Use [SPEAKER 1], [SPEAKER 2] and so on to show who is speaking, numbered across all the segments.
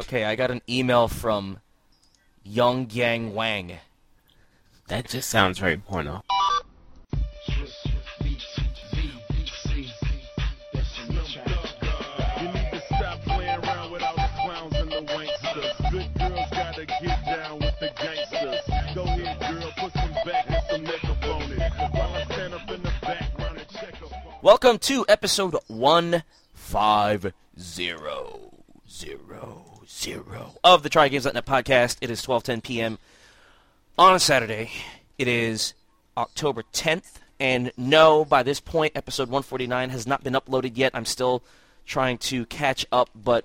[SPEAKER 1] Okay, I got an email from Young Yang Wang.
[SPEAKER 2] That just sounds very porno.
[SPEAKER 3] You need to stop playing around with all the clowns and the wanksters. Good girls gotta get down with the gangsters. Go ahead, girl, put some back and some makeup on it. While I stand up in the background and check up on
[SPEAKER 1] Welcome to episode one five zero zero of the Try Games.net podcast. It is twelve ten p.m. on a Saturday. It is October tenth, and no, by this point, episode one forty nine has not been uploaded yet. I'm still trying to catch up, but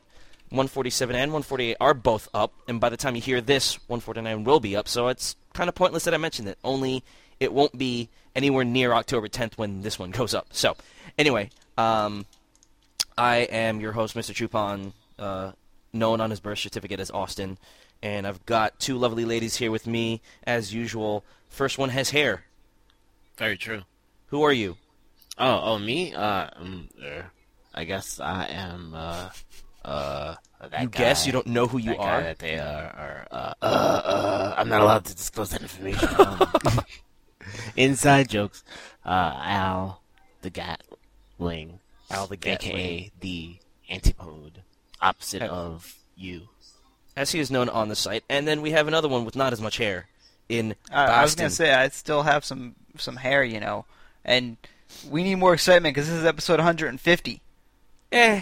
[SPEAKER 1] 147 and 148 are both up, and by the time you hear this, 149 will be up. So it's kind of pointless that I mentioned it. Only it won't be anywhere near October 10th when this one goes up. So anyway, um, I am your host, Mr. Chupon, uh, known on his birth certificate as Austin, and I've got two lovely ladies here with me as usual. First one has hair.
[SPEAKER 2] Very true.
[SPEAKER 1] Who are you?
[SPEAKER 2] Oh, oh, me? Uh, um, uh, I guess I am, uh, uh, that
[SPEAKER 1] You
[SPEAKER 2] guy,
[SPEAKER 1] guess you don't know who you are.
[SPEAKER 2] that they are, are uh, uh, uh, I'm not allowed to disclose that information. Um, inside jokes. Uh, Al the Gatling,
[SPEAKER 1] Al the Gatling.
[SPEAKER 2] aka the antipode, opposite of you.
[SPEAKER 1] as he is known on the site. And then we have another one with not as much hair in
[SPEAKER 4] I, I was gonna say I still have some some hair, you know, and we need more excitement because this is episode 150.
[SPEAKER 1] eh,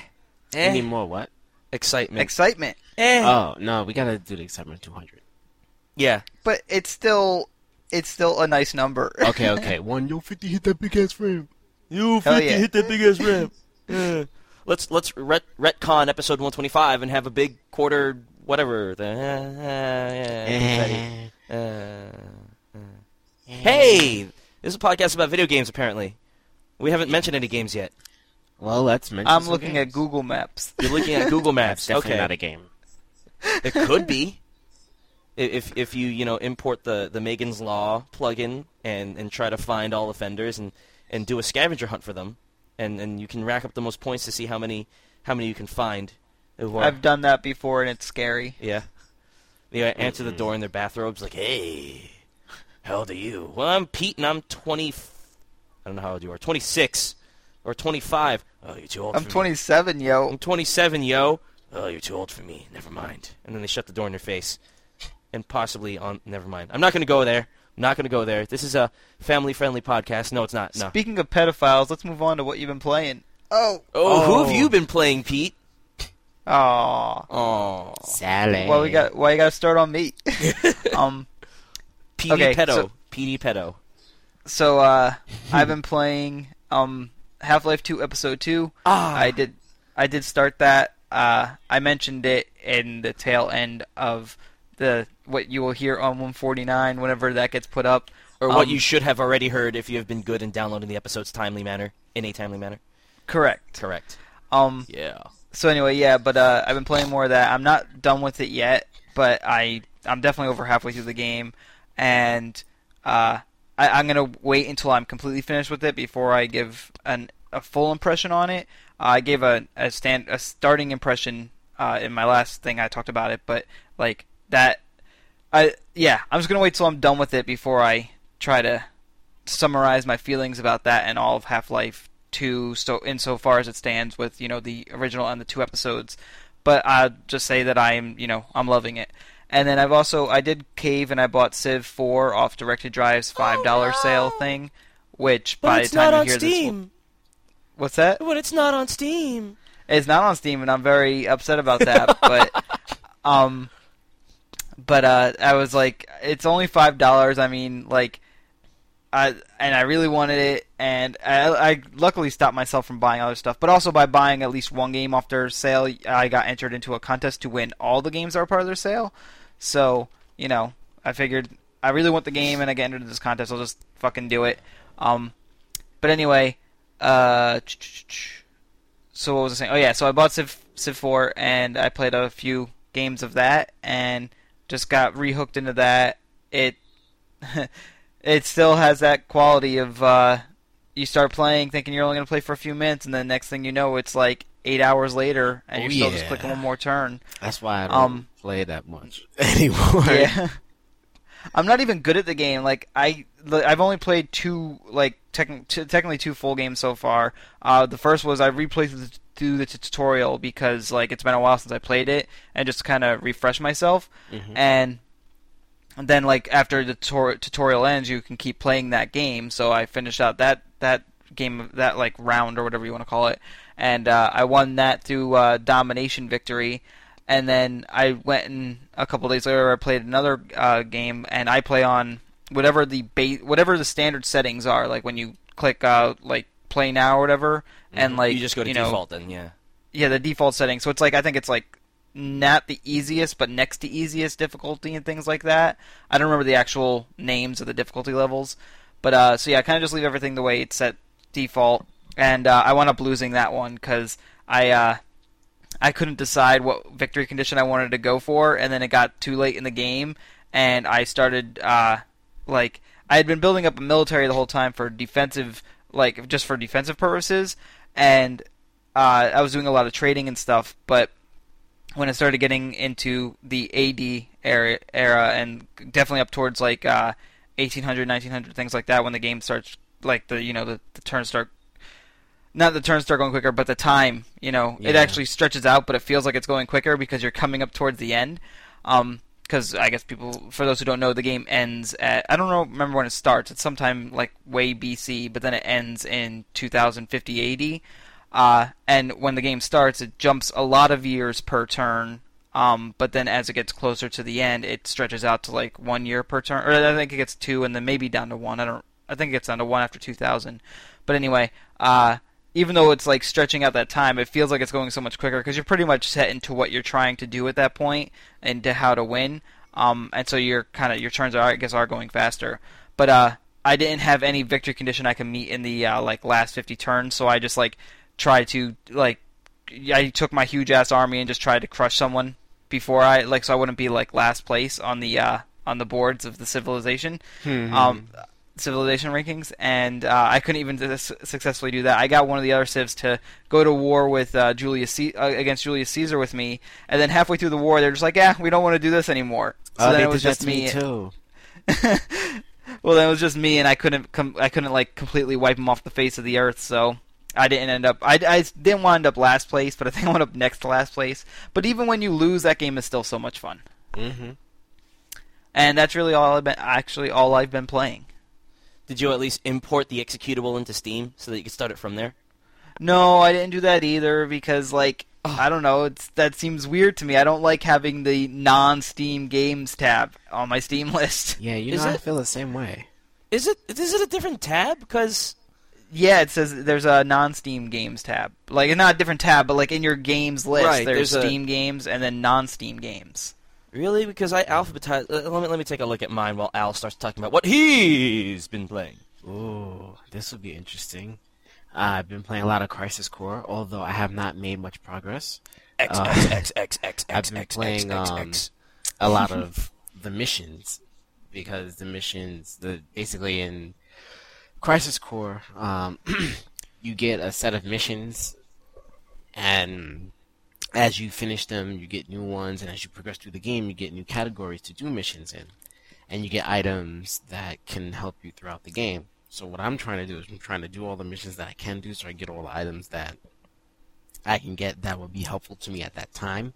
[SPEAKER 2] You
[SPEAKER 1] eh,
[SPEAKER 2] need more what?
[SPEAKER 1] excitement.
[SPEAKER 4] Excitement,
[SPEAKER 1] eh.
[SPEAKER 2] Oh no, we gotta do the excitement 200.
[SPEAKER 1] yeah,
[SPEAKER 4] but it's still it's still a nice number.
[SPEAKER 2] Okay, okay. One yo 50 hit that big ass frame.
[SPEAKER 1] you
[SPEAKER 4] 50 yeah. hit
[SPEAKER 1] that big ass ramp. Yeah. Let's let's ret- retcon episode 125 and have a big quarter whatever. The, uh, yeah. Uh, uh. Hey, this is a podcast about video games. Apparently, we haven't mentioned any games yet.
[SPEAKER 2] Well, let's mention.
[SPEAKER 4] I'm
[SPEAKER 2] some
[SPEAKER 4] looking
[SPEAKER 2] games.
[SPEAKER 4] at Google Maps.
[SPEAKER 1] You're looking at Google Maps.
[SPEAKER 2] That's definitely
[SPEAKER 1] okay,
[SPEAKER 2] not a game.
[SPEAKER 1] It could be. If if you you know import the the Megan's Law plugin and and try to find all offenders and and do a scavenger hunt for them, and and you can rack up the most points to see how many how many you can find. who
[SPEAKER 4] I've done that before, and it's scary.
[SPEAKER 1] yeah. They answer the door in their bathrobes like, "Hey, how old are you?" Well, I'm Pete, and I'm 20. f- I don't know how old you are. 26 or 25. Oh, you're too old.
[SPEAKER 4] I'm
[SPEAKER 1] for me.
[SPEAKER 4] 27, yo.
[SPEAKER 1] I'm 27, yo. Oh, you're too old for me. Never mind. And then they shut the door in your face. And possibly on. Never mind. I'm not going to go there. I'm not going to go there. This is a family-friendly podcast. No, it's not. No.
[SPEAKER 4] Speaking of pedophiles, let's move on to what you've been playing. Oh,
[SPEAKER 1] oh, who
[SPEAKER 2] Oh.
[SPEAKER 1] have you been playing, Pete?
[SPEAKER 4] Aw.
[SPEAKER 1] Oh,
[SPEAKER 2] Sally.
[SPEAKER 4] Well, we got. Why you got to start on me? um.
[SPEAKER 1] PD
[SPEAKER 4] Okay,
[SPEAKER 1] Pedo.
[SPEAKER 4] so-
[SPEAKER 1] PD Pedo.
[SPEAKER 4] So uh, I've been playing um Half-Life 2 Episode 2.
[SPEAKER 1] Ah,
[SPEAKER 4] I did I did start that. Uh, I mentioned it in the tail end of the what you will hear on 149 whenever that gets put up.
[SPEAKER 1] or what
[SPEAKER 4] um,
[SPEAKER 1] you should have already heard if you have been good in downloading the episodes timely manner in a timely manner.
[SPEAKER 4] Correct.
[SPEAKER 1] Correct.
[SPEAKER 4] Um.
[SPEAKER 1] Yeah.
[SPEAKER 4] So anyway, yeah, but uh, I've been playing more of that. I'm not done with it yet, but I I'm definitely over halfway through the game, and uh, I, I'm gonna wait until I'm completely finished with it before I give an a full impression on it. I gave a a stand a starting impression uh, in my last thing I talked about it, but like that, I yeah, I'm just gonna wait till I'm done with it before I try to summarize my feelings about that and all of Half-Life 2 so insofar as it stands with, you know, the original and the two episodes. But I'll just say that I'm, you know, I'm loving it. And then I've also I did cave and I bought Civ 4 off Direct2Drive's $5
[SPEAKER 1] Oh, no.
[SPEAKER 4] sale thing, which
[SPEAKER 1] But
[SPEAKER 4] by the time
[SPEAKER 1] not
[SPEAKER 4] you
[SPEAKER 1] on
[SPEAKER 4] hear
[SPEAKER 1] Steam.
[SPEAKER 4] this What's that?
[SPEAKER 1] But it's not on Steam.
[SPEAKER 4] It's not on Steam, and I'm very upset about that. but, um, but uh, I was like, it's only five dollars. I mean, like, I and I really wanted it, and I, I luckily stopped myself from buying other stuff. But also by buying at least one game off their sale, I got entered into a contest to win all the games that are part of their sale. So you know, I figured I really want the game, and I get entered into this contest. I'll just fucking do it. Um, but anyway, uh. So what was I saying? Oh yeah, so I bought Civ Civ 4 and I played a few games of that and just got rehooked into that. It it still has that quality of uh, you start playing thinking you're only going to play for a few minutes and then next thing you know it's like eight hours later, and
[SPEAKER 2] Oh,
[SPEAKER 4] you're still just
[SPEAKER 2] yeah.
[SPEAKER 4] clicking one more turn.
[SPEAKER 2] That's why I don't
[SPEAKER 4] Um,
[SPEAKER 2] play that much anymore.
[SPEAKER 4] Yeah. I'm not even good at the game. Like I, I've only played two, like t- technically two full games so far. Uh, the first was I replayed the, through the tutorial because like it's been a while since I played it, and just kind of refresh myself.
[SPEAKER 2] Mhm.
[SPEAKER 4] And then like after the tor- tutorial ends, you can keep playing that game. So I finished out that that game, that like round or whatever you want to call it, and uh, I won that through uh, domination victory. And then I went and a couple days later I played another uh, game, and I play on whatever the ba- whatever the standard settings are. Like when you click uh, like play now or whatever, and like
[SPEAKER 1] you just go to
[SPEAKER 4] you know,
[SPEAKER 1] default then, yeah.
[SPEAKER 4] yeah, the default setting. So it's like I think it's like not the easiest, but next to easiest difficulty and things like that. I don't remember the actual names of the difficulty levels, but uh, so yeah, I kind of just leave everything the way it's set default, and uh, I wound up losing that one because I uh, I couldn't decide what victory condition I wanted to go for, and then it got too late in the game, and I started uh, like I had been building up a military the whole time for defensive, like just for defensive purposes, and uh, I was doing a lot of trading and stuff, but when I started getting into the AD era, era and definitely up towards like uh, 1800, 1900, things like that, when the game starts, like the you know the, the turns start, not the turns start going quicker, but the time, you know, it actually stretches out, but it feels like it's going quicker because you're coming up towards the end. Um, because I guess people, for those who don't know, the game ends at I don't know, remember when it starts. It's sometime like way BC, but then it ends in 2050 AD. Uh, and when the game starts, it jumps a lot of years per turn. Um, but then as it gets closer to the end, it stretches out to like one year per turn, or I think it gets two, and then maybe down to one. I don't. I think it gets down to one after 2000. But anyway, uh, even though it's like stretching out that time, it feels like it's going so much quicker because you're pretty much set into what you're trying to do at that point and to how to win. Um, and so your kind of your turns are I guess are going faster. But uh, I didn't have any victory condition I could meet in the uh, like last 50 turns, so I just like tried to like I took my huge ass army and just tried to crush someone before I like so I wouldn't be like last place on the uh, on the boards of the civilization um, civilization rankings, and uh, I couldn't even su- successfully do that. I got one of the other civs to go to war with uh, Julius Ce- uh, against Julius Caesar with me, and then halfway through the war, they're just like, "Yeah, we don't want to do this anymore." So
[SPEAKER 2] oh,
[SPEAKER 4] then it was just
[SPEAKER 2] me,
[SPEAKER 4] me.
[SPEAKER 2] too.
[SPEAKER 4] well, then it was just me, and I couldn't com- I couldn't like completely wipe him off the face of the earth. So I didn't end up. I, I didn't wind up last place, but I think I wound up next to last place. But even when you lose, that game is still so much fun,
[SPEAKER 2] Mm-hmm.
[SPEAKER 4] and that's really all I've been actually all I've been playing.
[SPEAKER 1] Did you at least import the executable into Steam so that you could start it from there?
[SPEAKER 4] No, I didn't do that either because like I don't know, it's that seems weird to me. I don't like having the non-Steam games tab on my Steam list.
[SPEAKER 2] Yeah, you
[SPEAKER 1] Is
[SPEAKER 2] know, I
[SPEAKER 1] it-
[SPEAKER 2] feel the same way.
[SPEAKER 1] Is it is it a different tab? Because
[SPEAKER 4] Yeah, it says there's a non-Steam games tab. Like not a different tab, but like in your games list,
[SPEAKER 1] Right,
[SPEAKER 4] there's,
[SPEAKER 1] there's a-
[SPEAKER 4] Steam games and then non-Steam games.
[SPEAKER 1] Really, because I alphabetize. Uh, let me let me take a look at mine while Al starts talking about what he's been playing.
[SPEAKER 2] Ooh, this would be interesting. Uh, I've been playing a lot of Crisis Core, although I have not made much progress.
[SPEAKER 1] X
[SPEAKER 2] Uh,
[SPEAKER 1] X X X X
[SPEAKER 2] I've been
[SPEAKER 1] X
[SPEAKER 2] playing,
[SPEAKER 1] X
[SPEAKER 2] um,
[SPEAKER 1] X.
[SPEAKER 2] a lot of the missions because the missions, the basically in Crisis Core, um, you get a set of missions, and as you finish them, you get new ones, and as you progress through the game, you get new categories to do missions in, and you get items that can help you throughout the game. So what I'm trying to do is I'm trying to do all the missions that I can do, so I get all the items that I can get that will be helpful to me at that time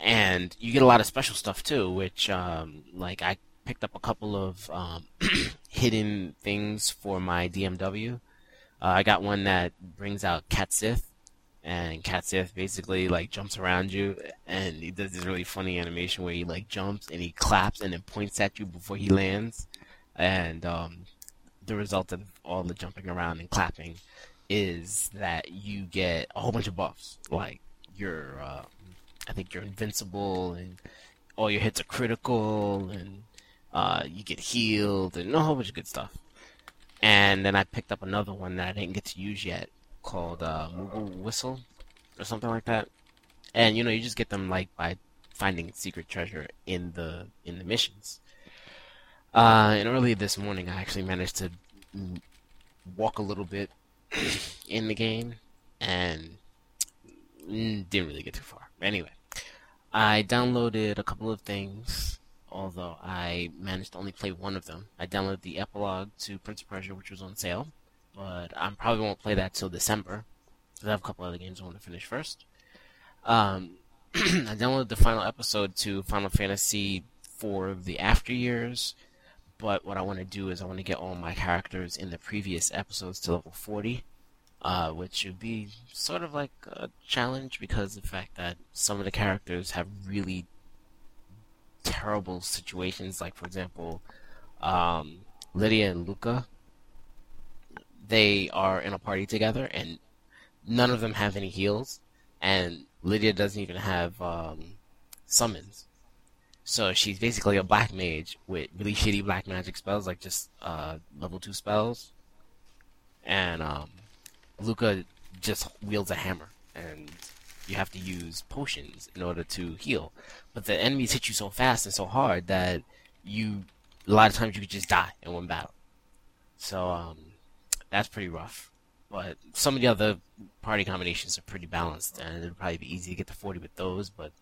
[SPEAKER 2] and you get a lot of special stuff too, which um, like I picked up a couple of um, hidden things for my DMW. Uh, I got one that brings out Cait Sith, and Cait Sith basically like jumps around you, and he does this really funny animation where he like jumps and he claps and then points at you before he lands, and um, the result of all the jumping around and clapping is that you get a whole bunch of buffs, like your uh, I think you're invincible and all your hits are critical and uh, you get healed and a whole bunch of good stuff. And then I picked up another one that I didn't get to use yet called uh, Moogle Whistle or something like that. And you know you just get them like by finding secret treasure in the in the missions. Uh, and early this morning I actually managed to walk a little bit in the game and didn't really get too far. Anyway, I downloaded a couple of things, although I managed to only play one of them. I downloaded the epilogue to Prince of Persia, which was on sale, but I probably won't play that till December. Because I have a couple other games I want to finish first. Um, I downloaded the final episode to Final Fantasy IV the After Years, but what I want to do is I want to get all my characters in the previous episodes to level 40, uh, which would be sort of like a challenge because the fact that some of the characters have really terrible situations. Like, for example, um, Rydia and Luca. They are in a party together, and none of them have any heals, and Rydia doesn't even have um, summons. So she's basically a black mage with really shitty black magic spells, like just uh, level two spells. And um, Luca just wields a hammer, and you have to use potions in order to heal. But the enemies hit you so fast and so hard that you, a lot of times, you could just die in one battle. So um, that's pretty rough. But some of the other party combinations are pretty balanced, and it'll probably be easy to get to 40 with those, but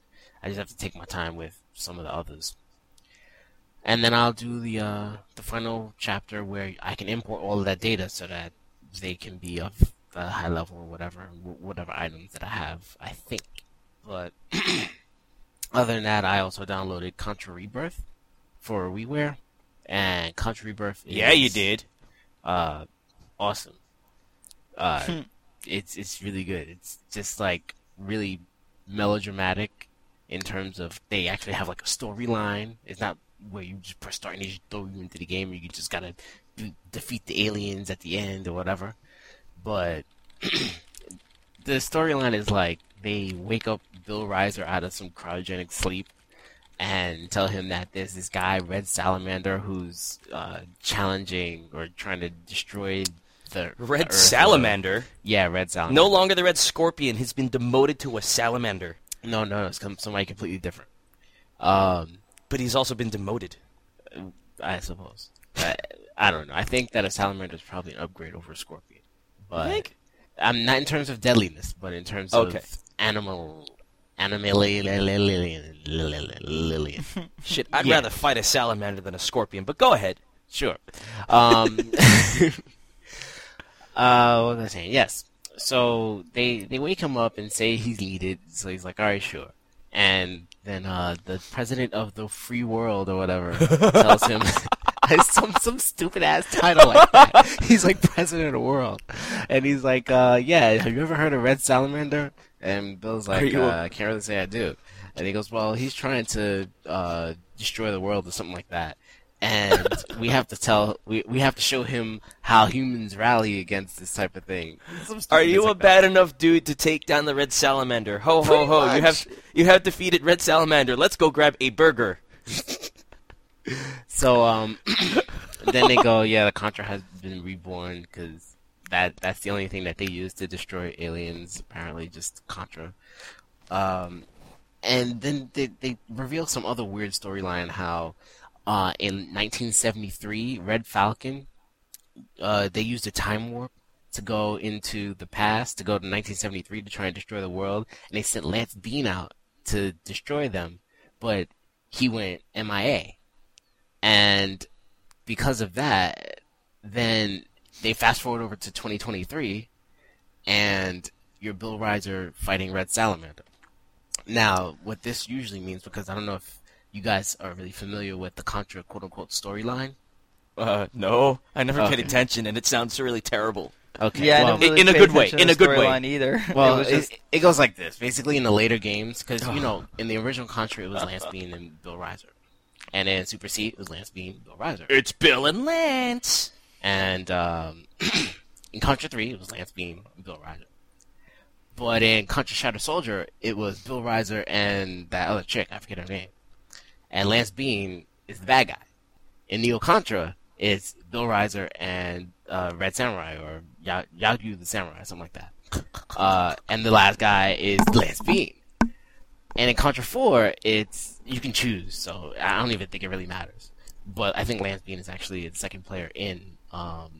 [SPEAKER 2] I just have to take my time with some of the others. And then I'll do the uh, the final chapter where I can import all of that data so that they can be of the high level or whatever, whatever items that I have, I think. But other than that, I also downloaded Contra Rebirth for WiiWare, and Contra Rebirth is
[SPEAKER 1] Yeah, you did.
[SPEAKER 2] uh, awesome. Uh, it's it's really good. It's just like really melodramatic in terms of they actually have like a storyline. It's not where you just press start and they just throw you into the game. You just gotta do, defeat the aliens at the end or whatever. But the storyline is like they wake up Bill Rizer out of some cryogenic sleep and tell him that there's this guy, Red Salamander, who's uh, challenging or trying to destroy the
[SPEAKER 1] Red
[SPEAKER 2] Earth.
[SPEAKER 1] Salamander,
[SPEAKER 2] Yeah, Red Salamander.
[SPEAKER 1] no longer the Red Scorpion, He's been demoted to a salamander.
[SPEAKER 2] no, no, no. It's com- somebody completely different. Um,
[SPEAKER 1] But he's also been demoted.
[SPEAKER 2] I suppose. I, I don't know. I think that a salamander is probably an upgrade over a scorpion. But
[SPEAKER 1] think?
[SPEAKER 2] I'm not in terms of deadliness, but in terms
[SPEAKER 1] Okay.
[SPEAKER 2] of animal, animal,
[SPEAKER 1] Shit, I'd
[SPEAKER 2] Yeah.
[SPEAKER 1] rather fight a salamander than a scorpion, but go ahead.
[SPEAKER 2] Sure. Um, uh, what was I saying? Yes. So they they wake him up and say he's needed. So he's like, all right, sure. And then uh, the president of the free world or whatever tells him some some stupid ass title like that. He's like president of the world, and he's like, uh, yeah. Have you ever heard of Red Salamander? And Bill's like,
[SPEAKER 1] a-
[SPEAKER 2] uh, I can't really say I do. And he goes, well, he's trying to uh, destroy the world or something like that and we have to tell we we have to show him how humans rally against this type of thing.
[SPEAKER 1] Are you a
[SPEAKER 2] like that.
[SPEAKER 1] bad enough dude to take down the red salamander? Ho ho
[SPEAKER 2] Pretty
[SPEAKER 1] ho! You have you have defeated red salamander. Let's go grab a burger.
[SPEAKER 2] So um, then they go, yeah, the Contra has been reborn because that that's the only thing that they use to destroy aliens. Apparently, just Contra. Um, and then they they reveal some other weird storyline how. Uh, in 1973, Red Falcon, uh, they used a time warp to go into the past, to go to 1973 to try and destroy the world, and they sent Lance Bean out to destroy them, but he went MIA. And because of that, then they fast forward over to 2023, and you're Bill Rizer fighting Red Salamander. Now, what this usually means, because I don't know if you guys are really familiar with the Contra quote unquote storyline.
[SPEAKER 1] Uh, no, I never paid attention, and it sounds really terrible.
[SPEAKER 2] Okay.
[SPEAKER 4] Yeah,
[SPEAKER 2] well,
[SPEAKER 4] I don't really
[SPEAKER 1] in a good way, in a good way.
[SPEAKER 4] either.
[SPEAKER 2] Well,
[SPEAKER 4] it was
[SPEAKER 2] it, it goes like this. Basically, in the later games, because you know, in the original Contra, it was Lance Bean and Bill Rizer, and in Super C, it was Lance Bean, Bill Rizer,
[SPEAKER 1] It's Bill and Lance.
[SPEAKER 2] and um, in Contra Three, it was Lance Bean and Bill Rizer. But in Contra Shattered Soldier, it was Bill Rizer and that other chick, I forget her name, and Lance Bean is the bad guy. In Neo Contra, it's Bill Rizer and uh, Red Samurai or Ya- Yagyu the Samurai, something like that. Uh, and the last guy is Lance Bean. And in Contra 4, it's you can choose, so I don't even think it really matters. But I think Lance Bean is actually the second player in. Um,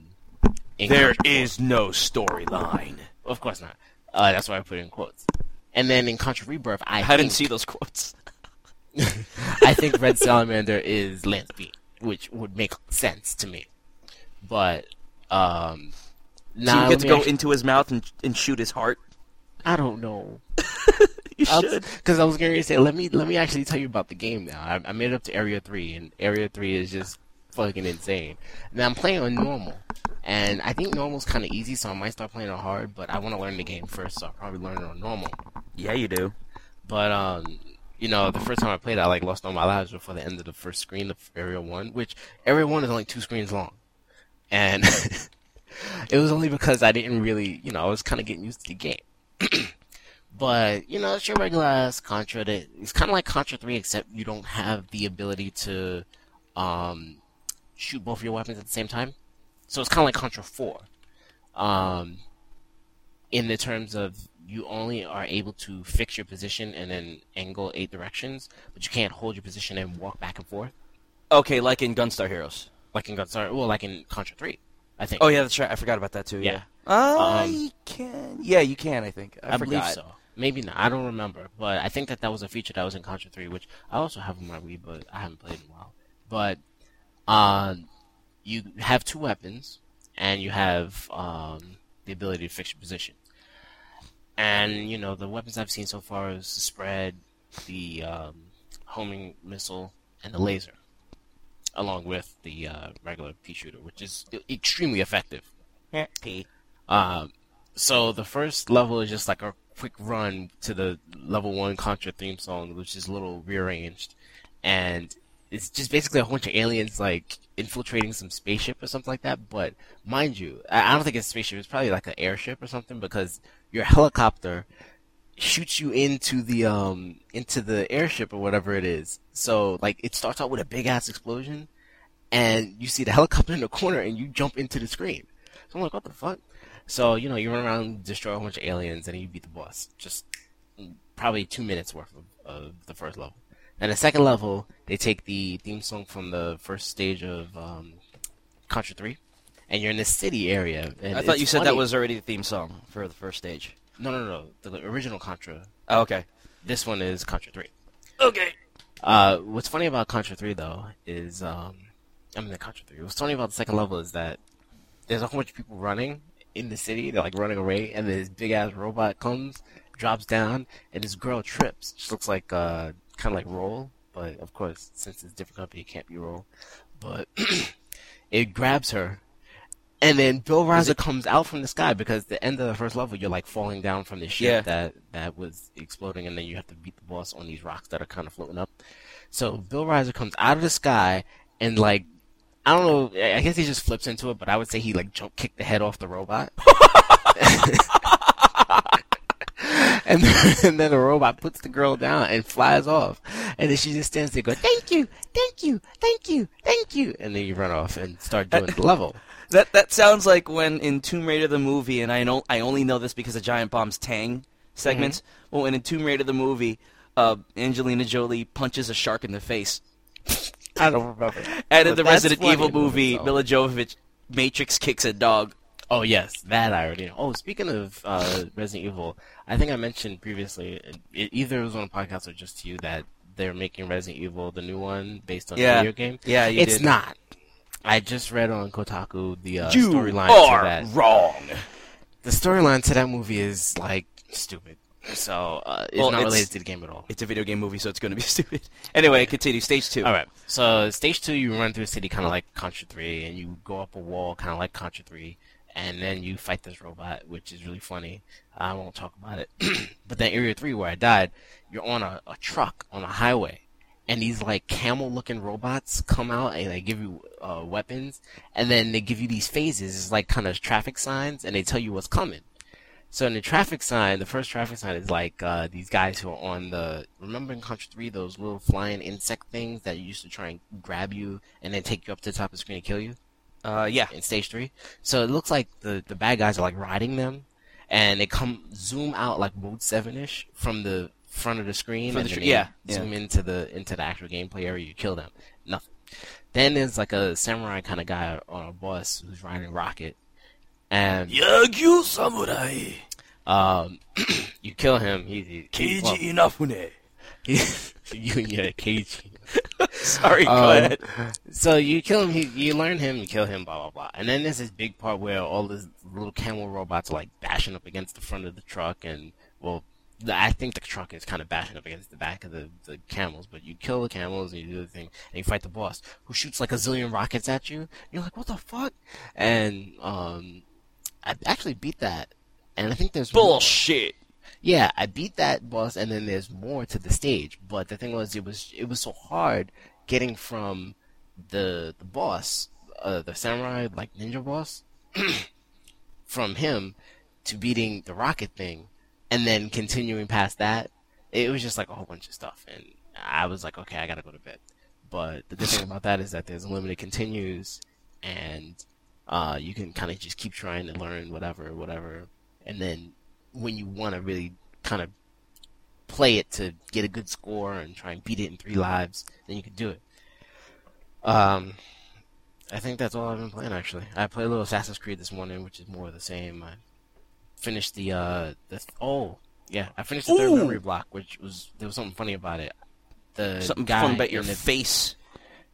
[SPEAKER 2] in
[SPEAKER 1] There
[SPEAKER 2] Contra 4.
[SPEAKER 1] is no storyline.
[SPEAKER 2] Of course not. Uh, that's why I put it in quotes. And then in Contra Rebirth, I,
[SPEAKER 1] I
[SPEAKER 2] think,
[SPEAKER 1] didn't see those quotes.
[SPEAKER 2] I think Red Salamander is Lance B, which would make sense to me. But um,
[SPEAKER 1] so
[SPEAKER 2] now
[SPEAKER 1] you get to go into his mouth and, and shoot his heart.
[SPEAKER 2] I don't know.
[SPEAKER 1] You should.
[SPEAKER 2] Because I was going to say, let me let me actually tell you about the game now. I, I made it up to Area Three, and Area Three is just fucking insane. Now I'm playing on normal, and I think normal's kind of easy, so I might start playing on hard. But I want to learn the game first, so I'll probably learn it on normal.
[SPEAKER 1] Yeah, you do.
[SPEAKER 2] But um, you know, the first time I played, I like lost all my lives before the end of the first screen of Area One, which Area One is only two screens long, and it was only because I didn't really, you know, I was kind of getting used to the game. but you know, it's your regular ass Contra. That it's kind of like Contra Three, except you don't have the ability to um shoot both of your weapons at the same time. So it's kind of like Contra Four. Um, in the terms of you only are able to fix your position and then angle eight directions, but you can't hold your position and walk back and forth
[SPEAKER 1] Okay, like in Gunstar Heroes.
[SPEAKER 2] like in Gunstar. Well, like in Contra Three, I think.
[SPEAKER 1] Oh yeah, that's right. I forgot about that too. Yeah.
[SPEAKER 2] Yeah.
[SPEAKER 1] Uh,
[SPEAKER 2] Um,
[SPEAKER 1] can. Yeah, you can. I think. I,
[SPEAKER 2] I,
[SPEAKER 1] forgot.
[SPEAKER 2] believe so. Maybe not. I don't remember, but I think that that was a feature that was in Contra 3, which I also have on my Wii, but I haven't played in a while. But uh, you have two weapons, and you have um, the ability to fix your position. And you know the weapons I've seen so far is the spread, the um, homing missile, and the laser, along with the uh, regular pea shooter, which is extremely effective.
[SPEAKER 1] P.
[SPEAKER 2] Um, so the first level is just like a quick run to the level one Contra theme song, which is a little rearranged, and it's just basically a whole bunch of aliens like infiltrating some spaceship or something like that. But mind you, I I don't think it's a spaceship. It's probably like an airship or something because your helicopter shoots you into the um into the airship or whatever it is. So like it starts out with a big ass explosion, and you see the helicopter in the corner, and you jump into the screen. So I'm like, what the fuck? So, you know, you run around, destroy a bunch of aliens, and you beat the boss. Just probably two minutes worth of, of the first level. And the second level, they take the theme song from the first stage of um, Contra 3, and you're in the city area. And
[SPEAKER 1] I thought you said
[SPEAKER 2] funny.
[SPEAKER 1] that was already the theme song for the first stage.
[SPEAKER 2] No, no, no. The original Contra.
[SPEAKER 1] Oh, okay.
[SPEAKER 2] This one is Contra 3.
[SPEAKER 1] Okay.
[SPEAKER 2] Uh, what's funny about Contra 3 though is, um, I mean the Contra 3. What's funny about the second level is that there's a whole bunch of people running in the city. They're like running away, and this big ass robot comes, drops down, and this girl trips. She looks like uh, kind of like Roll, but of course, since it's a different company, it can't be Roll. But it grabs her. And then Bill Rizer comes out from the sky because the end of the first level, you're like falling down from the ship
[SPEAKER 1] Yeah.
[SPEAKER 2] that that was exploding, and then you have to beat the boss on these rocks that are kind of floating up. So Bill Rizer comes out of the sky and like I don't know. I I guess he just flips into it, but I would say he like jump kicked the head off the robot. and, then, and then the robot puts the girl down and flies off, and then she just stands there going, "Thank you, thank you, thank you, thank you," and then you run off and start doing the level.
[SPEAKER 1] That that sounds like when in Tomb Raider the movie, and I know I only know this because of Giant Bomb's Tang segments. Well, when in Tomb Raider the movie, uh, Angelina Jolie punches a shark in the face,
[SPEAKER 2] I don't remember.
[SPEAKER 1] and in the Resident Evil movie. Milla Jovovich Matrix kicks a dog.
[SPEAKER 2] Oh yes, that I already know. Oh, speaking of uh, Resident Evil, I think I mentioned previously, it, either it was on a podcast or just to you that they're making Resident Evil, the new one, based on
[SPEAKER 1] Yeah.
[SPEAKER 2] a video game.
[SPEAKER 1] Yeah, you
[SPEAKER 2] it's
[SPEAKER 1] did.
[SPEAKER 2] not. I just read on Kotaku the uh, storyline
[SPEAKER 1] are
[SPEAKER 2] to that.
[SPEAKER 1] wrong.
[SPEAKER 2] The storyline to that movie is like stupid. So uh, it's
[SPEAKER 1] Well,
[SPEAKER 2] not
[SPEAKER 1] it's-
[SPEAKER 2] related to the game at all.
[SPEAKER 1] It's a video game movie, so it's going to be stupid. Anyway, continue. Stage two.
[SPEAKER 2] All right. So stage two, you run through a city kind of like Contra Three, and you go up a wall kind of like Contra Three, and then you fight this robot, which is really funny. I won't talk about it. but then Area Three, where I died, you're on a, a truck on a highway, and these like camel-looking robots come out and they give you uh, weapons, and then they give you these phases, it's like kind of traffic signs, and they tell you what's coming. So in the traffic sign, the first traffic sign is like uh, these guys who are on the. Remember in Contra 3, those little flying insect things that used to try and grab you and then take you up to the top of the screen and kill you
[SPEAKER 1] Uh, yeah.
[SPEAKER 2] in stage 3? So it looks like the, the bad guys are like riding them and they come zoom out like Mode 7 ish from the front of the screen
[SPEAKER 1] From
[SPEAKER 2] and
[SPEAKER 1] the tr- yeah, yeah.
[SPEAKER 2] zoom into the into the actual gameplay area, you kill them. Nothing. Then there's like a samurai kind of guy on a bus who's riding rocket. And
[SPEAKER 1] Yagyu Samurai.
[SPEAKER 2] Um, you kill him. He, he, he- well,
[SPEAKER 1] Inafune.
[SPEAKER 2] you and your Keiji.
[SPEAKER 1] Sorry, go
[SPEAKER 2] Um,
[SPEAKER 1] ahead.
[SPEAKER 2] So you kill him, he, you learn him, you kill him, blah blah blah. And then there's this big part where all these little camel robots are like bashing up against the front of the truck, and well, the, I think the truck is kind of bashing up against the back of the, the camels. But you kill the camels, and you do the thing, and you fight the boss, who shoots like a zillion rockets at you. You're like, what the fuck? And um, I actually beat that, and I think there's more.
[SPEAKER 1] Bullshit.
[SPEAKER 2] Yeah, I beat that boss, and then there's more to the stage. But the thing was, it was it was so hard getting from the the boss, uh, the samurai like ninja boss, from him to beating the rocket thing, and then continuing past that. It was just like a whole bunch of stuff, and I was like, okay, I gotta go to bed. But the good thing about that is that there's unlimited continues, and uh, you can kind of just keep trying to learn whatever, whatever, and then when you want to really kind of play it to get a good score and try and beat it in three lives, then you can do it. Um, I think that's all I've been playing actually. I played a little Assassin's Creed this morning, which is more of the same. I finished the uh the oh yeah, I finished the third
[SPEAKER 1] Ooh.
[SPEAKER 2] memory block, which was there was something funny about it. The
[SPEAKER 1] Something
[SPEAKER 2] guy
[SPEAKER 1] fun about your
[SPEAKER 2] in the,
[SPEAKER 1] face.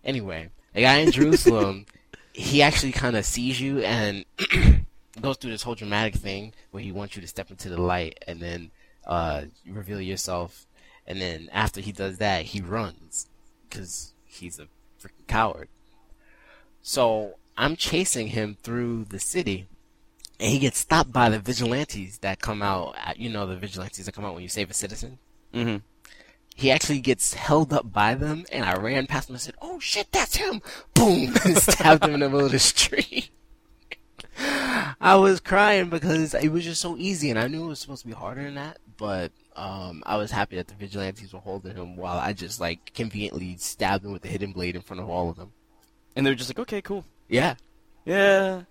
[SPEAKER 2] Anyway, the guy in Jerusalem, he actually kind of sees you and goes through this whole dramatic thing where he wants you to step into the light and then uh, reveal yourself. And then after he does that, he runs because he's a freaking coward. So I'm chasing him through the city. And he gets stopped by the vigilantes that come out. uh, You know, the vigilantes that come out when you save a citizen
[SPEAKER 1] hmm
[SPEAKER 2] he actually gets held up by them, and I ran past him and said, "Oh shit, that's him!" Boom, and stabbed him in the middle of the street. I was crying because it was just so easy, and I knew it was supposed to be harder than that. But um, I was happy that the vigilantes were holding him while I just like conveniently stabbed him with the hidden blade in front of all of them.
[SPEAKER 1] And they're just like, okay, cool.
[SPEAKER 2] Yeah,
[SPEAKER 1] Yeah.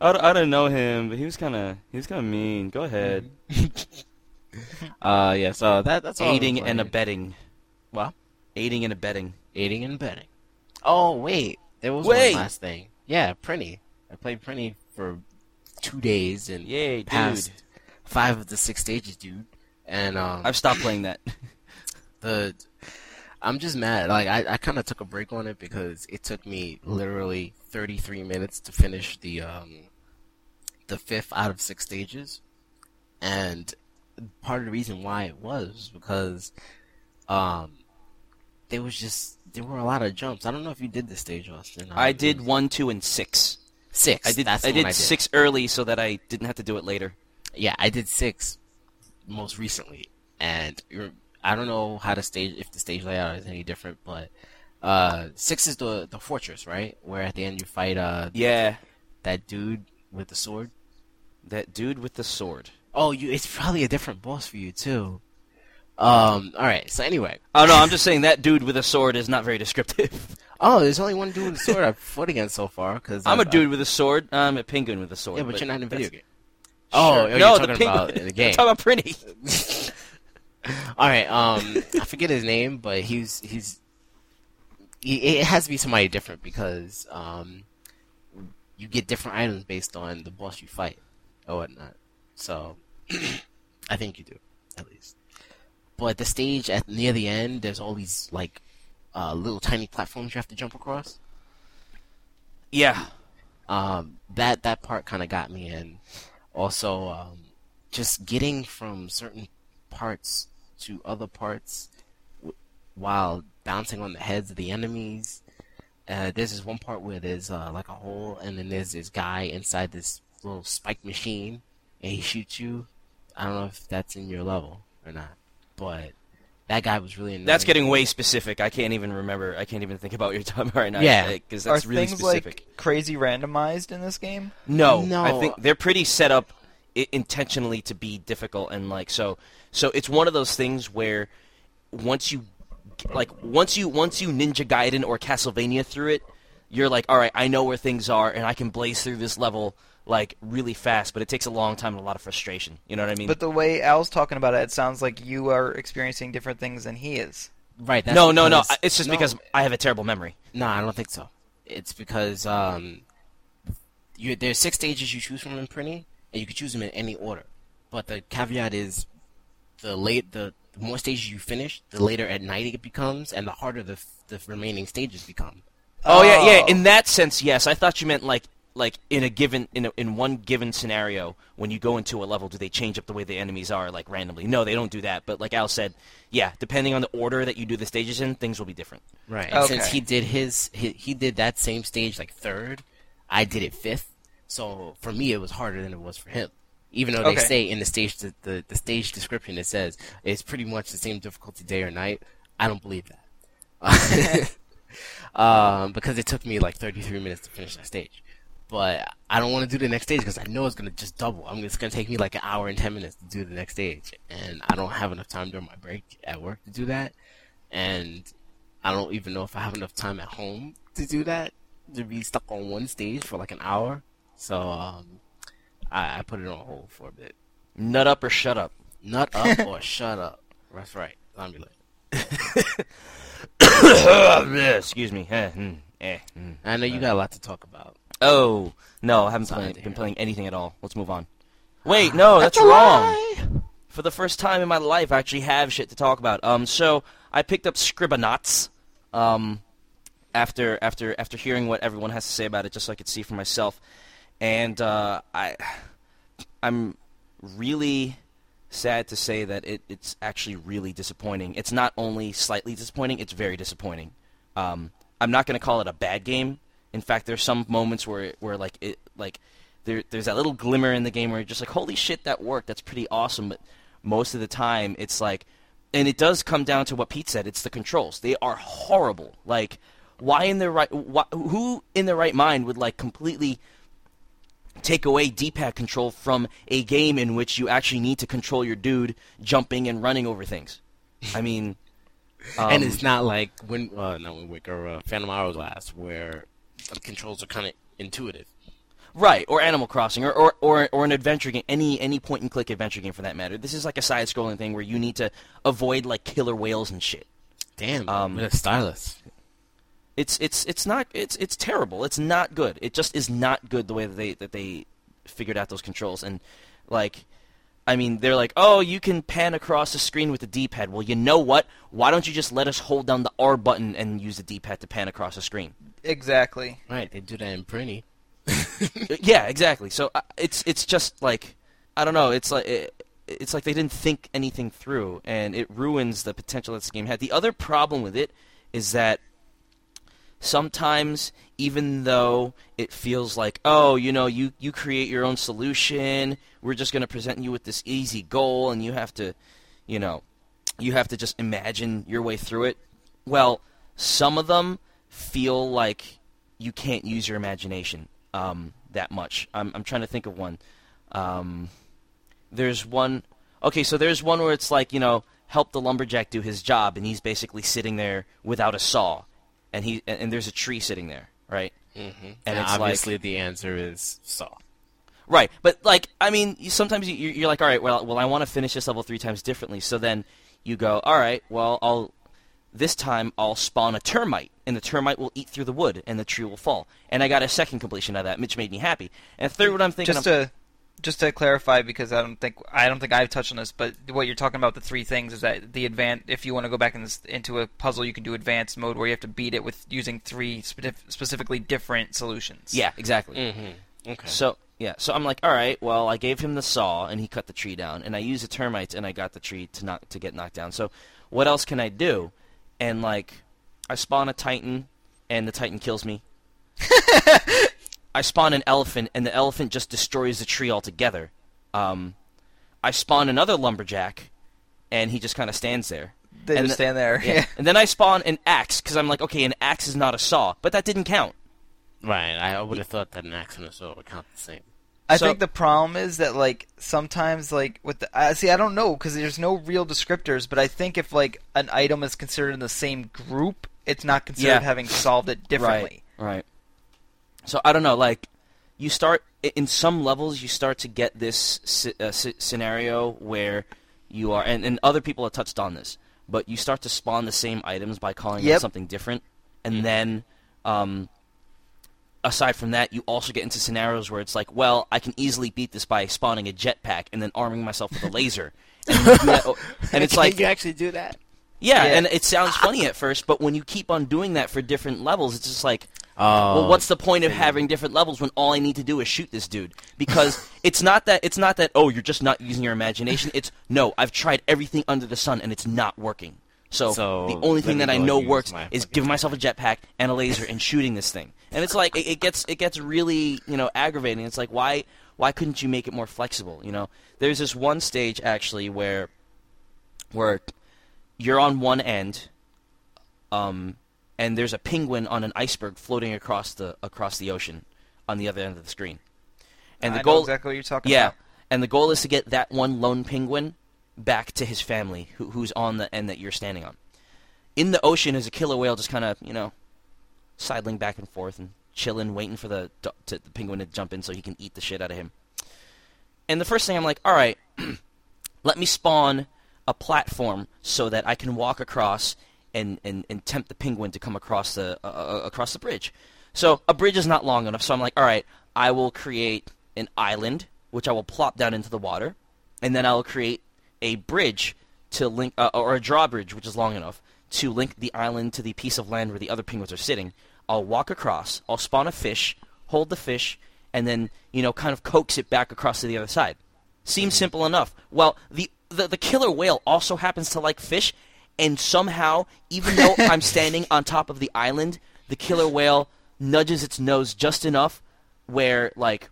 [SPEAKER 1] I, I didn't know him, but he was kind of he was kind of mean. Go ahead.
[SPEAKER 2] uh, yeah. So that that's all
[SPEAKER 1] Aiding and abetting.
[SPEAKER 2] What?
[SPEAKER 1] Aiding and abetting.
[SPEAKER 2] aiding and abetting. Oh wait, there was
[SPEAKER 1] Wait.
[SPEAKER 2] one last thing. Yeah, Prinny. I played Prinny for two days and
[SPEAKER 1] Yay, dude.
[SPEAKER 2] passed five of the six stages, dude. And um,
[SPEAKER 1] I've stopped playing that.
[SPEAKER 2] the I'm just mad. Like I, I kind of took a break on it because it took me literally 33 minutes to finish the um the fifth out of six stages, and part of the reason why it was because um there was just there were a lot of jumps. I don't know if you did this stage, Austin.
[SPEAKER 1] I
[SPEAKER 2] Um,
[SPEAKER 1] did one, two, and six.
[SPEAKER 2] Six.
[SPEAKER 1] I did.
[SPEAKER 2] That's
[SPEAKER 1] I
[SPEAKER 2] the one
[SPEAKER 1] did six early so that I didn't have to do it later.
[SPEAKER 2] Yeah, I did six most recently, and I don't know how to stage if the stage layout is any different, but uh, six is the the fortress, right? Where at the end you fight uh
[SPEAKER 1] Yeah,
[SPEAKER 2] that dude with the sword.
[SPEAKER 1] that dude with the sword.
[SPEAKER 2] Oh, you it's probably a different boss for you too. Um. All right. So anyway,
[SPEAKER 1] Oh no, I'm just saying that dude with a sword is not very descriptive.
[SPEAKER 2] oh, there's only one dude with a sword I've fought against so far because
[SPEAKER 1] I'm a dude with a sword. I'm a penguin with a sword.
[SPEAKER 2] Yeah, but, you're not in a video game. Oh,
[SPEAKER 1] Sure.
[SPEAKER 2] oh, you're
[SPEAKER 1] no,
[SPEAKER 2] talking
[SPEAKER 1] the penguin.
[SPEAKER 2] about in the game.
[SPEAKER 1] I'm talking about Pretty.
[SPEAKER 2] All right. Um, I forget his name, but he's he's. He, it has to be somebody different because um, you get different items based on the boss you fight or whatnot. So, I think you do at least. But the stage at near the end, there's all these like uh, little tiny platforms you have to jump across.
[SPEAKER 1] Yeah,
[SPEAKER 2] um, that that part kind of got me and also um, just getting from certain parts to other parts w- while bouncing on the heads of the enemies. Uh, there's this one part where there's uh, like a hole and then there's this guy inside this little spike machine and he shoots you. I don't know if that's in your level or not but that guy was really annoying.
[SPEAKER 1] that's getting way specific. I can't even remember. I can't even think about your you're talking about right now.
[SPEAKER 2] Yeah.
[SPEAKER 1] because
[SPEAKER 4] Are
[SPEAKER 1] that's really
[SPEAKER 4] things
[SPEAKER 1] specific.
[SPEAKER 4] like crazy randomized in this game?
[SPEAKER 1] No,
[SPEAKER 2] No.
[SPEAKER 1] I think they're pretty set up intentionally to be difficult and like so. So it's one of those things where once you like once you once you Ninja Gaiden or Castlevania through it, you're like, all right, I know where things are and I can blaze through this level like really fast. But it takes a long time and a lot of frustration. You know what I mean?
[SPEAKER 4] But the way Al's talking about it, it sounds like you are experiencing different things than he is.
[SPEAKER 2] right that's
[SPEAKER 1] no, no, no. It's just
[SPEAKER 2] no.
[SPEAKER 1] because I have a terrible memory.
[SPEAKER 2] No, I don't think so. It's because um, you there's six stages you choose from in Prinny, and you can choose them in any order. but the caveat is the late the, the more stages you finish, the later at night it becomes, and the harder the the remaining stages become.
[SPEAKER 1] Oh, yeah, yeah.
[SPEAKER 4] Oh.
[SPEAKER 1] In that sense, yes. I thought you meant like like in a given in a, in one given scenario when you go into a level, do they change up the way the enemies are like randomly? No, they don't do that. But like Al said, yeah, depending on the order that you do the stages in, things will be different.
[SPEAKER 2] Right. And since he did his, he, he did that same stage like third, I did it fifth. So for me, it was harder than it was for him. Even though they
[SPEAKER 4] Okay.
[SPEAKER 2] say in the stage the, the, the stage description it says it's pretty much the same difficulty day or night. I don't believe that. um, because it took me like 33 minutes to finish that stage. But I don't want to do the next stage because I know it's gonna just double. I'm it's gonna take me like an hour and 10 minutes to do the next stage, and I don't have enough time during my break at work to do that. And I don't even know if I have enough time at home to do that to be stuck on one stage for like an hour. So um, I, I put it on hold for a bit.
[SPEAKER 1] Nut up or shut up.
[SPEAKER 2] Nut up or shut up. That's right. Zombieland.
[SPEAKER 1] Excuse me. Eh, mm, eh, mm.
[SPEAKER 2] I know you got a lot to talk about.
[SPEAKER 1] Oh no, I haven't
[SPEAKER 2] to
[SPEAKER 1] been playing anything at all. Let's move on. Wait, no, that's, wrong. For the first time in my life, I actually have shit to talk about. Um, so I picked up Scribblenauts. Um, after after after hearing what everyone has to say about it, just so I could see for myself, and uh, I I'm really sad to say that it, it's actually really disappointing. It's not only slightly disappointing; it's very disappointing. Um, I'm not going to call it a bad game. In fact, there's some moments where where like it like there there's that little glimmer in the game where you're just like, holy shit, that worked. That's pretty awesome. But most of the time, it's like, and it does come down to what Pete said. It's the controls. They are horrible. Like, why in their right? Why, who in their right mind would like completely take away D-pad control from a game in which you actually need to control your dude jumping and running over things? I mean, um,
[SPEAKER 2] and it's not like when uh, not Wind Waker, uh, Phantom Hourglass, where the controls are kind of intuitive.
[SPEAKER 1] Right, or Animal Crossing, or, or, or, or an adventure game, any any point and click adventure game for that matter. This is like a side scrolling thing where you need to avoid like killer whales and shit.
[SPEAKER 2] Damn,
[SPEAKER 1] Um,
[SPEAKER 2] with a stylus.
[SPEAKER 1] It's it's it's not it's it's terrible. It's not good. It just is not good the way that they that they figured out those controls and like I mean, they're like, "Oh, you can pan across the screen with the D-pad." Well, you know what? Why don't you just let us hold down the R button and use the D-pad to pan across the screen?
[SPEAKER 4] Exactly.
[SPEAKER 2] Right, they do that in Prinny.
[SPEAKER 1] yeah, exactly. So uh, it's it's just like I don't know. It's like it, it's like they didn't think anything through, and it ruins the potential that this game had. The other problem with it is that sometimes, even though it feels like, oh, you know, you you create your own solution, we're just going to present you with this easy goal, and you have to, you know, you have to just imagine your way through it. Well, some of them feel like you can't use your imagination um, that much. I'm, I'm trying to think of one. Um, there's one. Okay, so there's one where it's like you know, help the lumberjack do his job, and he's basically sitting there without a saw, and he and, and there's a tree sitting there, right?
[SPEAKER 2] Mm-hmm. And,
[SPEAKER 1] And it's
[SPEAKER 2] obviously the answer is saw.
[SPEAKER 1] Right, but like I mean, you, sometimes you, you're you're like, all right, well, well, I want to finish this level three times differently. So then you go, all right, well, I'll this time I'll spawn a termite, and the termite will eat through the wood, and the tree will fall. And I got a second completion of that, which made me happy. And third, what I'm thinking,
[SPEAKER 4] Just
[SPEAKER 1] I'm-
[SPEAKER 4] to just to clarify, because I don't think I don't think I've touched on this, but what you're talking about the three things is that the advan If you want to go back in this, into a puzzle, you can do advanced mode where you have to beat it with using three spef- specifically different solutions.
[SPEAKER 1] yeah, exactly.
[SPEAKER 2] Mm-hmm. Okay.
[SPEAKER 1] So yeah, so I'm like, all right, well, I gave him the saw, and he cut the tree down, and I used the termites, and I got the tree to not to get knocked down. So what else can I do? And like, I spawn a titan, and the titan kills me. I spawn an elephant, and the elephant just destroys the tree altogether. Um, I spawn another lumberjack, and he just kind of stands there.
[SPEAKER 4] They
[SPEAKER 1] And
[SPEAKER 4] just
[SPEAKER 1] the-
[SPEAKER 4] stand there.
[SPEAKER 1] Yeah. and then I spawn an axe because I'm like, okay, an axe is not a saw, but that didn't count.
[SPEAKER 2] right, I would have thought that an axe and a saw would count the same.
[SPEAKER 4] I
[SPEAKER 1] So-
[SPEAKER 4] think the problem is that like sometimes like with the uh, see I don't know because there's no real descriptors, but I think if like an item is considered in the same group, it's not considered
[SPEAKER 1] Yeah.
[SPEAKER 4] having solved it differently.
[SPEAKER 1] Right. Right. So I don't know. Like, you start in some levels, you start to get this uh, scenario where you are, and, and other people have touched on this, but you start to spawn the same items by calling them something different, and then, um, aside from that, you also get into scenarios where it's like, well, I can easily beat this by spawning a jetpack and then arming myself with a laser. And, you do that- and it's
[SPEAKER 2] Can
[SPEAKER 1] like,
[SPEAKER 2] you actually do that?
[SPEAKER 1] yeah,
[SPEAKER 4] Yeah.
[SPEAKER 1] and it sounds ah. funny at first, but when you keep on doing that for different levels, it's just like,
[SPEAKER 2] Oh,
[SPEAKER 1] well, what's the point of having different levels when all I need to do is shoot this dude? Because it's not that it's not that oh you're just not using your imagination. It's no, I've tried everything under the sun and it's not working. So,
[SPEAKER 2] So,
[SPEAKER 1] the only thing that I know works is
[SPEAKER 2] fucking
[SPEAKER 1] giving myself a jetpack and a laser and shooting this thing. And it's like it, it gets it gets really you know aggravating. It's like why why couldn't you make it more flexible? You know, there's this one stage actually where where you're on one end, um, and there's a penguin on an iceberg floating across the across the ocean on the other end of the screen. And the
[SPEAKER 4] I
[SPEAKER 1] goal,
[SPEAKER 4] exactly what you're talking
[SPEAKER 1] yeah,
[SPEAKER 4] about.
[SPEAKER 1] and the goal is to get that one lone penguin back to his family, who, who's on the end that you're standing on. In the ocean is a killer whale, just kind of you know, sidling back and forth and chilling, waiting for the to, the penguin to jump in so he can eat the shit out of him. And the first thing I'm like, all right, let me spawn a platform so that I can walk across and, and, and tempt the penguin to come across the uh, across the bridge. So a bridge is not long enough, so I'm like, all right, I will create an island which I will plop down into the water, and then I will create a bridge to link uh, or a drawbridge which is long enough to link the island to the piece of land where the other penguins are sitting. I'll walk across, I'll spawn a fish, hold the fish, and then you know kind of coax it back across to the other side. Seems simple enough. Well, the, the the killer whale also happens to like fish, and somehow, even though I'm standing on top of the island, the killer whale nudges its nose just enough where like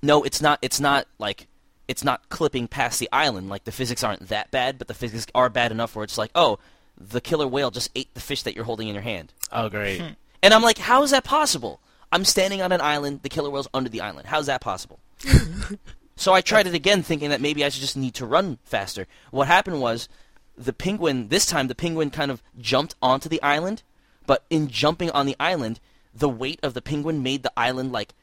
[SPEAKER 1] no, it's not it's not like it's not clipping past the island. Like the physics aren't that bad, but the physics are bad enough where it's like, oh, the killer whale just ate the fish that you're holding in your hand.
[SPEAKER 2] Oh, great. Hmm.
[SPEAKER 1] And I'm like, how is that possible? I'm standing on an island, the killer whale's under the island. How's that possible? so I tried it again, thinking that maybe I should just need to run faster. What happened was, the penguin, this time, the penguin kind of jumped onto the island, but in jumping on the island, the weight of the penguin made the island like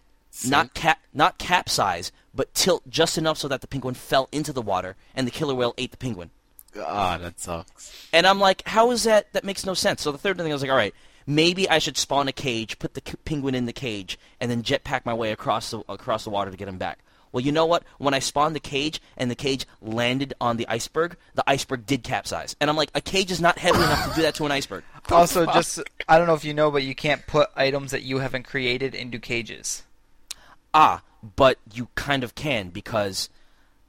[SPEAKER 1] not cap not capsize, but tilt just enough so that the penguin fell into the water, and the killer whale ate the penguin.
[SPEAKER 2] Ah, that sucks.
[SPEAKER 1] And I'm like, how is that? That makes no sense. So the third thing I was like, all right, maybe I should spawn a cage, put the c- penguin in the cage, and then jetpack my way across the across the water to get him back. Well, you know what? When I spawned the cage and the cage landed on the iceberg, the iceberg did capsize. And I'm like, a cage is not heavy enough to do that to an iceberg.
[SPEAKER 4] Also, just I don't know if you know, but you can't put items that you haven't created into cages.
[SPEAKER 1] Ah, but you kind of can because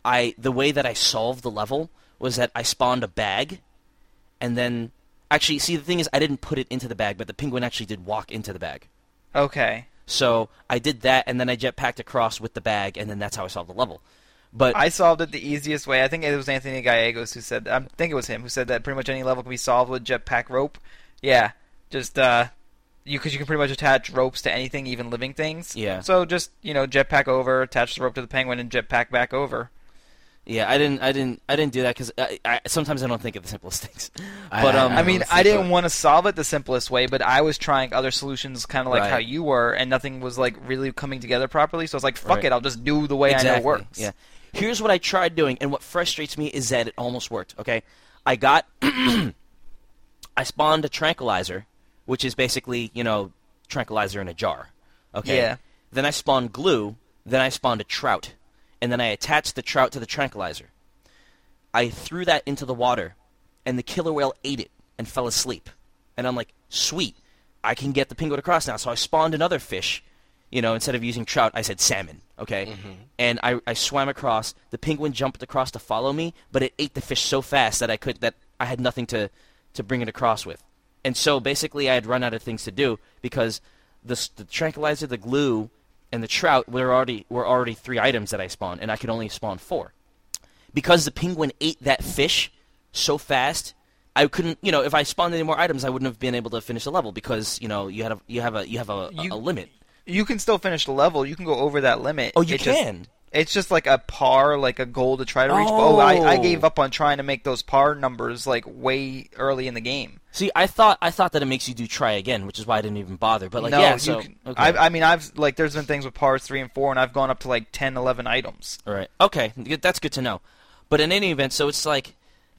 [SPEAKER 1] I the way that I solved the level was that I spawned a bag, and then actually, see the thing is, I didn't put it into the bag, but the penguin actually did walk into the bag.
[SPEAKER 4] Okay.
[SPEAKER 1] So I did that, and then I jetpacked across with the bag, and then that's how I solved the level. But
[SPEAKER 4] I solved it the easiest way. I think it was Anthony Gallegos who said. I think it was him who said that pretty much any level can be solved with jetpack rope. Yeah, just uh, you because you can pretty much attach ropes to anything, even living things.
[SPEAKER 1] Yeah.
[SPEAKER 4] So just you know jetpack over, attach the rope to the penguin, and jetpack back over.
[SPEAKER 1] Yeah, I didn't, I didn't, I didn't do that because I, I, sometimes I don't think of the simplest things. But um,
[SPEAKER 4] I mean, I didn't want to solve it the simplest way, but I was trying other solutions, kind of like
[SPEAKER 1] Right.
[SPEAKER 4] how you were, and nothing was like really coming together properly. So I was like, "Fuck
[SPEAKER 1] Right.
[SPEAKER 4] it, I'll just do the way I know works."
[SPEAKER 1] Yeah. Here's what I tried doing, and what frustrates me is that it almost worked. Okay, I got, I spawned a tranquilizer, which is basically you know tranquilizer in a jar. Okay.
[SPEAKER 4] Yeah.
[SPEAKER 1] Then I spawned glue. Then I spawned a trout, and then I attached the trout to the tranquilizer. I threw that into the water, and the killer whale ate it and fell asleep. And I'm like, sweet, I can get the penguin across now. So I spawned another fish. You know, instead of using trout, I said salmon. Okay, mm-hmm. and I, I swam across. The penguin jumped across to follow me, but it ate the fish so fast that I could that I had nothing to to bring it across with. And so basically, I had run out of things to do because the, the tranquilizer, the glue, and the trout were already were already three items that I spawned, and I could only spawn four because the penguin ate that fish so fast. I couldn't, you know, if I spawned any more items, I wouldn't have been able to finish the level because you know you had a you have a you have a, a-
[SPEAKER 4] You-
[SPEAKER 1] a limit.
[SPEAKER 4] You can still finish the level. You can go over that limit.
[SPEAKER 1] Oh, you
[SPEAKER 4] It just-
[SPEAKER 1] can.
[SPEAKER 4] It's just like a par, like a goal to try to reach. Oh, I, I
[SPEAKER 1] Oh.
[SPEAKER 4] gave up on trying to make those par numbers like way early in the game.
[SPEAKER 1] See, I thought I thought that it makes you do try again, which is why I didn't even bother. But like,
[SPEAKER 4] no,
[SPEAKER 1] yeah,
[SPEAKER 4] you
[SPEAKER 1] so
[SPEAKER 4] can,
[SPEAKER 1] okay.
[SPEAKER 4] I, I mean, I've like there's been things with pars three and four, and I've gone up to like 10, 11 items.
[SPEAKER 1] All right. Okay, that's good to know. But in any event, so it's like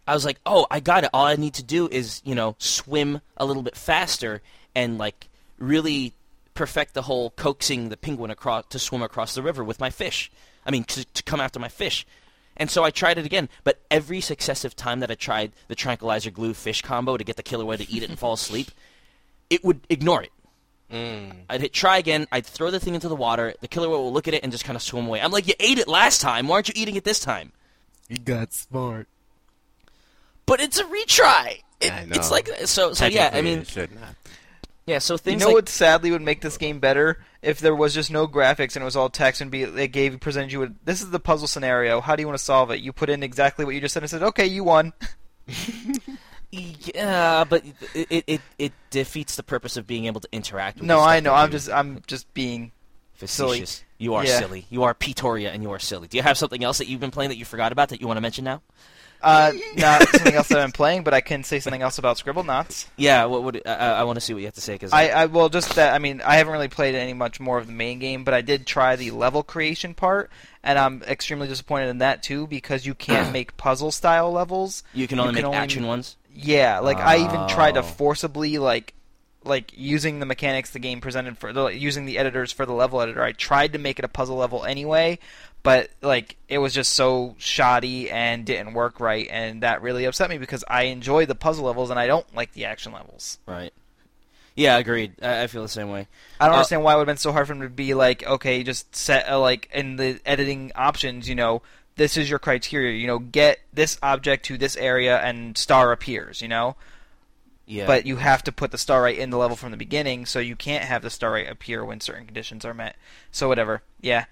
[SPEAKER 1] I was like, "Oh, I got it. All I need to do is, you know, swim a little bit faster and like really perfect the whole coaxing the penguin across to swim across the river with my fish. I mean, to, to come after my fish. And so I tried it again, but every successive time that I tried the tranquilizer glue fish combo to get the killer whale to eat it and fall asleep, it would ignore it. Mm. I'd hit try again. I'd throw the thing into the water. The killer whale will look at it and just kind of swim away. I'm like, you ate it last time. Why aren't you eating it this time?
[SPEAKER 2] You got smart.
[SPEAKER 1] But it's a retry. It,
[SPEAKER 2] I
[SPEAKER 1] It's like so. So yeah, I mean,
[SPEAKER 2] it should not.
[SPEAKER 1] yeah. So things.
[SPEAKER 4] You know
[SPEAKER 1] like
[SPEAKER 4] what sadly would make this game better if there was just no graphics and it was all text and be it gave presented you with this is the puzzle scenario. How do you want to solve it? You put in exactly what you just said and said, okay, you won.
[SPEAKER 1] Yeah, but it, it it it defeats the purpose of being able to interact. with
[SPEAKER 4] no, I know. I'm just I'm just being
[SPEAKER 1] facetious. You are
[SPEAKER 4] Yeah.
[SPEAKER 1] silly. You are Petoria, and you are silly. Do you have something else that you've been playing that you forgot about that you want to mention now?
[SPEAKER 4] Uh not something else that I'm playing, but I can say something else about Scribblenauts.
[SPEAKER 1] Yeah. What would I, I want to see what you have to say because
[SPEAKER 4] I, I well just that I mean I haven't really played any much more of the main game, but I did try the level creation part, and I'm extremely disappointed in that too because you can't make puzzle style levels.
[SPEAKER 1] you can only
[SPEAKER 4] you can
[SPEAKER 1] make
[SPEAKER 4] only-
[SPEAKER 1] action ones.
[SPEAKER 4] Yeah, like I even tried to
[SPEAKER 1] Oh.
[SPEAKER 4] forcibly like like using the mechanics the game presented for the, using the editors for the level editor. I tried to make it a puzzle level anyway, but like it was just so shoddy and didn't work right, and that really upset me because I enjoy the puzzle levels and I don't like the action levels.
[SPEAKER 1] Right. Yeah, agreed. I, I feel the same way.
[SPEAKER 4] I don't
[SPEAKER 1] Uh,
[SPEAKER 4] understand why it would have been so hard for him to be like, okay, just set a, like in the editing options, you know, this is your criteria, you know, get this object to this area and star appears, you know.
[SPEAKER 1] Yeah.
[SPEAKER 4] But you have to put the star right in the level from the beginning, so you can't have the star right appear when certain conditions are met. So whatever, yeah.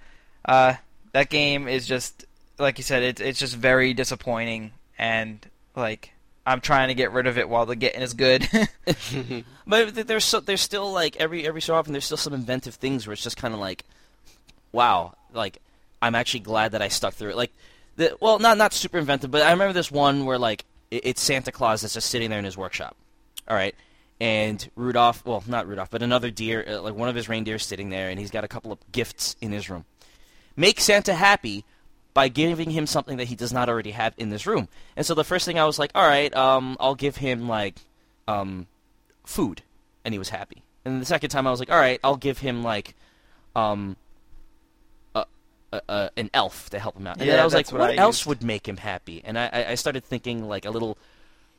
[SPEAKER 4] Uh, that game is just like you said, it's it's just very disappointing, and like I'm trying to get rid of it while the getting is good.
[SPEAKER 1] But there's so, there's still like every every so often there's still some inventive things where it's just kind of like, wow, like I'm actually glad that I stuck through it. Like, the, well, not not super inventive, but I remember this one where like it, it's Santa Claus that's just sitting there in his workshop, all right, and Rudolph, well, not Rudolph, but another deer, uh, like one of his reindeers sitting there, and he's got a couple of gifts in his room. Make Santa happy by giving him something that he does not already have in this room. And so the first thing I was like, all right, um, I'll give him like um, food, and he was happy. And the second time I was like, all right, I'll give him like um, a, a, a, an elf to help him out. And then I was like,
[SPEAKER 4] what
[SPEAKER 1] what, else would make him happy? And I, I I started thinking like a little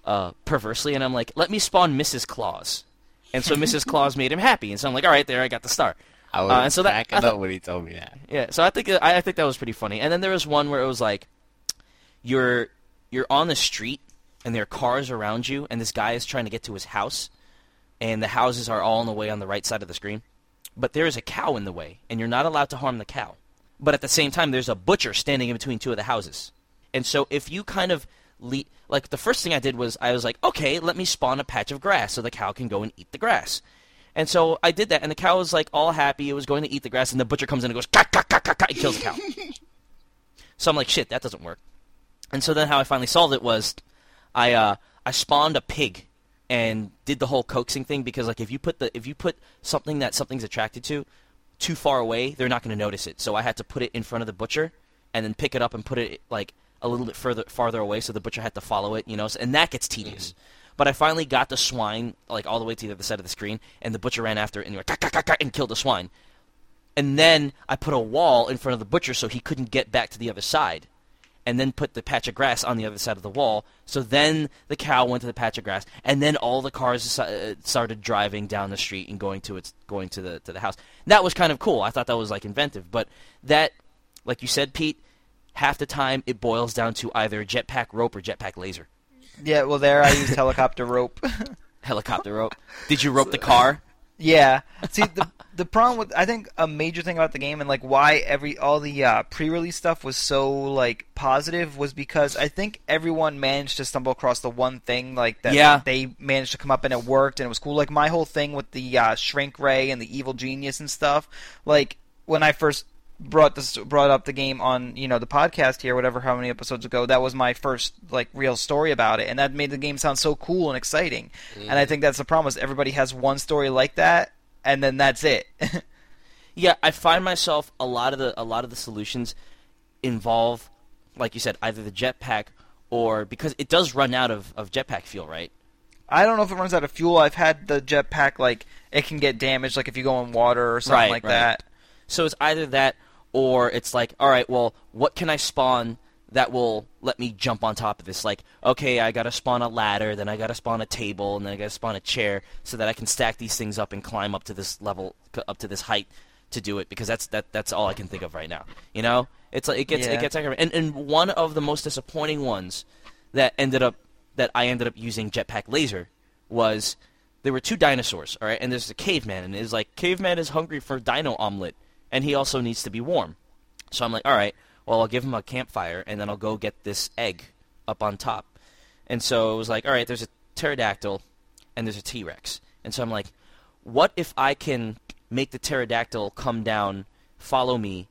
[SPEAKER 1] uh, perversely, and I'm like, let me spawn Mrs. Claus. And so Mrs. Claus made him happy, and so I'm like, all right, there, I got the star.
[SPEAKER 2] I was
[SPEAKER 1] Uh, and so that-
[SPEAKER 2] cracking up when he told me that.
[SPEAKER 1] Yeah, so I think uh, I, I think that was pretty funny. And then there was one where it was like, you're you're on the street and there are cars around you, and this guy is trying to get to his house, and the houses are all in the way on the right side of the screen, but there is a cow in the way, and you're not allowed to harm the cow. But at the same time, there's a butcher standing in between two of the houses, and so if you kind of le- like the first thing I did was I was like, okay, let me spawn a patch of grass so the cow can go and eat the grass. And so I did that, and the cow was like all happy. It was going to eat the grass, and the butcher comes in and goes, "Ka ka ka ka ka," and kills the cow. so I'm like, shit, that doesn't work. And so then how I finally solved it was, I uh, I spawned a pig and did the whole coaxing thing because like if you put the if you put something that something's attracted to too far away, they're not going to notice it. So I had to put it in front of the butcher and then pick it up and put it like a little bit further farther away, so the butcher had to follow it. You know, and that gets tedious. But I finally got the swine like all the way to the other side of the screen, and the butcher ran after it and, went, and killed the swine. And then I put a wall in front of the butcher so he couldn't get back to the other side. And then put the patch of grass on the other side of the wall. So then the cow went to the patch of grass, and then all the cars uh, started driving down the street and going to its going to the to the house. That was kind of cool. I thought that was like inventive. But that, like you said, Pete, half the time it boils down to either jetpack rope or jetpack laser.
[SPEAKER 4] Yeah, well, there I used helicopter rope.
[SPEAKER 1] Helicopter rope. Did you rope the car?
[SPEAKER 4] Yeah. See the the problem with I think a major thing about the game and like why every all the uh, pre-release stuff was so like positive was because I think everyone managed to stumble across the one thing like that
[SPEAKER 1] Yeah.
[SPEAKER 4] they managed to come up and it worked and it was cool. Like my whole thing with the uh, shrink ray and the evil genius and stuff. Like when I first brought this brought up the game on you know the podcast here whatever how many episodes ago that was my first like real story about it and that made the game sound so cool and exciting and i mm. think that's the problem is everybody has one story like that and then that's it
[SPEAKER 1] Yeah, I find myself a lot of the a lot of the solutions involve, like you said, either the jetpack or because it does run out of, of jetpack fuel, right?
[SPEAKER 4] I don't know if it runs out of fuel. I've had the jetpack like it can get damaged, like if you go in water or something
[SPEAKER 1] Right,
[SPEAKER 4] like
[SPEAKER 1] right.
[SPEAKER 4] that.
[SPEAKER 1] So it's either that or it's like, all right, well, what can I spawn that will let me jump on top of this? Like, okay, I gotta spawn a ladder, then I gotta spawn a table, and then I gotta spawn a chair so that I can stack these things up and climb up to this level, up to this height to do it because that's that that's all I can think of right now. You know, it's like it gets
[SPEAKER 4] Yeah.
[SPEAKER 1] it gets. And and one of the most disappointing ones that ended up that I ended up using jetpack laser was there were two dinosaurs, all right, and there's a caveman, and it's like caveman is hungry for dino omelet, and he also needs to be warm. So I'm like, all right, well I'll give him a campfire, and then I'll go get this egg up on top. And so it was like, all right, there's a pterodactyl, and there's a T-Rex, and so I'm like, what if I can make the pterodactyl come down, follow me,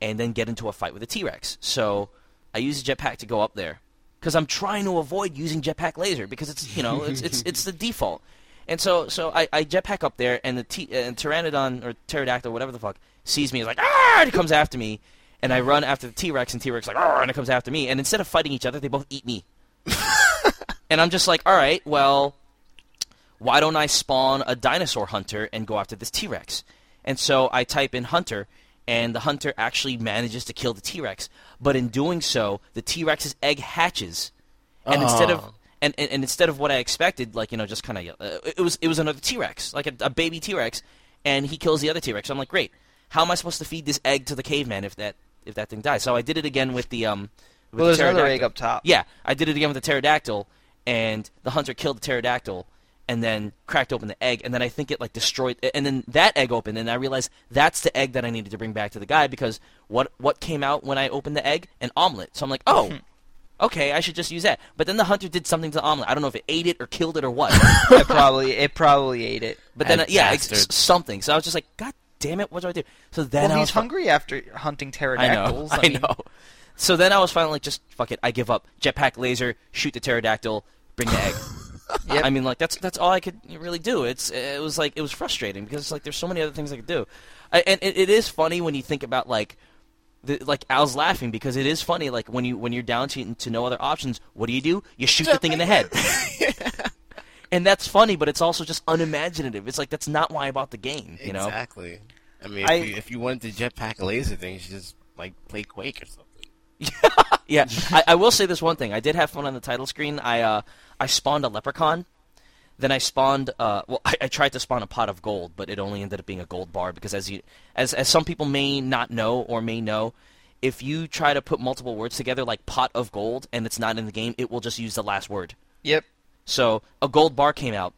[SPEAKER 1] and then get into a fight with the T-Rex? So I use a jetpack to go up there because I'm trying to avoid using jetpack laser because it's you know it's it's it's the default. And so so I, I jetpack up there and the T and Pteranodon or pterodactyl whatever the fuck sees me is like ah and it comes after me and I run after the T Rex and T Rex is like ah and it comes after me and instead of fighting each other they both eat me. and I'm just like all right well why don't I spawn a dinosaur hunter and go after this T Rex? And so I type in hunter, and the hunter actually manages to kill the T Rex. But in doing so, the T Rex's egg hatches, and instead of
[SPEAKER 2] Oh.
[SPEAKER 1] and, and, and instead of what I expected, like you know, just kind of uh, it was it was another T Rex, like a, a baby T Rex, and he kills the other T Rex. So I'm like, great. How am I supposed to feed this egg to the caveman if that if that thing dies? So I did it again with the um. With
[SPEAKER 4] Well,
[SPEAKER 1] the
[SPEAKER 4] there's another
[SPEAKER 1] pterodactyl.
[SPEAKER 4] egg up top.
[SPEAKER 1] Yeah, I did it again with the pterodactyl, and the hunter killed the pterodactyl, and then cracked open the egg, and then I think it like destroyed, and then that egg opened, and I realized that's the egg that I needed to bring back to the guy because what what came out when I opened the egg? An omelet. So I'm like, oh. Okay, I should just use that. But then the hunter did something to the omelet. I don't know if it ate it or killed it or what.
[SPEAKER 4] it probably it probably ate it.
[SPEAKER 1] But then, uh, yeah, it's something. So I was just like, God damn it, what do I do? So then
[SPEAKER 4] Well,
[SPEAKER 1] I
[SPEAKER 4] he's hungry after hunting pterodactyls.
[SPEAKER 1] I know. I,
[SPEAKER 4] mean,
[SPEAKER 1] know. So then I was finally like, just fuck it. I give up. Jetpack laser, shoot the pterodactyl, bring the egg.
[SPEAKER 4] Yep.
[SPEAKER 1] I mean, like that's that's all I could really do. It's it was like it was frustrating because it's like there's so many other things I could do, I, and it, it is funny when you think about like. The, like Al's laughing because it is funny. Like when you when you're down to to no other options, what do you do? You shoot the thing in the head, and that's funny. But it's also just unimaginative. It's like that's not why I bought the game. You know?
[SPEAKER 2] exactly. I mean, if,
[SPEAKER 4] I-
[SPEAKER 2] you, if you wanted to jetpack a laser thing, you should just like play Quake or something.
[SPEAKER 1] Yeah, I, I will say this one thing. I did have fun on the title screen. I uh, I spawned a leprechaun. Then I spawned. Uh, well, I, I tried to spawn a pot of gold, but it only ended up being a gold bar because, as you, as as some people may not know or may know, if you try to put multiple words together like pot of gold and it's not in the game, it will just use the last word.
[SPEAKER 4] Yep.
[SPEAKER 1] So a gold bar came out.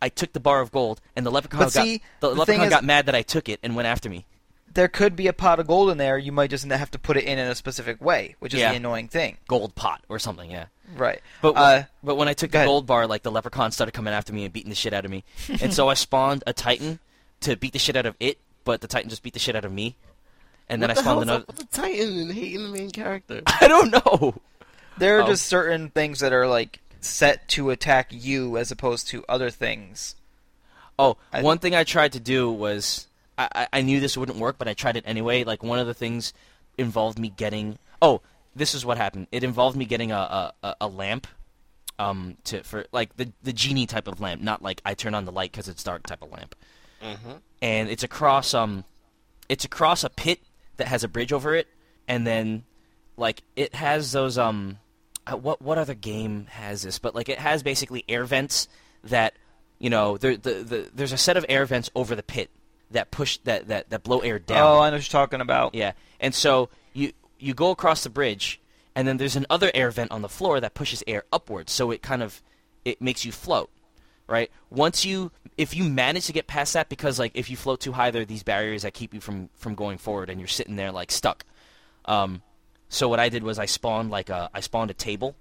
[SPEAKER 1] I took the bar of gold, and the leprechaun got
[SPEAKER 4] see,
[SPEAKER 1] the,
[SPEAKER 4] the
[SPEAKER 1] leprechaun
[SPEAKER 4] is-
[SPEAKER 1] got mad that I took it and went after me.
[SPEAKER 4] There could be a pot of gold in there. You might just have to put it in in a specific way, which is
[SPEAKER 1] Yeah.
[SPEAKER 4] the annoying thing.
[SPEAKER 1] Gold pot or something, yeah.
[SPEAKER 4] Right.
[SPEAKER 1] But
[SPEAKER 4] uh,
[SPEAKER 1] but when I took the
[SPEAKER 4] ahead.
[SPEAKER 1] gold bar, like the leprechaun started coming after me and beating the shit out of me, and so I spawned a titan to beat the shit out of it, but the titan just beat the shit out of me, and then
[SPEAKER 2] what
[SPEAKER 1] I
[SPEAKER 2] the
[SPEAKER 1] spawned another.
[SPEAKER 2] up with the Titan and hating the main character?
[SPEAKER 1] I don't know.
[SPEAKER 4] there are
[SPEAKER 1] oh.
[SPEAKER 4] just certain things that are like set to attack you as opposed to other things.
[SPEAKER 1] Oh,
[SPEAKER 4] I-
[SPEAKER 1] one thing I tried to do was I, I I knew this wouldn't work, but I tried it anyway. Like one of the things involved me getting. Oh, this is what happened. It involved me getting a a, a- a lamp, um, to for like the the genie type of lamp, not like I turn on the light because it's dark type of lamp. Mhm. And it's across um, it's across a pit that has a bridge over it, and then like it has those um, uh, what what other game has this? But like it has basically air vents that you know there the, the there's a set of air vents over the pit that push that that that blow air down.
[SPEAKER 4] Oh, I know what you're talking about.
[SPEAKER 1] Yeah, and so you you go across the bridge, and then there's another air vent on the floor that pushes air upwards, so it kind of it makes you float, right? Once you if you manage to get past that, because like if you float too high, there are these barriers that keep you from from going forward, and you're sitting there like stuck. Um, so what I did was I spawned like a I spawned a table,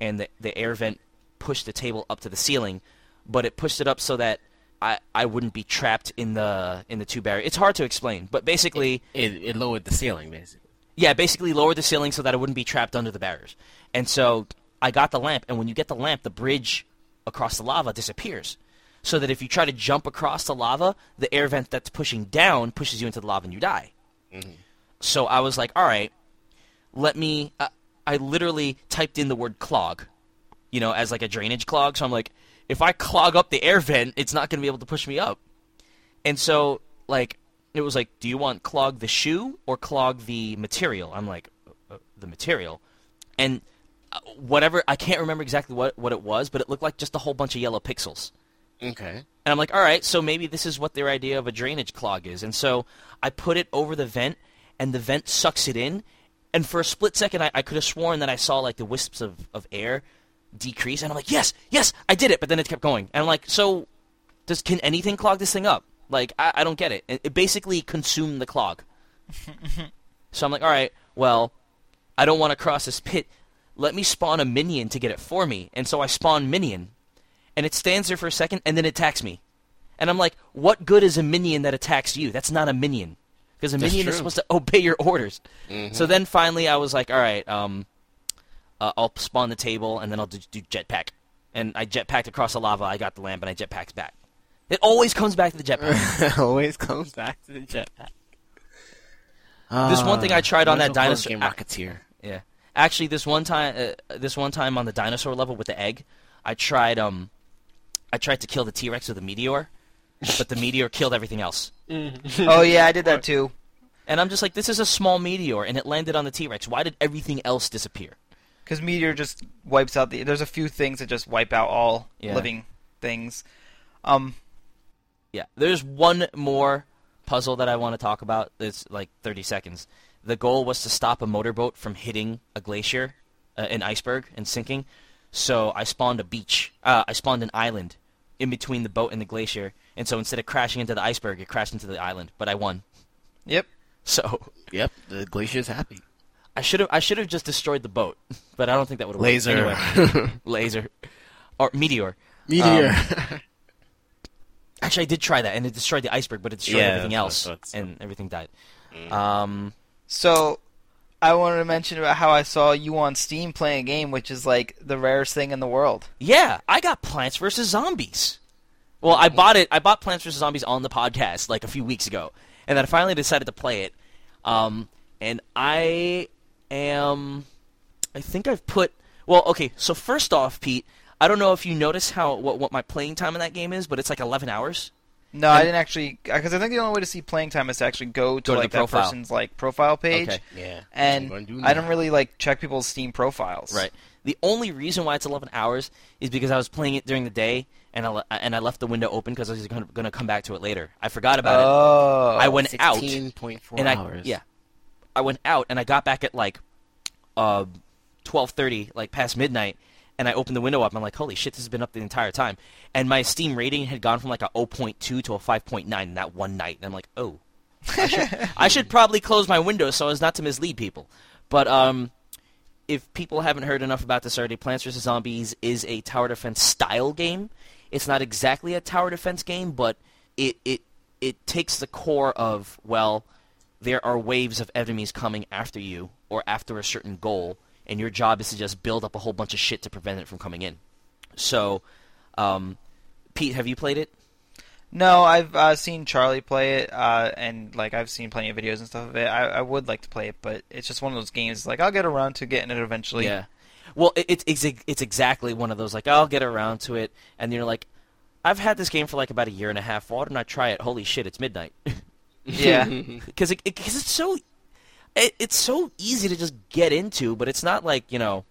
[SPEAKER 1] and the the air vent pushed the table up to the ceiling, but it pushed it up so that. I, I wouldn't be trapped in the in the two barriers. It's hard to explain, but basically,
[SPEAKER 2] It, it lowered the ceiling basically.
[SPEAKER 1] yeah, basically lowered the ceiling so that I wouldn't be trapped under the barriers. And so I got the lamp, and when you get the lamp, the bridge across the lava disappears. So that if you try to jump across the lava, the air vent that's pushing down pushes you into the lava and you die. Mm-hmm. So I was like, all right, let me. Uh, I literally typed in the word clog, you know, as like a drainage clog. So I'm like, if I clog up the air vent, it's not going to be able to push me up. And so, like, it was like, do you want clog the shoe or clog the material? I'm like, uh, uh, the material. And uh, whatever, I can't remember exactly what, what it was, but it looked like just a whole bunch of yellow pixels.
[SPEAKER 2] Okay.
[SPEAKER 1] And I'm like, all right, so maybe this is what their idea of a drainage clog is. And so I put it over the vent, and the vent sucks it in. And for a split second, I, I could have sworn that I saw like the wisps of, of air decrease. And I'm like, yes, yes, I did it. But then it kept going. And I'm like, so does can anything clog this thing up? Like, I, I don't get it. It, it basically consumed the clog. so I'm like, all right, well, I don't want to cross this pit. Let me spawn a minion to get it for me. And so I spawn minion and it stands there for a second, and then it attacks me. And I'm like, what good is a minion that attacks you? That's not a minion. Because a
[SPEAKER 2] That's
[SPEAKER 1] minion is supposed to obey your orders.
[SPEAKER 2] Mhm.
[SPEAKER 1] So then finally I was like, all right, um, uh, I'll spawn the table, and then I'll do, do jetpack. And I jetpacked across the lava, I got the lamp, and I jetpacked back. It always comes back to the jetpack.
[SPEAKER 2] always comes back to the jetpack.
[SPEAKER 1] This one thing I tried on that dinosaur-
[SPEAKER 2] Game Rocketeer.
[SPEAKER 1] Yeah. Actually, this one time, uh, this one time on the dinosaur level with the egg, I tried um, I tried to kill the T Rex with a meteor, but the meteor killed everything else.
[SPEAKER 4] oh yeah, I did that too.
[SPEAKER 1] And I'm just like, this is a small meteor, and it landed on the T Rex. Why did everything else disappear?
[SPEAKER 4] Because meteor just wipes out the. There's a few things that just wipe out all
[SPEAKER 1] Yeah.
[SPEAKER 4] living things. Um,
[SPEAKER 1] Yeah. There's one more puzzle that I want to talk about. It's like 30 seconds. The goal was to stop a motorboat from hitting a glacier, uh, an iceberg, and sinking. So I spawned a beach. Uh, I spawned an island in between the boat and the glacier. And so instead of crashing into the iceberg, it crashed into the island. But I won.
[SPEAKER 4] yep.
[SPEAKER 1] So
[SPEAKER 2] Yep, the glacier's happy.
[SPEAKER 1] I should have I should have just destroyed the boat, but I don't think that would have
[SPEAKER 2] Laser.
[SPEAKER 1] Anyway, laser or meteor.
[SPEAKER 2] Meteor.
[SPEAKER 1] Actually, I did try that, and it destroyed the iceberg, but it destroyed
[SPEAKER 2] Yeah,
[SPEAKER 1] everything else,
[SPEAKER 2] that's-
[SPEAKER 1] and everything died. Um,
[SPEAKER 4] So, I wanted to mention about how I saw you on Steam playing a game, which is like the rarest thing in the world.
[SPEAKER 1] yeah, I got Plants vs Zombies. Well, I bought it. I bought Plants vs Zombies on the podcast like a few weeks ago, and then I finally decided to play it. Um, and I am. I think I've put. Well, okay. So first off, Pete, I don't know if you notice how what what my playing time in that game is, but it's like 11 hours.
[SPEAKER 4] No, I didn't actually because I think the only way to see playing time is to actually go to
[SPEAKER 1] Go to
[SPEAKER 4] like
[SPEAKER 1] the
[SPEAKER 4] that
[SPEAKER 1] profile.
[SPEAKER 4] person's like profile page,
[SPEAKER 1] Okay.
[SPEAKER 2] yeah.
[SPEAKER 4] and
[SPEAKER 2] I'm do
[SPEAKER 4] I don't really like check people's Steam profiles.
[SPEAKER 1] Right. The only reason why it's 11 hours is because I was playing it during the day and I le- and I left the window open because I was going to come back to it later. I forgot about it.
[SPEAKER 4] Oh,
[SPEAKER 1] I went out
[SPEAKER 2] 16.4
[SPEAKER 1] and I
[SPEAKER 2] hours.
[SPEAKER 1] yeah, I went out and I got back at like uh 12:30, like past midnight, and I opened the window up. And I'm like, holy shit, this has been up the entire time. And my Steam rating had gone from like a 0.2 to a 5.9 in that one night. And I'm like, oh, I should, I should probably close my window so as not to mislead people. But um, if people haven't heard enough about this already, Plants vs Zombies is a tower defense style game. It's not exactly a tower defense game, but it it it takes the core of well, there are waves of enemies coming after you or after a certain goal, and your job is to just build up a whole bunch of shit to prevent it from coming in. So, um, Pete, have you played it?
[SPEAKER 4] No, I've uh, seen Charlie play it, uh, and like I've seen plenty of videos and stuff of it. I, I would like to play it, but it's just one of those games. Like I'll get around to getting it eventually.
[SPEAKER 1] Yeah. Well, it, it's it's it's exactly one of those like I'll get around to it, and you're like, I've had this game for like about a year and a half. Why didn't I try it? Holy shit, it's midnight.
[SPEAKER 4] Yeah.
[SPEAKER 1] Because it, it, it's so it, it's so easy to just get into, but it's not like you know.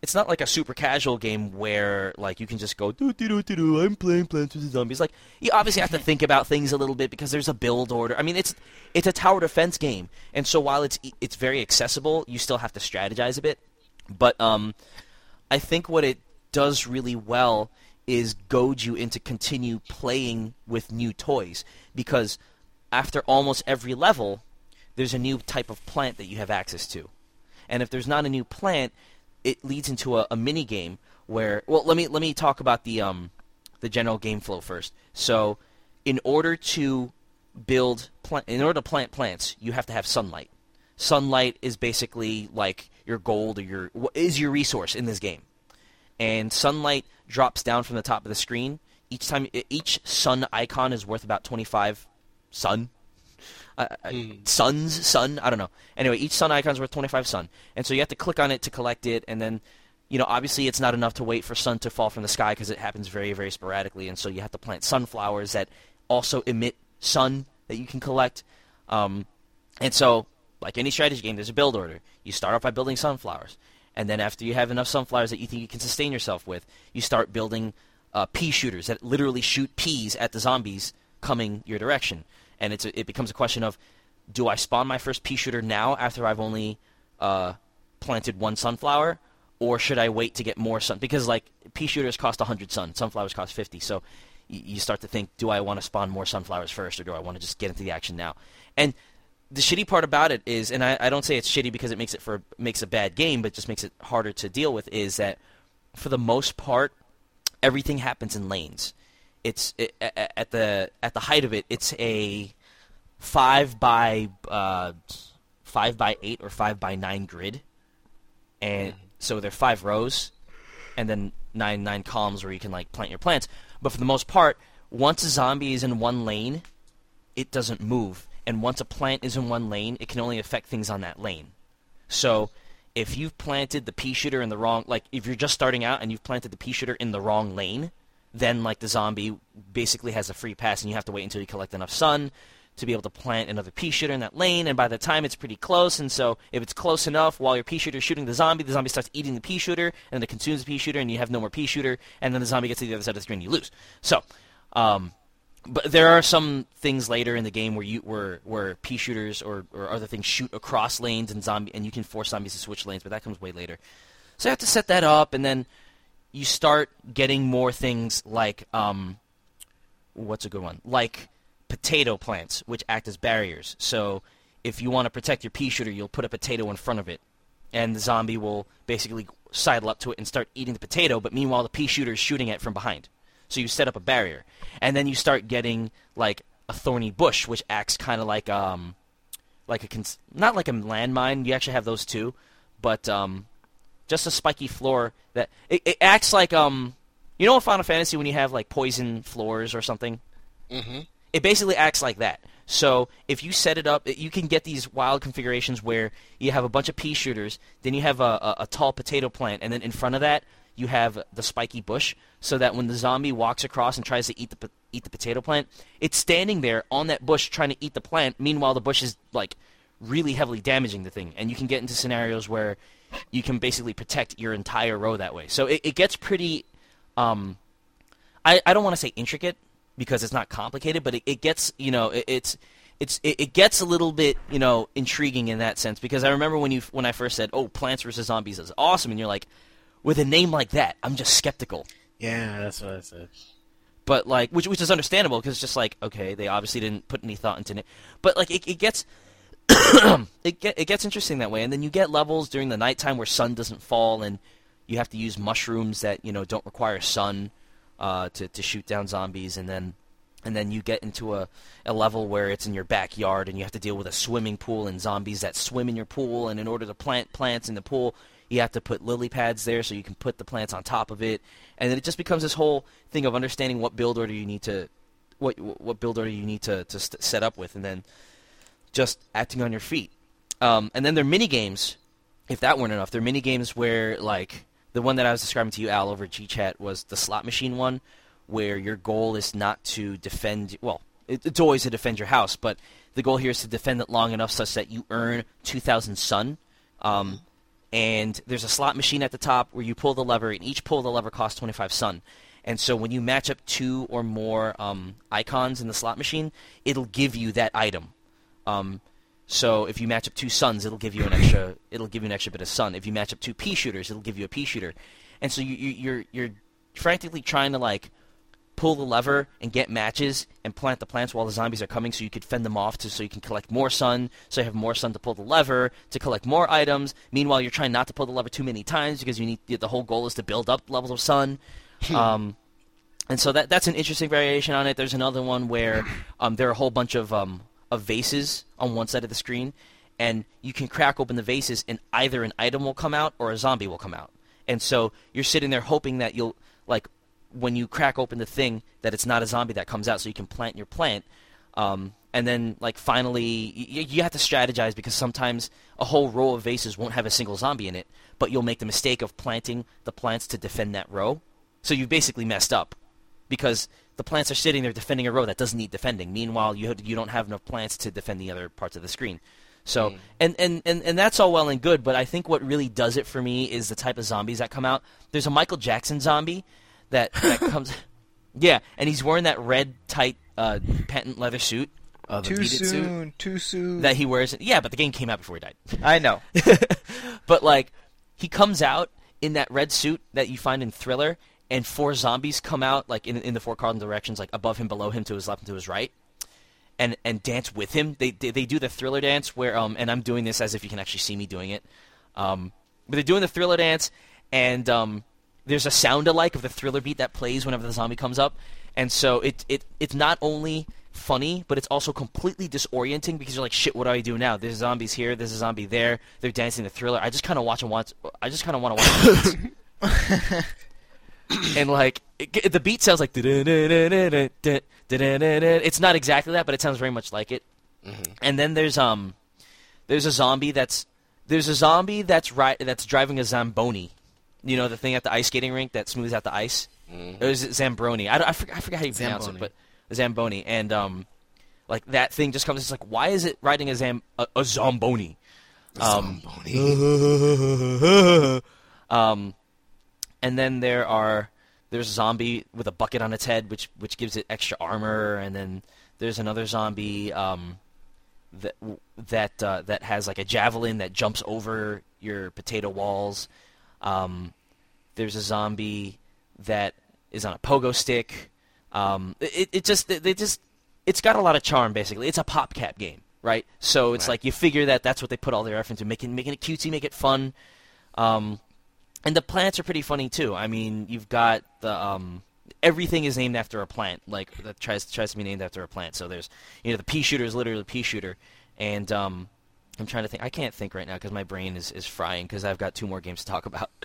[SPEAKER 1] It's not like a super casual game where like you can just go do do do do do. I'm playing Plants vs Zombies. Like you obviously have to think about things a little bit because there's a build order. I mean, it's it's a tower defense game, and so while it's it's very accessible, you still have to strategize a bit. But um, I think what it does really well is goad you into continue playing with new toys because after almost every level, there's a new type of plant that you have access to, and if there's not a new plant, it leads into a, a mini game where well let me let me talk about the um the general game flow first. So in order to build plant in order to plant plants, you have to have sunlight. Sunlight is basically like your gold or your wh- is your resource in this game. And sunlight drops down from the top of the screen. Each time each sun icon is worth about 25 sun uh, uh, suns, sun. I don't know. Anyway, each sun icon is worth 25 sun, and so you have to click on it to collect it, and then you know, obviously it's not enough to wait for sun to fall from the sky because it happens very, very sporadically, and so you have to plant sunflowers that also emit sun that you can collect. Um, and so, like any strategy game, there's a build order. You start off by building sunflowers, and then after you have enough sunflowers that you think you can sustain yourself with, you start building uh, pea shooters that literally shoot peas at the zombies coming your direction. And it's a, it becomes a question of, do I spawn my first pea shooter now after I've only uh, planted one sunflower, or should I wait to get more sun? Because like pea shooters cost 100 sun, sunflowers cost 50. So y- you start to think, do I want to spawn more sunflowers first, or do I want to just get into the action now? And the shitty part about it is, and I, I don't say it's shitty because it makes it for makes a bad game, but just makes it harder to deal with. Is that for the most part, everything happens in lanes. It's it, at the at the height of it, it's a five by uh, five by eight or five by nine grid, and so there are five rows, and then nine nine columns where you can like plant your plants. But for the most part, once a zombie is in one lane, it doesn't move, and once a plant is in one lane, it can only affect things on that lane. So if you've planted the pea shooter in the wrong, like if you're just starting out and you've planted the pea shooter in the wrong lane, then like the zombie basically has a free pass, and you have to wait until you collect enough sun to be able to plant another pea shooter in that lane. And by the time it's pretty close, and so if it's close enough, while your pea shooter is shooting the zombie, the zombie starts eating the pea shooter, and it consumes the pea shooter, and you have no more pea shooter, and then the zombie gets to the other side of the screen, you lose. So. Um, but there are some things later in the game where you where where pea shooters or, or other things shoot across lanes and zombie and you can force zombies to switch lanes, but that comes way later. So you have to set that up, and then you start getting more things like um, what's a good one? Like potato plants, which act as barriers. So if you want to protect your pea shooter, you'll put a potato in front of it, and the zombie will basically sidle up to it and start eating the potato. But meanwhile, the pea shooter is shooting it from behind. So you set up a barrier, and then you start getting like a thorny bush, which acts kind of like um, like a cons- not like a landmine. You actually have those too, but um, just a spiky floor that it, it acts like um, you know, in Final Fantasy when you have like poison floors or something.
[SPEAKER 2] Mm-hmm.
[SPEAKER 1] It basically acts like that. So if you set it up, you can get these wild configurations where you have a bunch of pea shooters, then you have a, a, a tall potato plant, and then in front of that you have the spiky bush, so that when the zombie walks across and tries to eat the eat the potato plant, it's standing there on that bush trying to eat the plant. Meanwhile, the bush is like really heavily damaging the thing, and you can get into scenarios where you can basically protect your entire row that way. So it, it gets pretty. Um, I, I don't want to say intricate because it's not complicated, but it, it gets you know it, it's it's it, it gets a little bit you know intriguing in that sense because I remember when you when I first said oh Plants vs Zombies is awesome and you're like with a name like that I'm just skeptical
[SPEAKER 2] Yeah, that's what I said.
[SPEAKER 1] but like which which is understandable because it's just like okay they obviously didn't put any thought into it but like it, it gets it get it gets interesting that way and then you get levels during the nighttime where sun doesn't fall and you have to use mushrooms that you know don't require sun uh, to to shoot down zombies and then and then you get into a, a level where it's in your backyard and you have to deal with a swimming pool and zombies that swim in your pool and in order to plant plants in the pool you have to put lily pads there so you can put the plants on top of it and then it just becomes this whole thing of understanding what build order you need to what what build order you need to, to st- set up with and then just acting on your feet. Um, and then there are mini games if that weren't enough there are mini games where like the one that I was describing to you Al over GChat was the slot machine one where your goal is not to defend well it, it's always to defend your house but the goal here is to defend it long enough such that you earn 2000 sun. Um, and there's a slot machine at the top where you pull the lever and each pull of the lever costs 25 sun. And so when you match up two or more um, icons in the slot machine it'll give you that item um, so if you match up two suns, it'll give you an extra. It'll give you an extra bit of sun. If you match up two pea shooters, it'll give you a pea shooter. And so you, you, you're you're frantically trying to like pull the lever and get matches and plant the plants while the zombies are coming, so you could fend them off to so you can collect more sun. So you have more sun to pull the lever to collect more items. Meanwhile, you're trying not to pull the lever too many times because you need the whole goal is to build up levels of sun. um, and so that that's an interesting variation on it. There's another one where um, there are a whole bunch of um, of vases on one side of the screen, and you can crack open the vases, and either an item will come out or a zombie will come out. And so you're sitting there hoping that you'll like when you crack open the thing that it's not a zombie that comes out, so you can plant your plant. Um, and then like finally you have to strategize because sometimes a whole row of vases won't have a single zombie in it, but you'll make the mistake of planting the plants to defend that row. So you've basically messed up because the plants are sitting there defending a row that doesn't need defending. Meanwhile, you you don't have enough plants to defend the other parts of the screen. So and, and, and, and that's all well and good, but I think what really does it for me is the type of zombies that come out. There's a Michael Jackson zombie that, that comes Yeah, and he's wearing that red tight uh, patent leather suit
[SPEAKER 2] the
[SPEAKER 4] Too
[SPEAKER 2] beaded suit?
[SPEAKER 4] soon. Too soon.
[SPEAKER 1] that he wears. Yeah, but the game came out before he died.
[SPEAKER 4] I know.
[SPEAKER 1] but like he comes out in that red suit that you find in Thriller, and four zombies come out like in in the four cardinal directions, like above him, below him, to his left, and to his right, and and dance with him. They they, they do the Thriller dance where um and I'm doing this as if you can actually see me doing it, um but they're doing the Thriller dance, and um there's a sound alike of the Thriller beat that plays whenever the zombie comes up, and so it it it's not only funny, but it's also completely disorienting because you're like, shit, what do I do now? There's zombies here, there's a zombie there, they're dancing the thriller. I just kind of watch and watch. I just kind of want to watch. the beats. and like it, the beat sounds like it's not exactly that, but it sounds very much like it. And then there's um there's a zombie that's there's a zombie that's right that's driving a zamboni. You know the thing at the ice skating rink that smooths out the ice. It was Zambroni. I, don't- I, forget, I forget how you pronounce
[SPEAKER 2] Zamboni.
[SPEAKER 1] it, but Zamboni. And um, like that thing just comes. It's like, why is it riding a zam a, a zomboni? Um, um, and then there are there's a zombie with a bucket on its head, which which gives it extra armor, and then there's another zombie um, that that uh, that has like a javelin that jumps over your potato walls. Um, there's a zombie that is on a pogo stick. Um, it, it just they just it's got a lot of charm. Basically, it's a PopCap game, right? So it's
[SPEAKER 2] Right.
[SPEAKER 1] like you figure that that's what they put all their effort into, making making it cutesy, make it fun. Um, and the plants are pretty funny too. I mean, you've got the um, everything is named after a plant, like that tries tries to be named after a plant. So there's you know the pea shooter is literally a pea shooter, and um, I'm trying to think. I can't think right now because my brain is, is frying because I've got two more games to talk about.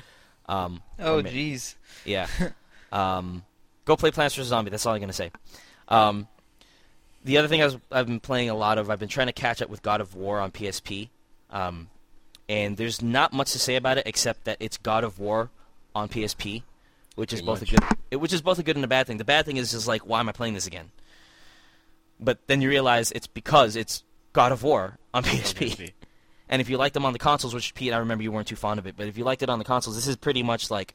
[SPEAKER 1] Um,
[SPEAKER 4] Oh, jeez.
[SPEAKER 1] yeah. um, go play Plants vs Zombie. That's all I'm gonna say. Um, the other thing I was, I've been playing a lot of, I've been trying to catch up with God of War on PSP, um, and there's not much to say about it except that it's God of War on PSP, which is
[SPEAKER 2] Pretty
[SPEAKER 1] both
[SPEAKER 2] much.
[SPEAKER 1] a good, which is both a good and a bad thing. The bad thing is just like, why am I playing this again? But then you realize it's because it's God of War on PSP. And if you liked them on the consoles, which Pete, I remember you weren't too fond of it, but if you liked it on the consoles, this is pretty much like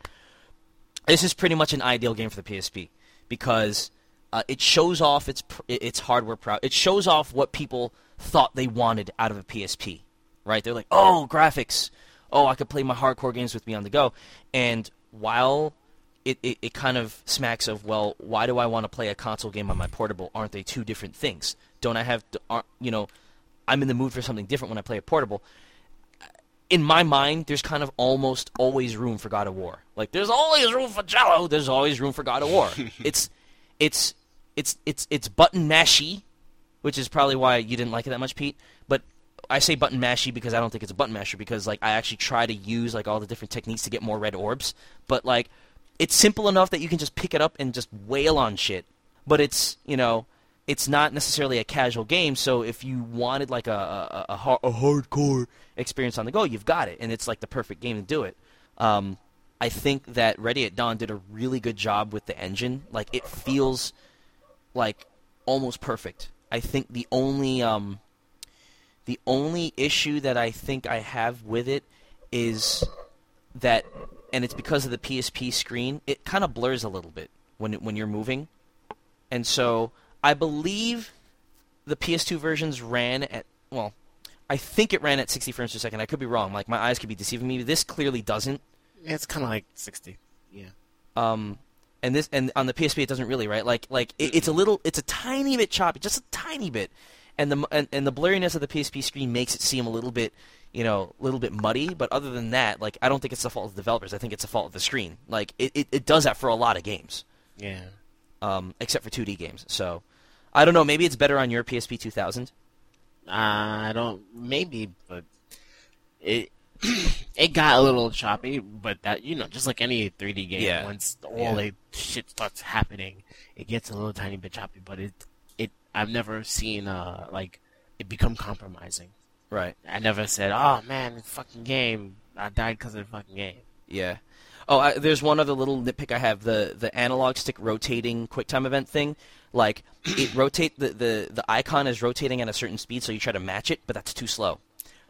[SPEAKER 1] this is pretty much an ideal game for the PSP because uh, it shows off its its hardware pro- It shows off what people thought they wanted out of a PSP. Right? They're like, "Oh, graphics. Oh, I could play my hardcore games with me on the go." And while it, it, it kind of smacks of, well, why do I want to play a console game on my portable? Aren't they two different things? Don't I have, to, aren't, you know, I'm in the mood for something different when I play a portable. In my mind, there's kind of almost always room for God of War. Like there's always room for Jello. There's always room for God of War. it's, it's, it's, it's, it's button mashy, which is probably why you didn't like it that much, Pete. But I say button mashy because I don't think it's a button masher because like I actually try to use like all the different techniques to get more red orbs. But like it's simple enough that you can just pick it up and just wail on shit. But it's you know it's not necessarily a casual game. So if you wanted like a a, a, har- a hardcore experience on the go, you've got it, and it's like the perfect game to do it. Um, I think that Ready at Dawn did a really good job with the engine. Like it feels like almost perfect. I think the only um, the only issue that I think I have with it is that, and it's because of the PSP screen, it kind of blurs a little bit when when you're moving, and so I believe the PS2 versions ran at well, I think it ran at 60 frames per second. I could be wrong. Like my eyes could be deceiving me. This clearly doesn't.
[SPEAKER 2] It's kind of like 60. Yeah.
[SPEAKER 1] Um, and this and on the PSP it doesn't really right. Like like it, it's a little, it's a tiny bit choppy, just a tiny bit, and the and, and the blurriness of the PSP screen makes it seem a little bit, you know, a little bit muddy. But other than that, like I don't think it's the fault of the developers. I think it's the fault of the screen. Like it, it, it does that for a lot of games,
[SPEAKER 2] Yeah.
[SPEAKER 1] um, except for 2D games. So I don't know. Maybe it's better on your PSP 2000.
[SPEAKER 2] I don't maybe, but it it got a little choppy. But that you know, just like any 3D game,
[SPEAKER 1] Yeah.
[SPEAKER 2] once all
[SPEAKER 1] Yeah.
[SPEAKER 2] the shit starts happening, it gets a little tiny bit choppy. But it I've never seen uh like it become compromising.
[SPEAKER 1] Right.
[SPEAKER 2] I never said, "Oh man, fucking game, I died because of the fucking game."
[SPEAKER 1] Yeah. Oh, I, there's one other little nitpick I have the the analog stick rotating QuickTime event thing. Like it rotate the, the the icon is rotating at a certain speed, so you try to match it, but that's too slow.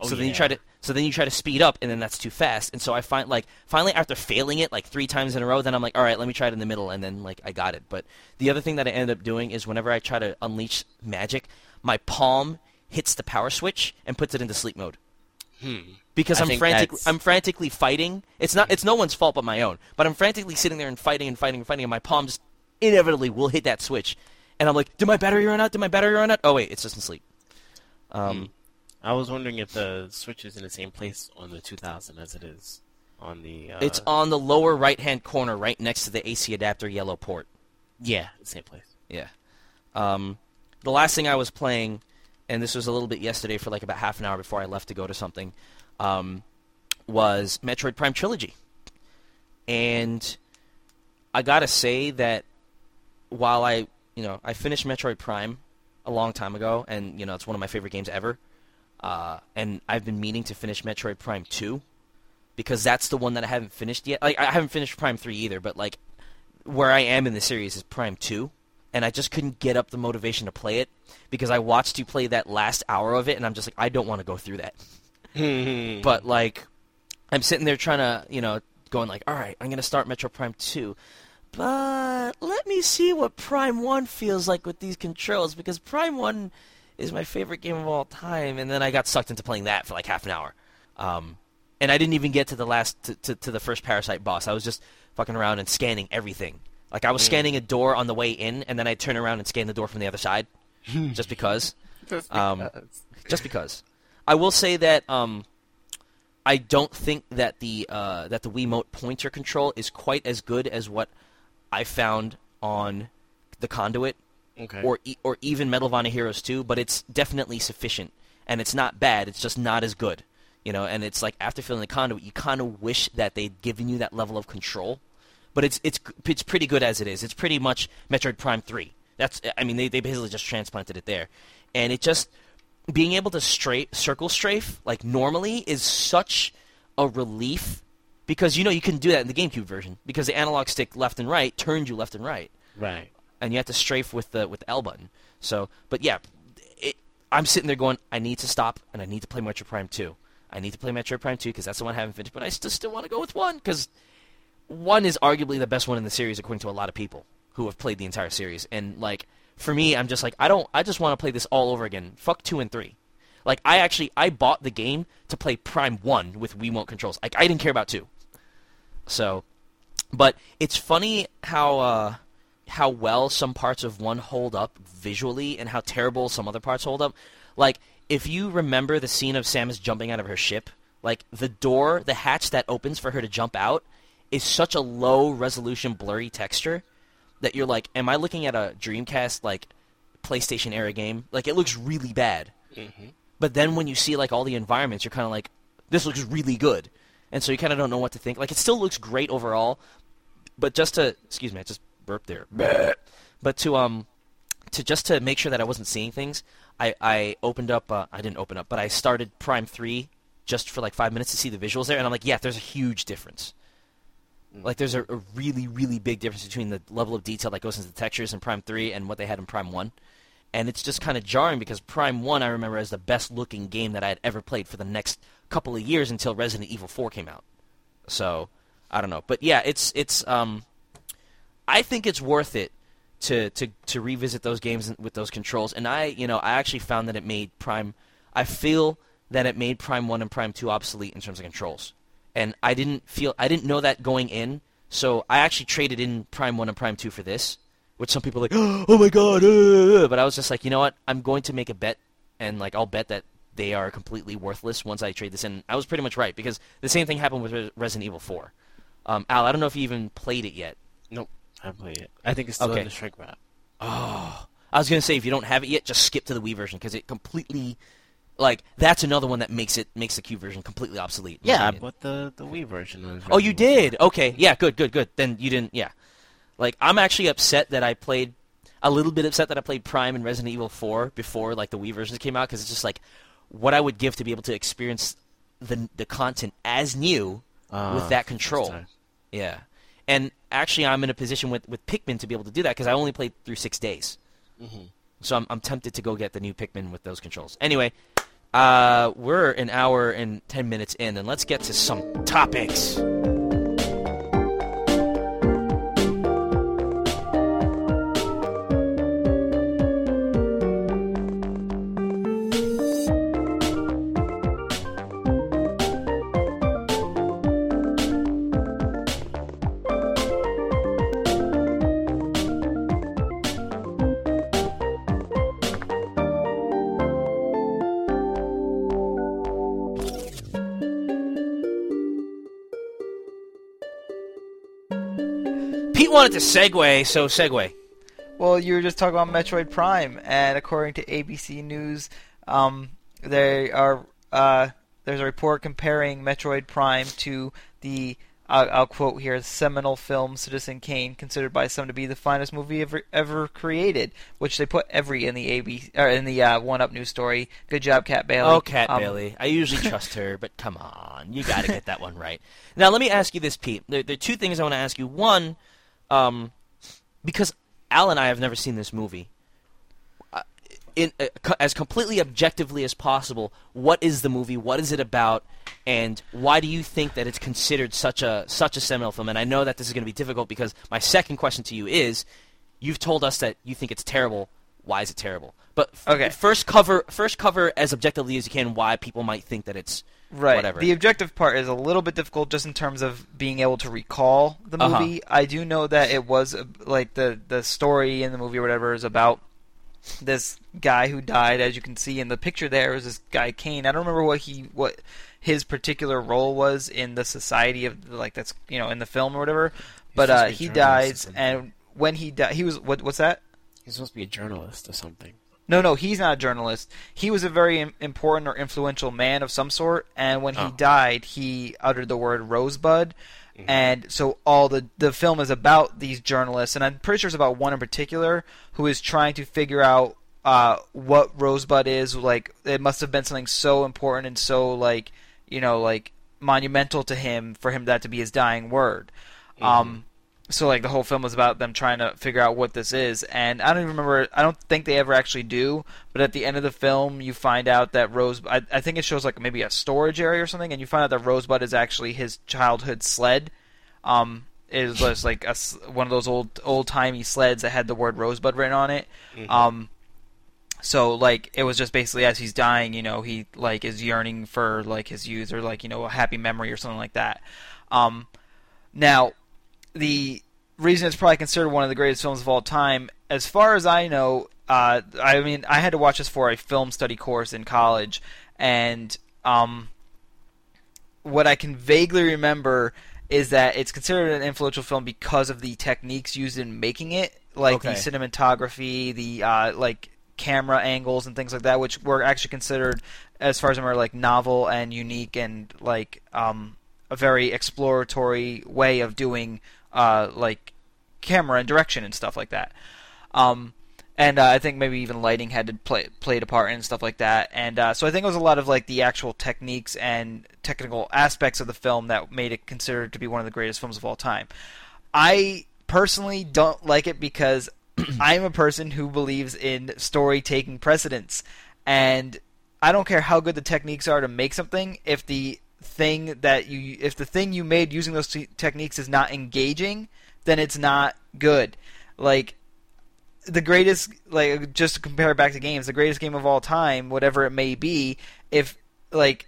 [SPEAKER 2] Oh,
[SPEAKER 1] so then you try to so then you try to speed up, and then that's too fast. And so I find like finally after failing it like three times in a row, then I'm like, all right, let me try it in the middle, and then like I got it. But the other thing that I ended up doing is whenever I try to unleash magic, my palm hits the power switch and puts it into sleep mode Hmm. because
[SPEAKER 2] I
[SPEAKER 1] I'm
[SPEAKER 2] think
[SPEAKER 1] frantic.
[SPEAKER 2] that's-
[SPEAKER 1] I'm frantically fighting. It's not. It's no one's fault but my own. But I'm frantically sitting there and fighting and fighting and fighting, and my palm just inevitably will hit that switch, and I'm like, "Did my battery run out? Did my battery run out? Oh wait, it's just in sleep." Um,
[SPEAKER 2] I was wondering if the switch is in the same place on the 2000 as it is on the. Uh,
[SPEAKER 1] It's on the lower right-hand corner, right next to the AC adapter yellow port.
[SPEAKER 2] yeah, same place.
[SPEAKER 1] Yeah. Um, the last thing I was playing, and this was a little bit yesterday for like about half an hour before I left to go to something, um, was Metroid Prime Trilogy. And I gotta say that while I, you know, I finished Metroid Prime a long time ago, and you know, it's one of my favorite games ever. Uh, and I've been meaning to finish Metroid Prime 2 because that's the one that I haven't finished yet. Like I haven't finished Prime 3 either, but like where I am in the series is Prime 2, and I just couldn't get up the motivation to play it because I watched you play that last hour of it, and I'm just like, I don't want to go through that. but like, I'm sitting there trying to, you know, going like, all right, I'm gonna start Metroid Prime 2, but let me see what Prime 1 feels like with these controls because Prime 1 is my favorite game of all time, and then I got sucked into playing that for like half an hour. Um, and I didn't even get to the last to, to, to the first parasite boss. I was just fucking around and scanning everything. Like I was scanning a door on the way in, and then I turn around and scan the door from the other side, just because. Um, just because. I will say that um, I don't think that the uh, that the Wiimote pointer control is quite as good as what I found on the Conduit
[SPEAKER 2] Okay.
[SPEAKER 1] or e- or even Medal of Honor Heroes 2, but it's definitely sufficient and it's not bad. It's just not as good, you know. And it's like after filling the conduit, you kind of wish that they'd given you that level of control, but it's it's it's pretty good as it is. It's pretty much Metroid Prime 3. That's I mean they they basically just transplanted it there, and it just being able to straight circle strafe like normally is such a relief because you know you can do that in the GameCube version because the analog stick left and right turned you left and right
[SPEAKER 2] right.
[SPEAKER 1] And you have to strafe with the with the L button. So, but yeah, it, I'm sitting there going, I need to stop and I need to play Metroid Prime 2. I need to play Metroid Prime 2 because that's the one I haven't finished, but I still still want to go with one because one is arguably the best one in the series according to a lot of people who have played the entire series. And like for me, I'm just like I don't I just want to play this all over again. Fuck 2 and 3. Like I actually I bought the game to play Prime 1 with Wiimote controls. Like I didn't care about 2. So, but it's funny how uh how well some parts of one hold up visually and how terrible some other parts hold up. Like, if you remember the scene of Samus jumping out of her ship, like the door, the hatch that opens for her to jump out is such a low resolution blurry texture that you're like, am I looking at a Dreamcast like PlayStation era game? Like it looks really bad. Mm-hmm. But then when you see like all the environments, you're kind of like, this looks really good. And so you kind of don't know what to think. Like it still looks great overall, but just to excuse me, I just burped there. But to um to just to make sure that I wasn't seeing things, I I opened up. Uh, I didn't open up, but I started Prime Three just for like five minutes to see the visuals there, and I'm like, yeah, there's a huge difference. Like there's a, a really really big difference between the level of detail that goes into the textures in Prime Three and what they had in Prime One. And it's just kind of jarring because Prime 1 I remember as the best looking game that I had ever played for the next couple of years until Resident Evil 4 came out. So, I don't know. But yeah, it's it's um I think it's worth it to to to revisit those games with those controls. And I, you know, I actually found that it made Prime I feel that it made Prime 1 and Prime 2 obsolete in terms of controls. And I didn't feel I didn't know that going in. So, I actually traded in Prime 1 and Prime 2 for this, which some people are like, "Oh my god." uh," But I was just like, "You know what? I'm going to make a bet and like I'll bet that they are completely worthless once I trade this in." I was pretty much right because the same thing happened with Re- Resident Evil 4. Um, Al, I don't know if you even played it yet.
[SPEAKER 2] Nope. I played it. I think it's still
[SPEAKER 1] Okay.
[SPEAKER 2] in the shrink wrap.
[SPEAKER 1] Oh, I was gonna say if you don't have it yet, just skip to the Wii version because it completely, like, that's another one that makes it makes the Cube version completely obsolete.
[SPEAKER 2] Yeah, I bought the the Wii version.
[SPEAKER 1] Oh, you did? Okay, yeah, good, good, good. Then you didn't. Yeah, like I'm actually upset that I played. a little bit upset that I played Prime and Resident Evil 4 before like the Wii versions came out because it's just like what I would give to be able to experience the the content as new
[SPEAKER 2] Uh,
[SPEAKER 1] with that control. Yeah, and actually, I'm in a position with with Pikmin to be able to do that because I only played through six days. So I'm I'm tempted to go get the new Pikmin with those controls. Anyway, uh, we're an hour and ten minutes in, and let's get to some topics. Wanted to segue, so segue.
[SPEAKER 4] Well, you were just talking about Metroid Prime, and according to ABC News, um, they are uh, there's a report comparing Metroid Prime to the uh, I'll quote here seminal film Citizen Kane, considered by some to be the finest movie ever ever created, which they put every in the AB or in the uh, One Up news story. Good job, Kat Bailey.
[SPEAKER 1] Oh, Kat
[SPEAKER 4] Um,
[SPEAKER 1] Bailey. I usually trust her, but come on, you got to get that one right. Now, let me ask you this, Pete. There, there are two things I want to ask you. One, um, because Al and I have never seen this movie. Uh, In, uh, co- as completely objectively as possible, what is the movie? What is it about? And why do you think that it's considered such a such a seminal film? And I know that this is going to be difficult because my second question to you is, you've told us that you think it's terrible. Why is it terrible? But f-
[SPEAKER 4] Okay.
[SPEAKER 1] first cover first cover as objectively as you can why people might think that it's
[SPEAKER 4] Right.
[SPEAKER 1] whatever.
[SPEAKER 4] The objective part is a little bit difficult just in terms of being able to recall the
[SPEAKER 1] Uh-huh.
[SPEAKER 4] movie. I do know that it was uh, like the the story in the movie or whatever is about this guy who died. As you can see in the picture, there is this guy Kane. I don't remember what he what his particular role was in the society of like that's you know in the film or whatever. But uh, he dies, and when he died, he was what? What's that?
[SPEAKER 2] He's supposed to be a journalist or something.
[SPEAKER 4] No, no, he's not a journalist. He was a very important or influential man of some sort, and when he
[SPEAKER 2] Oh.
[SPEAKER 4] died, he uttered the word rosebud. And so all the the film is about these journalists, and I'm pretty sure it's about one in particular who is trying to figure out uh, what rosebud is. Like it must have been something so important and so like you know like monumental to him for him that to be his dying word. Um, so like the whole film was about them trying to figure out what this is and i don't even remember i don't think they ever actually do but at the end of the film you find out that rose i, I think it shows like maybe a storage area or something and you find out that rosebud is actually his childhood sled. Um it was just like a one of those old old timey sleds that had the word rosebud written on it. Um so like it was just basically as he's dying you know he like is yearning for like his youth or like you know a happy memory or something like that. Um now the reason it's probably considered one of the greatest films of all time, as far as I know, uh, I mean, I had to watch this for a film study course in college, and um, what I can vaguely remember is that it's considered an influential film because of the techniques used in making it, like the cinematography, the uh, like camera angles and things like that, which were actually considered, as far as I remember, like novel and unique and like um, a very exploratory way of doing uh, like camera and direction and stuff like that. Um, and uh, I think maybe even lighting had to play played a part and stuff like that. And uh, so I think it was a lot of like the actual techniques and technical aspects of the film that made it considered to be one of the greatest films of all time. I personally don't like it because I'm a person who believes in story taking precedence, and I don't care how good the techniques are to make something if the thing that you if the thing you made using those te- techniques is not engaging, then it's not good. Like the greatest like just to compare it back to games, the greatest game of all time, whatever it may be, if like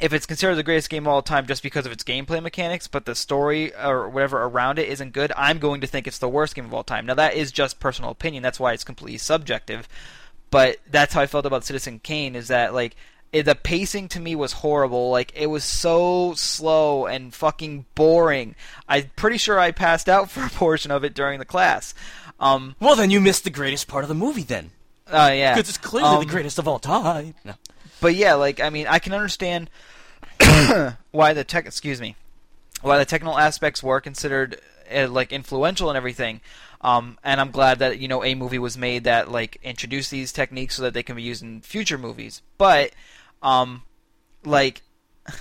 [SPEAKER 4] if it's considered the greatest game of all time just because of its gameplay mechanics, but the story or whatever around it isn't good, I'm going to think it's the worst game of all time. Now that is just personal opinion. That's why it's completely subjective. But that's how I felt about Citizen Kane. Is that like it, the pacing to me was horrible. Like it was so slow and fucking boring. I'm pretty sure I passed out for a portion of it during the class. Um.
[SPEAKER 1] well, then you missed the greatest part of the movie then.
[SPEAKER 4] Uh, yeah.
[SPEAKER 1] Because it's clearly
[SPEAKER 4] Um,
[SPEAKER 1] the greatest of all time. No.
[SPEAKER 4] But yeah, like I mean, I can understand why the tech, excuse me, why the technical aspects were considered uh, like influential and everything. Um, and I'm glad that you know a movie was made that like introduced these techniques so that they can be used in future movies. But um, like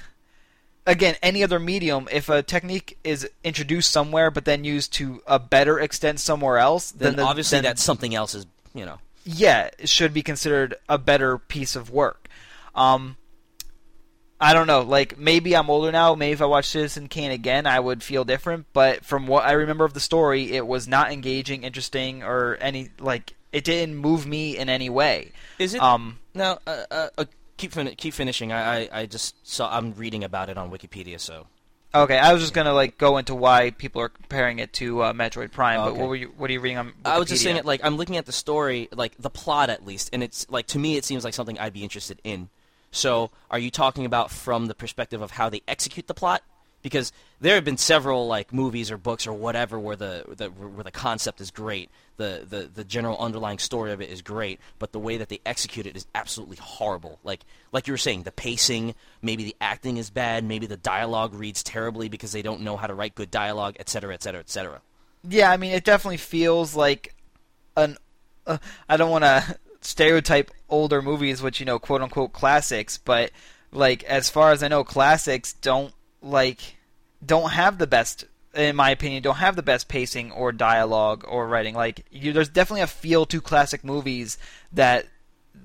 [SPEAKER 4] again, any other medium, if a technique is introduced somewhere but then used to a better extent somewhere else,
[SPEAKER 1] Then,
[SPEAKER 4] then, the-
[SPEAKER 1] obviously
[SPEAKER 4] then-
[SPEAKER 1] that's something else is you know.
[SPEAKER 4] yeah, it should be considered a better piece of work. Um, I don't know. Like maybe I'm older now. Maybe if I watched Citizen Kane again, I would feel different. But from what I remember of the story, it was not engaging, interesting, or any like it didn't move me in any way.
[SPEAKER 1] Is it
[SPEAKER 4] Um,
[SPEAKER 1] now? Uh, uh, keep fin- keep finishing. I, I I just saw. I'm reading about it on Wikipedia. So
[SPEAKER 4] okay, I was just gonna like go into why people are comparing it to uh, Metroid Prime. But
[SPEAKER 1] Okay.
[SPEAKER 4] what were you? What are you reading on?
[SPEAKER 1] I was just saying it like I'm looking at the story, like the plot at least, and it's like to me it seems like something I'd be interested in. So, are you talking about from the perspective of how they execute the plot? Because there have been several like movies or books or whatever where the, the where the concept is great, the, the the general underlying story of it is great, but the way that they execute it is absolutely horrible. Like like you were saying, the pacing, maybe the acting is bad, maybe the dialogue reads terribly because they don't know how to write good dialogue, et cetera, et cetera, et cetera.
[SPEAKER 4] Yeah, I mean, it definitely feels like an. Uh, I don't want to stereotype older movies, which you know, quote unquote classics, but like as far as I know, classics don't like don't have the best, in my opinion, don't have the best pacing or dialogue or writing. Like, you, there's definitely a feel to classic movies that,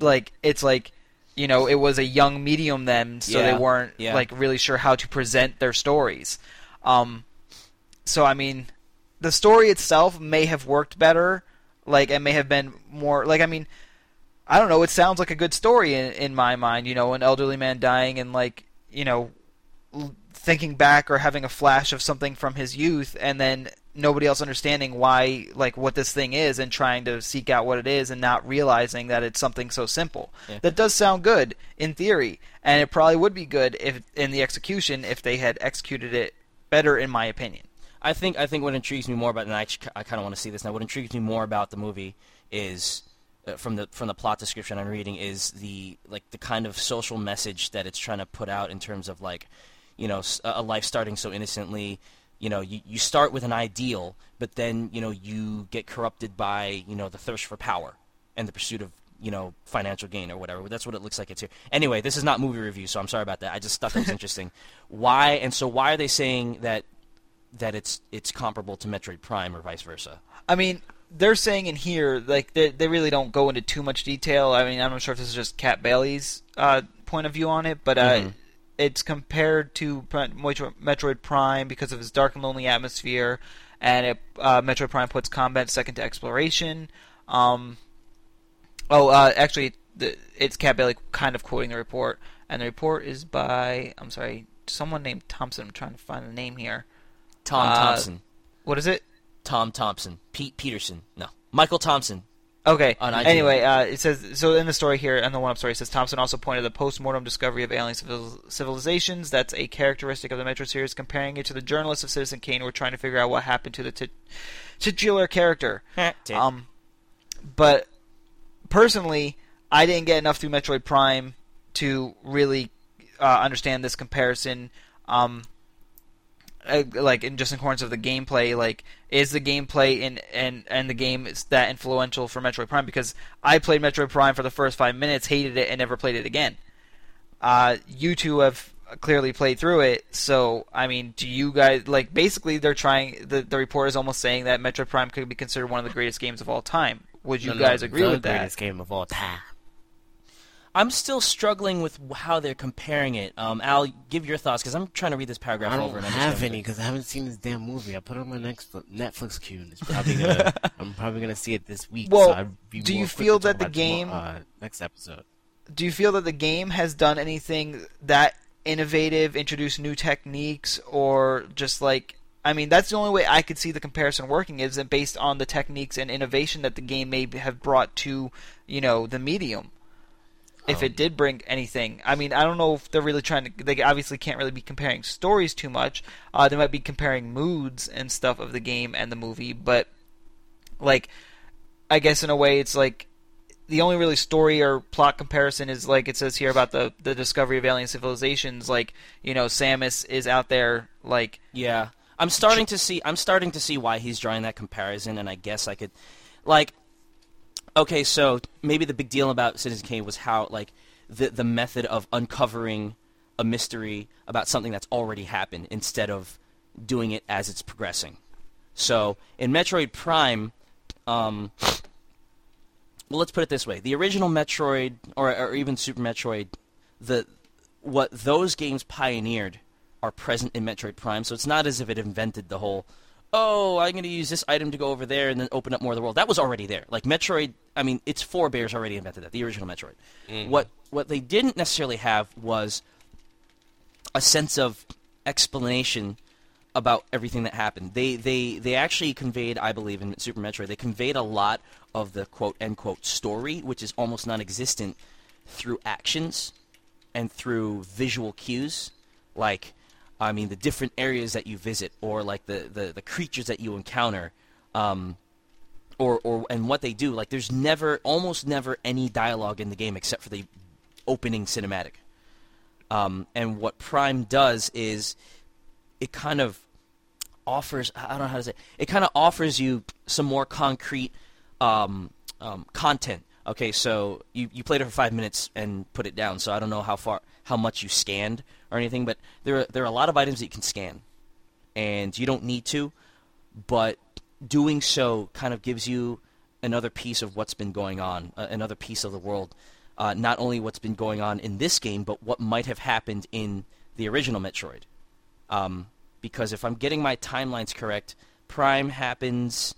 [SPEAKER 4] like, it's like. You know, it was a young medium then, so
[SPEAKER 1] Yeah,
[SPEAKER 4] they weren't
[SPEAKER 1] yeah.
[SPEAKER 4] like really sure how to present their stories. Um, so I mean, the story itself may have worked better, like it may have been more like I mean, I don't know. It sounds like a good story in in my mind. You know, an elderly man dying and like you know, thinking back or having a flash of something from his youth, and then nobody else understanding why like what this thing is and trying to seek out what it is and not realizing that it's something so simple.
[SPEAKER 1] Yeah.
[SPEAKER 4] That does sound good in theory, and it probably would be good if in the execution if they had executed it better, in my opinion.
[SPEAKER 1] I think I think what intrigues me more about, and I, I kind of want to see this now. What intrigues me more about the movie is uh, from the from the plot description I'm reading is the like the kind of social message that it's trying to put out in terms of like, you know, a life starting so innocently. You know, you, you start with an ideal, but then you know you get corrupted by you know the thirst for power and the pursuit of you know financial gain or whatever. That's what it looks like it's here. Anyway, this is not movie review, so I'm sorry about that. I just thought that was interesting. Why and so why are they saying that that it's it's comparable to Metroid Prime or vice versa?
[SPEAKER 4] I mean, they're saying in here like they they really don't go into too much detail. I mean, I'm not sure if this is just Kat Bailey's uh, point of view on it, but uh,
[SPEAKER 1] Mhm.
[SPEAKER 4] It's compared to Metroid Prime because of its dark and lonely atmosphere, and it, uh, Metroid Prime puts combat second to exploration. Um, oh, uh, actually, the, it's Kat Bailey kind of quoting the report, and the report is by I'm sorry, someone named Thompson. I'm trying to find the name here.
[SPEAKER 1] Tom
[SPEAKER 4] Uh,
[SPEAKER 1] Thompson,
[SPEAKER 4] What is it?
[SPEAKER 1] Tom Thompson, Pete Peterson, no, Michael Thompson.
[SPEAKER 4] Okay. Anyway, uh, it says so in the story here, and the one-up story it says Thompson also pointed to the post-mortem discovery of alien civil- civilizations. That's a characteristic of the Metroid series, comparing it to the journalists of Citizen Kane who were trying to figure out what happened to the tit- titular character. Um, but personally, I didn't get enough through Metroid Prime to really uh, understand this comparison. Um, like in just in accordance of the gameplay, like is the gameplay in and and the game is that influential for Metroid Prime? Because I played Metroid Prime for the first five minutes, hated it, and never played it again. Uh, you two have clearly played through it, so I mean, do you guys like? Basically, they're trying. The the report is almost saying that Metroid Prime could be considered one of the greatest games of all time. Would you
[SPEAKER 2] No, no,
[SPEAKER 4] guys agree with that?
[SPEAKER 2] greatest game of all time.
[SPEAKER 1] I'm still struggling with how they're comparing it. Um, Al, give your thoughts because I'm trying to read this paragraph over.
[SPEAKER 2] I
[SPEAKER 1] over
[SPEAKER 2] don't
[SPEAKER 1] and
[SPEAKER 2] have
[SPEAKER 1] understand
[SPEAKER 2] any because I haven't seen this damn movie. I put it on my next Netflix queue, and it's probably gonna. I'm probably gonna see it this week.
[SPEAKER 4] Well,
[SPEAKER 2] so I'd be
[SPEAKER 4] do you feel that the
[SPEAKER 2] about tomorrow-
[SPEAKER 4] game-
[SPEAKER 2] uh, next episode?
[SPEAKER 4] do you feel that the game has done anything that innovative, introduced new techniques, or just like I mean, that's the only way I could see the comparison working is that based on the techniques and innovation that the game may have brought to you know the medium. If it did bring anything, I mean, I don't know if they're really trying to. They obviously can't really be comparing stories too much. Uh, they might be comparing moods and stuff of the game and the movie, but like, I guess in a way, it's like the only really story or plot comparison is like it says here about the the discovery of alien civilizations. Like you know, Samus is out there like
[SPEAKER 1] Yeah, I'm starting to see. I'm starting to see why he's drawing that comparison, and I guess I could, like, okay, so maybe the big deal about Citizen Kane was how like the the method of uncovering a mystery about something that's already happened instead of doing it as it's progressing. So in Metroid Prime, um, well, let's put it this way: the original Metroid, or, or even Super Metroid, the what those games pioneered are present in Metroid Prime. So it's not as if it invented the whole, oh, I'm going to use this item to go over there and then open up more of the world. That was already there. Like Metroid, I mean, its forebears already invented that. The original Metroid. Mm-hmm. What what they didn't necessarily have was a sense of explanation about everything that happened. They they they actually conveyed, I believe, in Super Metroid, they conveyed a lot of the quote end quote story, which is almost non-existent, through actions and through visual cues, like I mean the different areas that you visit, or like the the, the creatures that you encounter. Um, or, or and what they do like there's never almost never any dialogue in the game except for the opening cinematic um, and what Prime does is it kind of offers I don't know how to say it, it kind of offers you some more concrete um, um, content. Okay, so you, you played it for five minutes and put it down. So I don't know how far how much you scanned or anything, but there are, there are a lot of items that you can scan, and you don't need to, but doing so kind of gives you another piece of what's been going on, uh, another piece of the world. Uh, not only what's been going on in this game, but what might have happened in the original Metroid. Um, because if I'm getting my timelines correct, Prime happens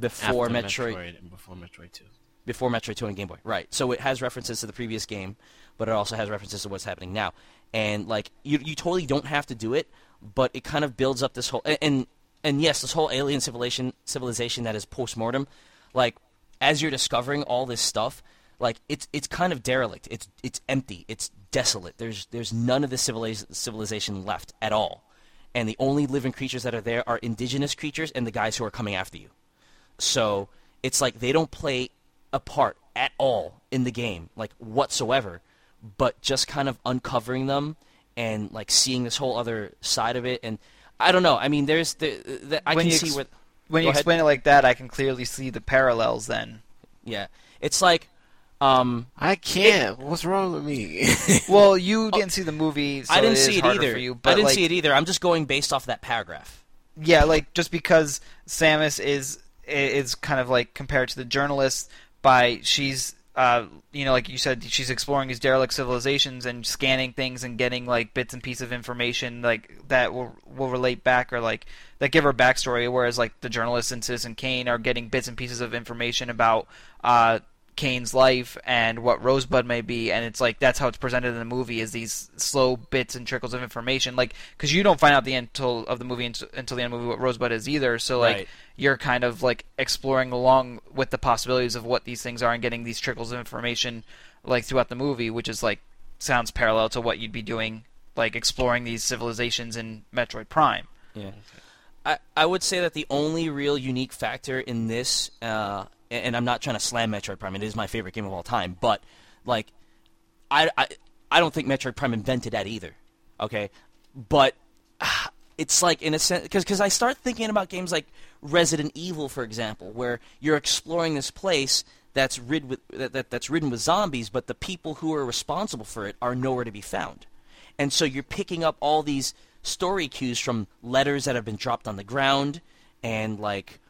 [SPEAKER 1] before
[SPEAKER 2] After
[SPEAKER 1] Metroid,
[SPEAKER 2] Metroid and before Metroid Two.
[SPEAKER 1] Before Metroid 2 and Game Boy. Right. So it has references to the previous game, but it also has references to what's happening now. And like you you totally don't have to do it, but it kind of builds up this whole and and, yes, this whole alien civilization civilization that is post-mortem, like as you're discovering all this stuff, like it's it's kind of derelict. It's it's empty. It's desolate. There's there's none of the civiliz- civilization left at all. And the only living creatures that are there are indigenous creatures and the guys who are coming after you. So it's like they don't play a part at all in the game, like whatsoever, but just kind of uncovering them and like seeing this whole other side of it. And I don't know. I mean, there's the, the I
[SPEAKER 4] When
[SPEAKER 1] can
[SPEAKER 4] you
[SPEAKER 1] see
[SPEAKER 4] ex-
[SPEAKER 1] where
[SPEAKER 4] When you
[SPEAKER 1] ahead.
[SPEAKER 4] explain it like that, I can clearly see the parallels. Then,
[SPEAKER 1] yeah, it's like um
[SPEAKER 2] I can't. What's wrong with me?
[SPEAKER 4] well, you didn't see the movie, so
[SPEAKER 1] I didn't
[SPEAKER 4] it is
[SPEAKER 1] see it either.
[SPEAKER 4] You, but
[SPEAKER 1] I didn't
[SPEAKER 4] like,
[SPEAKER 1] see it either. I'm just going based off that paragraph.
[SPEAKER 4] yeah, like just because Samus is is kind of like compared to the journalist by she's uh you know like you said she's exploring these derelict civilizations and scanning things and getting like bits and pieces of information like that will will relate back or like that give her backstory. Whereas like the journalist and Citizen Kane are getting bits and pieces of information about uh Kane's life and what Rosebud may be, and it's like that's how it's presented in the movie is these slow bits and trickles of information, like because you don't find out the end till, of the movie until, until the end of the movie what Rosebud is either. So like
[SPEAKER 1] Right.
[SPEAKER 4] you're kind of like exploring along with the possibilities of what these things are and getting these trickles of information like throughout the movie, which is like sounds parallel to what you'd be doing like exploring these civilizations in Metroid Prime.
[SPEAKER 1] Yeah. I, I would say that the only real unique factor in this, uh, and I'm not trying to slam Metroid Prime, it is my favorite game of all time, but, like, I, I, I don't think Metroid Prime invented that either, okay? But it's like, in a sense, because I start thinking about games like Resident Evil, for example, where you're exploring this place that's rid with that, that that's ridden with zombies, but the people who are responsible for it are nowhere to be found. And so you're picking up all these story cues from letters that have been dropped on the ground and like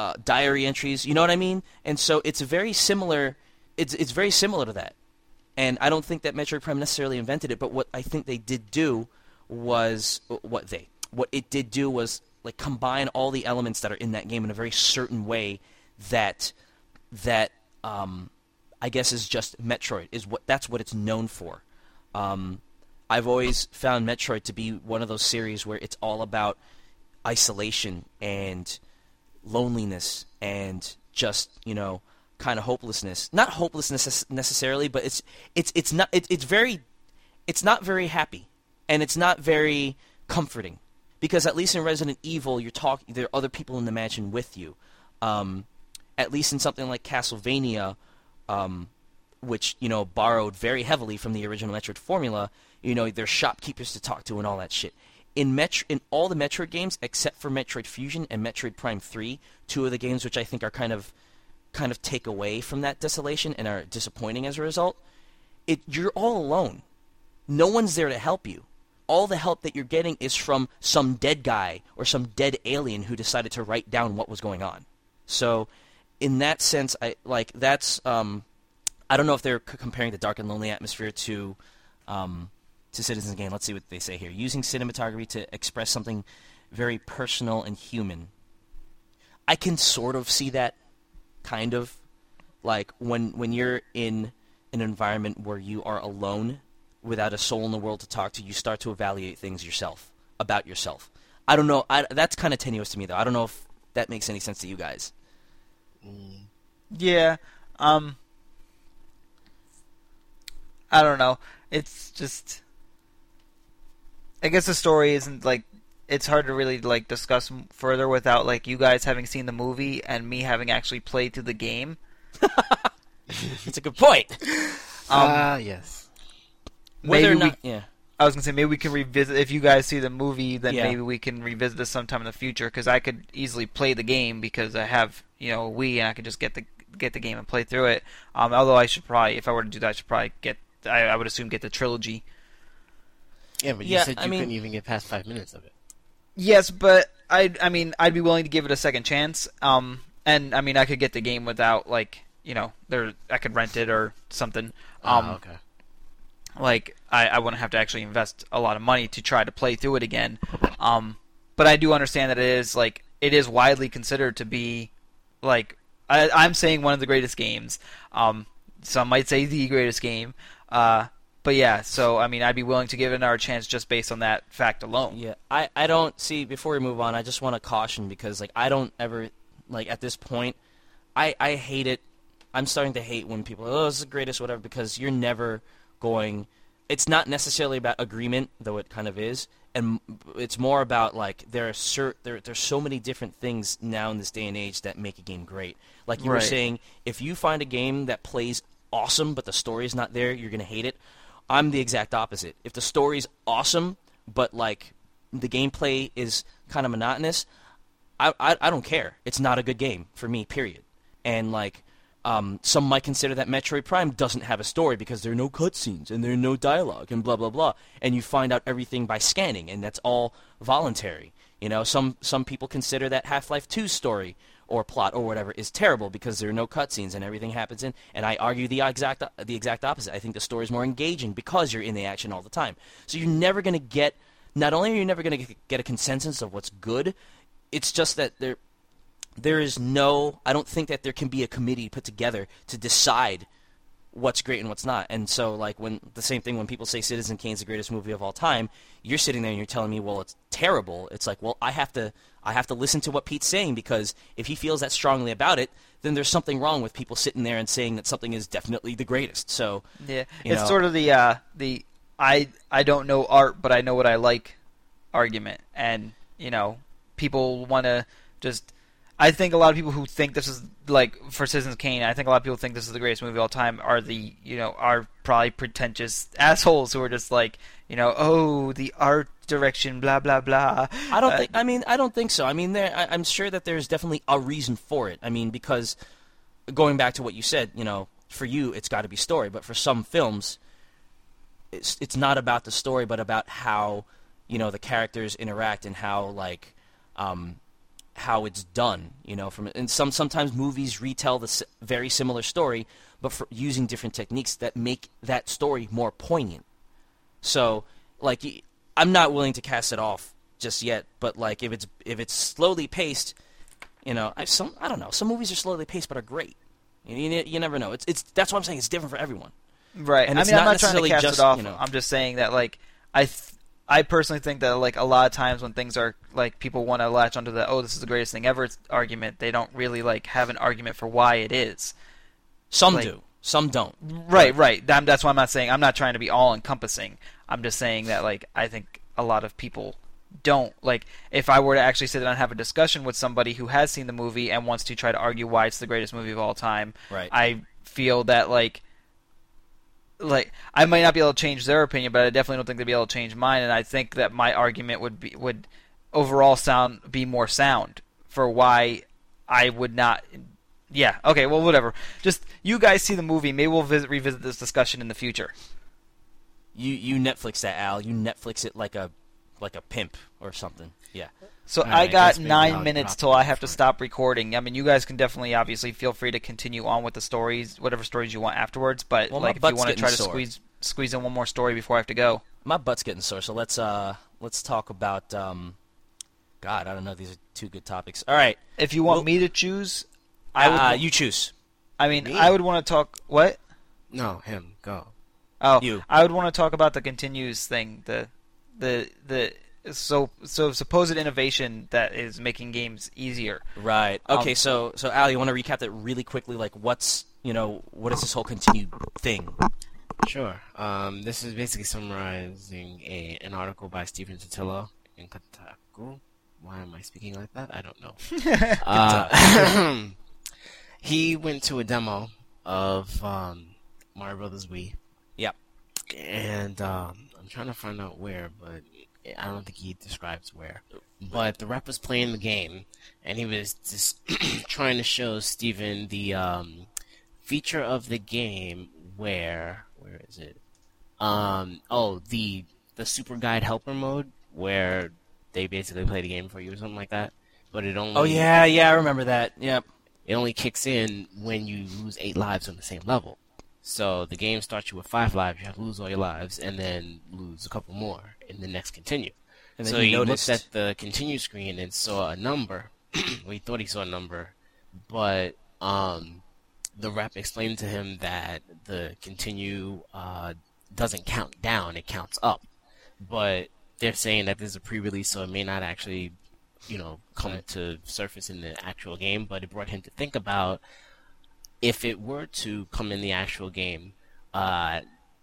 [SPEAKER 1] uh, diary entries. You know what I mean? And so it's very similar. It's it's very similar to that. And I don't think that Metroid Prime necessarily invented it, but what I think they did do was what they what it did do was like combine all the elements that are in that game in a very certain way that that um, I guess is just Metroid is what that's what it's known for. Um, I've always found Metroid to be one of those series where it's all about isolation and loneliness and just you know kind of hopelessness. Not hopelessness necessarily, but it's it's it's not it, it's very it's not very happy and it's not very comforting because at least in Resident Evil you're talking there are other people in the mansion with you. Um, at least in something like Castlevania, um, which you know borrowed very heavily from the original Metroid formula. You know, there's shopkeepers to talk to and all that shit. In Metro in all the Metroid games except for Metroid Fusion and Metroid Prime 3, two of the games which I think are kind of kind of take away from that desolation and are disappointing as a result. It you're all alone. No one's there to help you. All the help that you're getting is from some dead guy or some dead alien who decided to write down what was going on. So, in that sense, I like that's. Um, I don't know if they're comparing the dark and lonely atmosphere to um, to Citizens Kane. Let's see what they say here. Using cinematography to express something very personal and human. I can sort of see that, kind of, like when when you're in an environment where you are alone, without a soul in the world to talk to, you start to evaluate things yourself about yourself. I don't know. I, that's kind of tenuous to me, though. I don't know if that makes any sense to you guys.
[SPEAKER 4] Yeah. Um. I don't know. It's just. I guess the story isn't like. It's hard to really like discuss further without like you guys having seen the movie and me having actually played through the game.
[SPEAKER 1] It's a good point.
[SPEAKER 4] Um,
[SPEAKER 2] Ah, yes.
[SPEAKER 1] Whether or
[SPEAKER 4] maybe
[SPEAKER 1] not,
[SPEAKER 4] we,
[SPEAKER 1] yeah.
[SPEAKER 4] I was gonna say maybe we can revisit if you guys see the movie, then
[SPEAKER 1] Yeah.
[SPEAKER 4] maybe we can revisit this sometime in the future because I could easily play the game because I have you know a Wii and I could just get the get the game and play through it. Um, although I should probably, if I were to do that, I should probably get. I, I would assume get the trilogy.
[SPEAKER 2] Yeah, but you
[SPEAKER 1] Yeah,
[SPEAKER 2] said you
[SPEAKER 1] I mean-
[SPEAKER 2] couldn't even get past five minutes of it.
[SPEAKER 4] Yes, but I I mean I'd be willing to give it a second chance. Um, and I mean I could get the game without like you know there I could rent it or something. Um,
[SPEAKER 2] Ah, okay.
[SPEAKER 4] like I, I wouldn't have to actually invest a lot of money to try to play through it again. Um, but I do understand that it is like it is widely considered to be like I, I'm saying one of the greatest games. Um, some might say the greatest game. Uh, but yeah, so I mean, I'd be willing to give it another chance just based on that fact alone.
[SPEAKER 1] Yeah, I, I don't see. Before we move on, I just want to caution because like I don't ever like at this point, I I hate it. I'm starting to hate when people oh this is the greatest whatever because you're never going. It's not necessarily about agreement, though it kind of is, and it's more about like there are cer- there there's so many different things now in this day and age that make a game great. Like you were saying, if you find a game that plays awesome but the story is not there, you're gonna hate it. I'm the exact opposite. If the story's awesome but like the gameplay is kind of monotonous, I, I I don't care. It's not a good game for me. Period. And like, um, some might consider that Metroid Prime doesn't have a story because there are no cutscenes and there are no dialogue and blah blah blah. And you find out everything by scanning, and that's all voluntary. You know, some some people consider that Half-Life 2's story or plot or whatever is terrible because there are no cutscenes and everything happens in. And I argue the exact the exact opposite. I think the story is more engaging because you're in the action all the time. So you're never going to get. Not only are you never going to get a consensus of what's good, it's just that there there is no I don't think that there can be a committee put together to decide what's great and what's not. And so like when the same thing when people say Citizen Kane's the greatest movie of all time, you're sitting there and you're telling me, "Well, it's terrible." It's like, "Well, I have to I have to listen to what Pete's saying because if he feels that strongly about it, then there's something wrong with people sitting there and saying that something is definitely the greatest." So,
[SPEAKER 4] Yeah, it's
[SPEAKER 1] know.
[SPEAKER 4] sort of the uh, the I I don't know art, but I know what I like argument, and you know people want to just. I think a lot of people who think this is like for Citizens Kane, I think a lot of people think this is the greatest movie of all time are the you know are probably pretentious assholes who are just like you know oh the art direction blah blah blah.
[SPEAKER 1] I don't
[SPEAKER 4] Uh,
[SPEAKER 1] think. I mean, I don't think so. I mean, there. I, I'm sure that there's definitely a reason for it. I mean, because going back to what you said, you know, for you it's got to be story, but for some films, it's it's not about the story, but about how you know the characters interact and how like um, how it's done. You know, from and some sometimes movies retell the s- very similar story, but for using different techniques that make that story more poignant. So, like, I'm not willing to cast it off just yet. But like, if it's if it's slowly paced, you know, I some I don't know. Some movies are slowly paced but are great. You, you, you never know. It's it's that's what I'm saying. It's different for everyone.
[SPEAKER 4] Right.
[SPEAKER 1] And
[SPEAKER 4] I mean, I'm
[SPEAKER 1] not
[SPEAKER 4] not trying to cast
[SPEAKER 1] just,
[SPEAKER 4] it off.
[SPEAKER 1] you know-
[SPEAKER 4] I'm just saying that, like, I, th- I personally think that, like, a lot of times when things are like people want to latch onto the "oh, this is the greatest thing ever" argument, they don't really like have an argument for why it is.
[SPEAKER 1] Some
[SPEAKER 4] Like-
[SPEAKER 1] do. Some don't.
[SPEAKER 4] Right. Right. That- That's why I'm not saying I'm not trying to be all encompassing. I'm just saying that, like, I think a lot of people don't like if I were to actually sit down and have a discussion with somebody who has seen the movie and wants to try to argue why it's the greatest movie of all time,
[SPEAKER 1] Right.
[SPEAKER 4] I feel that like like I might not be able to change their opinion, but I definitely don't think they'd be able to change mine. And I think that my argument would be would overall sound be more sound for why I would not. Yeah. Okay. Well, whatever. Just you guys see the movie. Maybe we'll visit, revisit this discussion in the future.
[SPEAKER 1] You you Netflix that Al. You Netflix it like a like a pimp or something. Yeah.
[SPEAKER 4] So I
[SPEAKER 2] right, I
[SPEAKER 4] got nine minutes till I have to stop recording. I mean, you guys can definitely, obviously, feel free to continue on with the stories, whatever stories you want afterwards. But
[SPEAKER 1] Well,
[SPEAKER 4] like, if you want to
[SPEAKER 1] getting
[SPEAKER 4] try to
[SPEAKER 1] sore.
[SPEAKER 4] squeeze squeeze in one more story before I have to go.
[SPEAKER 1] My butt's getting sore, so let's uh let's talk about um God, I don't know, these are two good topics. All right.
[SPEAKER 4] If you want
[SPEAKER 1] Well-
[SPEAKER 4] me to choose, I would.
[SPEAKER 1] uh, you choose.
[SPEAKER 4] I mean,
[SPEAKER 2] Me?
[SPEAKER 4] I would want to talk. What?
[SPEAKER 2] No, him. Go.
[SPEAKER 4] Oh,
[SPEAKER 1] You.
[SPEAKER 4] I would want to talk about the continues thing. The, the, the. So, so supposed innovation that is making games easier.
[SPEAKER 1] Right. Okay,
[SPEAKER 4] Um,
[SPEAKER 1] so so Al, you want to recap that really quickly like what's, you know, what is this whole continued thing?
[SPEAKER 2] Sure. Um, this is basically summarizing a an article by Stephen Totilo in Kotaku. Why am I speaking like that? I don't know. uh, he went to a demo of um, Mario Brothers Wii,
[SPEAKER 1] Yep.
[SPEAKER 2] and um, I'm trying to find out where, but I don't think he describes where. But the rep was playing the game, and he was just trying to show Stephen the um, feature of the game where where is it? Um, oh, the the super guide helper mode where they basically play the game for you or something like that. But it only
[SPEAKER 1] Oh yeah, yeah, I remember that. Yep.
[SPEAKER 2] it only kicks in when you lose eight lives on the same level. So the game starts you with five lives, you have to lose all your lives, and then lose a couple more in the next continue.
[SPEAKER 1] And then
[SPEAKER 2] so
[SPEAKER 1] he noticed
[SPEAKER 2] looked at the continue screen and saw a number. well, he thought he saw a number, but um, the rep explained to him that the continue uh, doesn't count down; it counts up. But they're saying that this is a pre-release, so it may not actually, you know, come to surface in the actual game. But it brought him to think about if it were to come in the actual game, uh,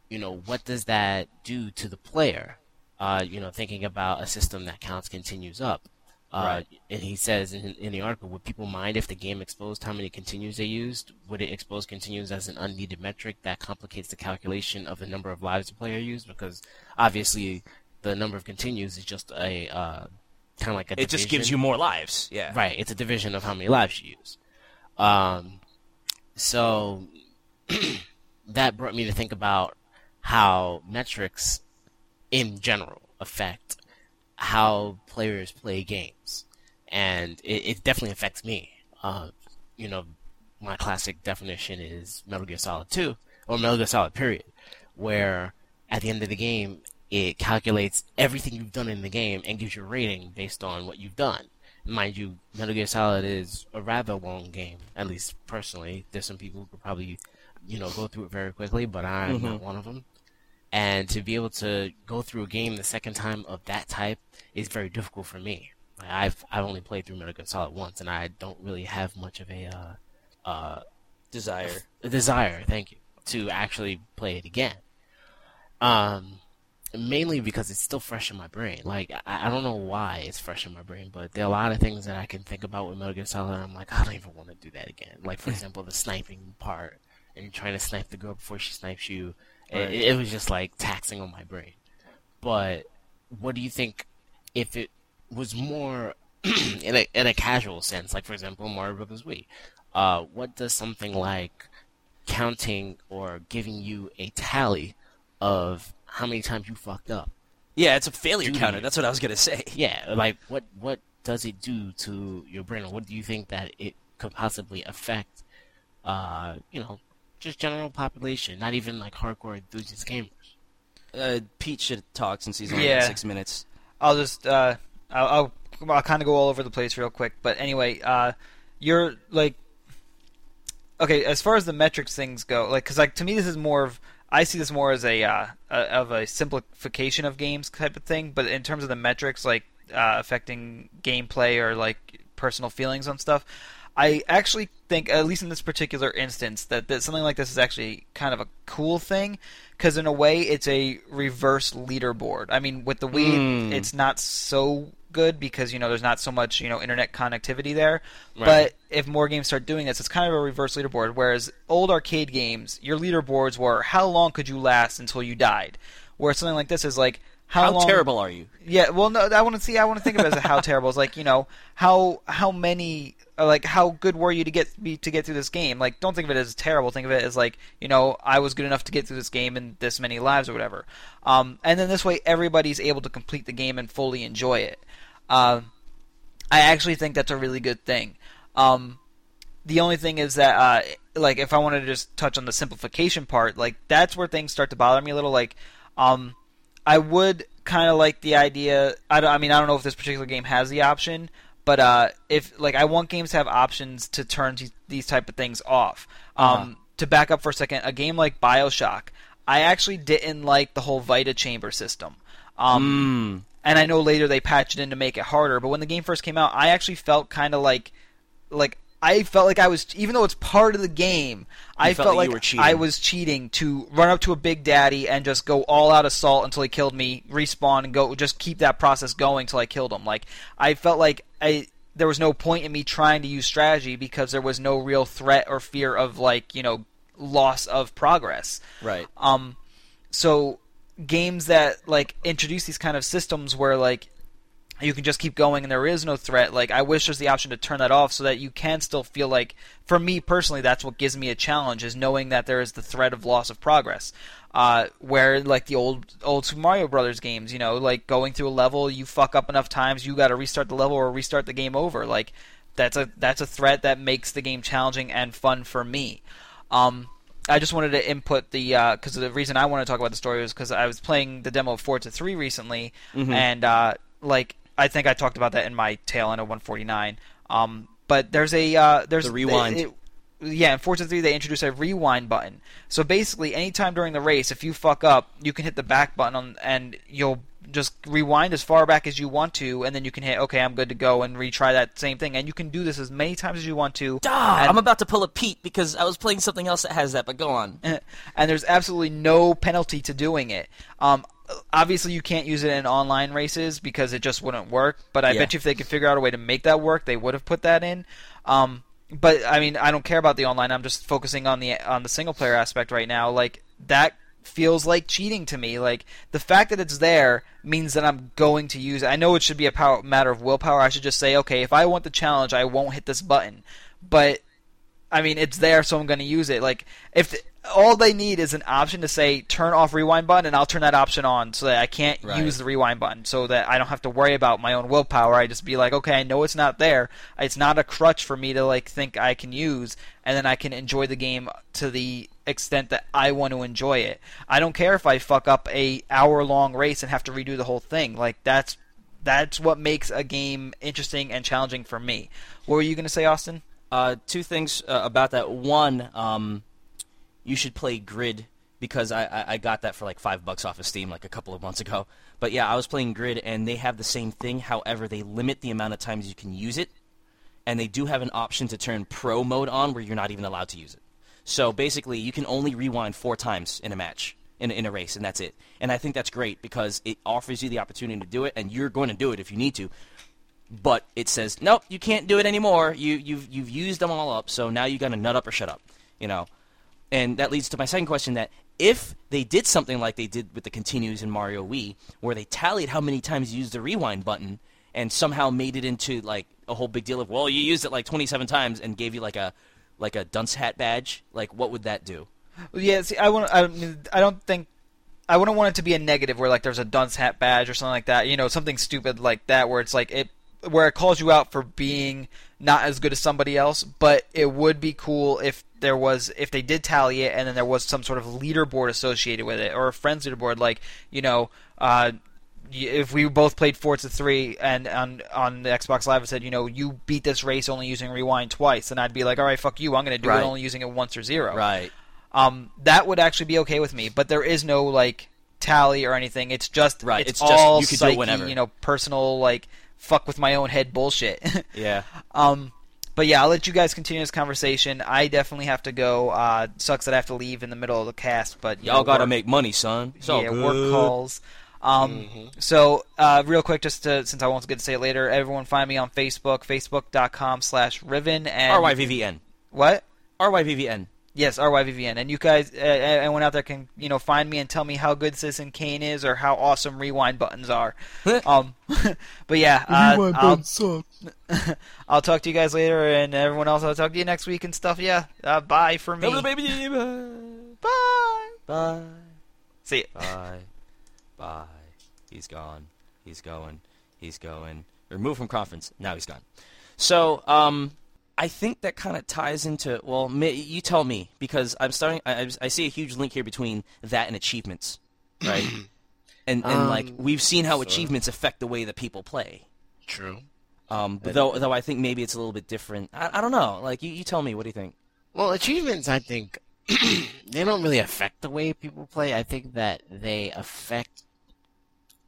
[SPEAKER 2] you know, what does that do to the player? Uh, you know, thinking about a system that counts continues up. Uh,
[SPEAKER 1] Right.
[SPEAKER 2] And he says in, in the article, would people mind if the game exposed how many continues they used? Would it expose continues as an unneeded metric that complicates the calculation of the number of lives the player used? Because obviously, the number of continues is just a uh, kind of like a
[SPEAKER 1] It just gives you more lives. Yeah.
[SPEAKER 2] Right, it's a division of how many lives you use. Um, so that brought me to think about how metrics in general affect how players play games. And it, it definitely affects me. Uh, you know, my classic definition is Metal Gear Solid 2, or Metal Gear Solid period, where at the end of the game, it calculates everything you've done in the game and gives you a rating based on what you've done. Mind you, Metal Gear Solid is a rather long game, at least personally. There's some people who could probably, you know, go through it very quickly, but I'm not one of them. And to be able to go through a game the second time of that type is very difficult for me. I've I've only played through Metal Gear Solid once, and I don't really have much of a uh, uh,
[SPEAKER 1] Desire.
[SPEAKER 2] a desire, thank you, to actually play it again. Um, mainly because it's still fresh in my brain. Like I, I don't know why it's fresh in my brain, but there are a lot of things that I can think about with Metal Gear Solid. And I'm like, I don't even want to do that again. Like for example, the sniping part and trying to snipe the girl before she snipes you. It-
[SPEAKER 1] Right.
[SPEAKER 2] It, it was just like taxing on my brain. But what do you think if it was more in a in a casual sense, like for example, Mario Brothers Wii? Uh, what does something like counting or giving you a tally of how many times you fucked up?
[SPEAKER 1] Yeah, it's a failure
[SPEAKER 2] Dude.
[SPEAKER 1] counter. That's what I was gonna say.
[SPEAKER 2] Yeah, like what what does it do to your brain, or what do you think that it could possibly affect? Uh, you know, just general population, not even like hardcore enthusiast gamers.
[SPEAKER 1] Uh, Pete should talk since he's only
[SPEAKER 4] Yeah.
[SPEAKER 1] got six minutes.
[SPEAKER 4] I'll just uh, I'll, I'll, I'll kind of go all over the place real quick. But anyway, uh, you're like, okay, as far as the metrics things go, like, because like to me this is more of I see this more as a, uh, a of a simplification of games type of thing. But in terms of the metrics, like uh, affecting gameplay or like personal feelings on stuff, I actually think, at least in this particular instance, that, that something like this is actually kind of a cool thing because in a way it's a reverse leaderboard. I mean, with the Wii,
[SPEAKER 1] Mm.
[SPEAKER 4] it's not so good because you know there's not so much you know internet connectivity there.
[SPEAKER 2] Right.
[SPEAKER 4] But if more games start doing this, it's kind of a reverse leaderboard. Whereas old arcade games, your leaderboards were how long could you last until you died. Where something like this is like how,
[SPEAKER 1] How
[SPEAKER 4] long,
[SPEAKER 1] terrible are you?
[SPEAKER 4] yeah, well, no, I want to see. I want to think of it as how terrible. It's like you know how how many uh, like how good were you to get be, to get through this game? Like, don't think of it as terrible. Think of it as like you know I was good enough to get through this game in this many lives or whatever. Um, and then this way everybody's able to complete the game and fully enjoy it. Um, I actually think that's a really good thing. Um, the only thing is that uh, like if I wanted to just touch on the simplification part, like that's where things start to bother me a little. Like, um, I would kind of like the idea. I, don't, I mean, I don't know if this particular game has the option, but uh, if like I want games to have options to turn these, these type of things off. Um,
[SPEAKER 1] Uh-huh.
[SPEAKER 4] To back up for a second, a game like Bioshock, I actually didn't like the whole Vita chamber system. Um,
[SPEAKER 1] Mm.
[SPEAKER 4] And I know later they patched it in to make it harder. But when the game first came out, I actually felt kind of like, like I felt like I was, even though it's part of the game, I
[SPEAKER 1] felt
[SPEAKER 4] felt
[SPEAKER 1] like you.
[SPEAKER 4] I was cheating to run up to a Big Daddy and just go all out assault until he killed me, respawn, and go just keep that process going till I killed him. Like I felt like I there was no point in me trying to use strategy because there was no real threat or fear of like you know loss of progress.
[SPEAKER 1] Right.
[SPEAKER 4] Um, so games that like introduce these kind of systems where like you can just keep going and there is no threat. Like I wish there's the option to turn that off so that you can still feel like for me personally that's what gives me a challenge is knowing that there is the threat of loss of progress. Uh, where like the old old Super Mario Brothers games, you know, like going through a level, you fuck up enough times, you got to restart the level or restart the game over. Like that's a that's a threat that makes the game challenging and fun for me. Um, I just wanted to input the because the reason I want to talk about the story was because I was playing the demo of Forza 3 recently,
[SPEAKER 1] Mm-hmm.
[SPEAKER 4] and uh, like I think I talked about that in my tail end of 149. Um, but there's a uh, there's
[SPEAKER 1] The rewind.
[SPEAKER 4] it- yeah, in Forza 3 they introduced a rewind button. So basically, anytime during the race, if you fuck up, you can hit the back button on, and you'll just rewind as far back as you want to, and then you can hit okay, I'm good to go, and retry that same thing. And you can do this as many times as you want to.
[SPEAKER 1] Ah,
[SPEAKER 4] and-
[SPEAKER 1] I'm about to pull a Pete because I was playing something else that has that, but go on.
[SPEAKER 4] and there's absolutely no penalty to doing it. Um, obviously, you can't use it in online races because it just wouldn't work. But I
[SPEAKER 1] Yeah.
[SPEAKER 4] bet you if they could figure out a way to make that work, they would have put that in. Um, but I mean, I don't care about the online. I'm just focusing on the on the single player aspect right now. Like that feels like cheating to me. Like the fact that it's there means that I'm going to use it. I know it should be a power, matter of willpower. I should just say, okay, if I want the challenge, I won't hit this button. But I mean, it's there, so I'm going to use it. Like, if the, all they need is an option to say turn off rewind button, and I'll turn that option on so that I can't
[SPEAKER 1] Right.
[SPEAKER 4] use the rewind button, so that I don't have to worry about my own willpower. I just be like, okay, I know it's not there. It's not a crutch for me to like think I can use, and then I can enjoy the game to the extent that I want to enjoy it. I don't care if I fuck up a hour long race and have to redo the whole thing. Like that's that's what makes a game interesting and challenging for me. What were you to say, Austin?
[SPEAKER 1] Uh, two things uh, about that. One, um, you should play Grid because I, I, I got that for like five bucks off of Steam like a couple of months ago. But yeah, I was playing Grid and they have the same thing. However, they limit the amount of times you can use it, and they do have an option to turn Pro mode on where you're not even allowed to use it. So basically, you can only rewind four times in a match. In, in a race, and that's it. And I think that's great because it offers you the opportunity to do it, and you're going to do it if you need to but it says nope, you can't do it anymore. You you've you've used them all up, so now you got to nut up or shut up. You know, and that leads to my second question: that if they did something like they did with the continues in Mario Wii, where they tallied how many times you used the rewind button and somehow made it into like a whole big deal of well, you used it like 27 times and gave you like a like a dunce hat badge, like what would that do?
[SPEAKER 4] Yeah, see, I want. I, mean, I don't think. I wouldn't want it to be a negative where like there's a dunce hat badge or something like that. You know, something stupid like that where it's like it where it calls you out for being not as good as somebody else. But it would be cool if there was if they did tally it and then there was some sort of leaderboard associated with it or a friends leaderboard like you know. Uh, if we both played Forza 3 and on on the Xbox Live it said, you know, you beat this race only using rewind twice, then I'd be like, all right, fuck you, I'm going to do
[SPEAKER 1] Right.
[SPEAKER 4] it only using it once or zero
[SPEAKER 1] Right.
[SPEAKER 4] um, that would actually be okay with me. But there is no like tally or anything. It's just
[SPEAKER 1] Right,
[SPEAKER 4] It's,
[SPEAKER 1] it's just
[SPEAKER 4] all
[SPEAKER 1] you could do it
[SPEAKER 4] psyche,
[SPEAKER 1] whenever.
[SPEAKER 4] You know, personal like fuck with my own head bullshit.
[SPEAKER 1] Yeah.
[SPEAKER 4] um, but yeah, I'll let you guys continue this conversation. I definitely have to go. Uh, sucks that I have to leave in the middle of the cast, but you
[SPEAKER 1] Y'all
[SPEAKER 4] know,
[SPEAKER 1] gotta
[SPEAKER 4] work-
[SPEAKER 1] make money, son. It's
[SPEAKER 4] yeah, work calls. Um,
[SPEAKER 2] Mm-hmm.
[SPEAKER 4] So, uh, real quick, just to, since I won't get to say it later, everyone find me on Facebook, facebook.com slash Riven. And
[SPEAKER 1] RYVVN.
[SPEAKER 4] What?
[SPEAKER 1] RYVVN.
[SPEAKER 4] Yes, RYVVN. And you guys, uh, anyone out there can, you know, find me and tell me how good Citizen Kane is or how awesome rewind buttons are. um, but yeah, uh, I'll, I'll talk to you guys later, and everyone else, I'll talk to you next week and stuff. Yeah, uh, bye for me.
[SPEAKER 1] Come to the baby.
[SPEAKER 4] Bye.
[SPEAKER 1] Bye.
[SPEAKER 4] See ya.
[SPEAKER 1] Bye. Bye. He's gone. He's going. He's going. Removed from conference. Now he's gone. So, um, I think that kind of ties into. Well, you tell me because I'm starting. I, I- I see a huge link here between that and achievements, right? and and
[SPEAKER 2] Um,
[SPEAKER 1] like we've seen how
[SPEAKER 2] so-
[SPEAKER 1] achievements affect the way that people play.
[SPEAKER 2] True.
[SPEAKER 1] Um, but though though I think maybe it's a little bit different. I, I don't know. Like you, you tell me. What do you think?
[SPEAKER 2] Well, achievements, I think, they don't really affect the way people play. I think that they affect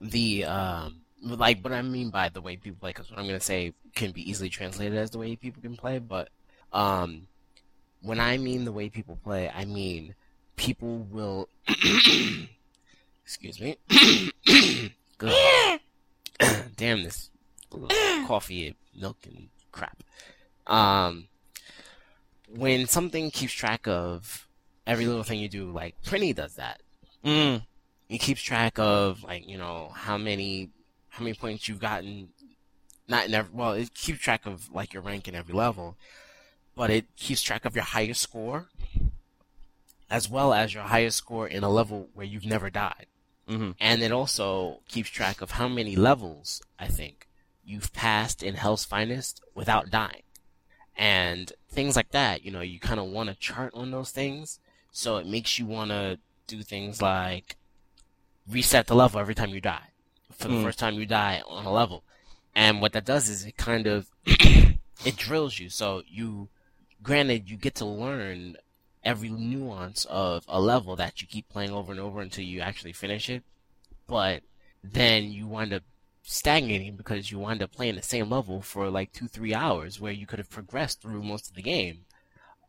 [SPEAKER 2] the, um, like, what I mean by the way people play, because what I'm to say can be easily translated as the way people can play, but, um, when I mean the way people play, I mean people will, excuse me, damn this coffee, and milk, and crap. Um, when something keeps track of every little thing you do, like Prinny does that.
[SPEAKER 1] Mm.
[SPEAKER 2] It keeps track of like you know how many how many points you've gotten. Not in every, well, it keeps track of like your rank in every level, but it keeps track of your highest score, as well as your highest score in a level where you've never died.
[SPEAKER 1] hmm
[SPEAKER 2] And it also keeps track of how many levels, I think, you've passed in Hell's Finest without dying. And things like that, you know, you kind of want to chart on those things. So it makes you want to do things like reset the level every time you die. For the
[SPEAKER 1] Mm.
[SPEAKER 2] first time you die on a level. And what that does is it kind of, it drills you. So you, granted, you get to learn every nuance of a level that you keep playing over and over until you actually finish it. But then you wind up stagnating because you wind up playing the same level for like two, three hours where you could have progressed through most of the game.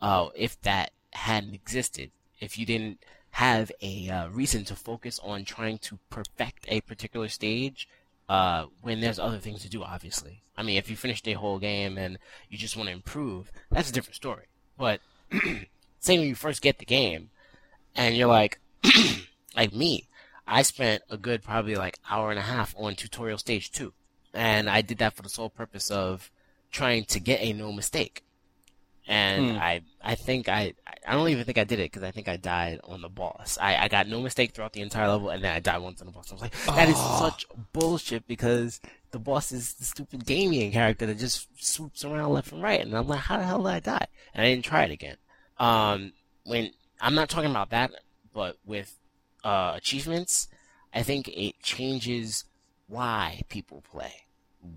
[SPEAKER 2] Uh, if that hadn't existed, if you didn't have a uh, reason to focus on trying to perfect a particular stage, uh, when there's other things to do, obviously. I mean, if you finished a whole game and you just want to improve, that's a different story. But say when you first get the game and you're like, like me, I spent a good probably like hour and a half on tutorial stage two, and I did that for the sole purpose of trying to get a no mistake. And
[SPEAKER 1] Hmm.
[SPEAKER 2] I, I think I, I don't even think I did it because I think I died on the boss. I, I got no mistake throughout the entire level, and then I died once on the boss. I was like, that is
[SPEAKER 1] Oh.
[SPEAKER 2] such bullshit because the boss is the stupid Damien character that just swoops around left and right, and I'm like, how the hell did I die? And I didn't try it again. Um, when I'm not talking about that, but with uh, achievements, I think it changes why people play,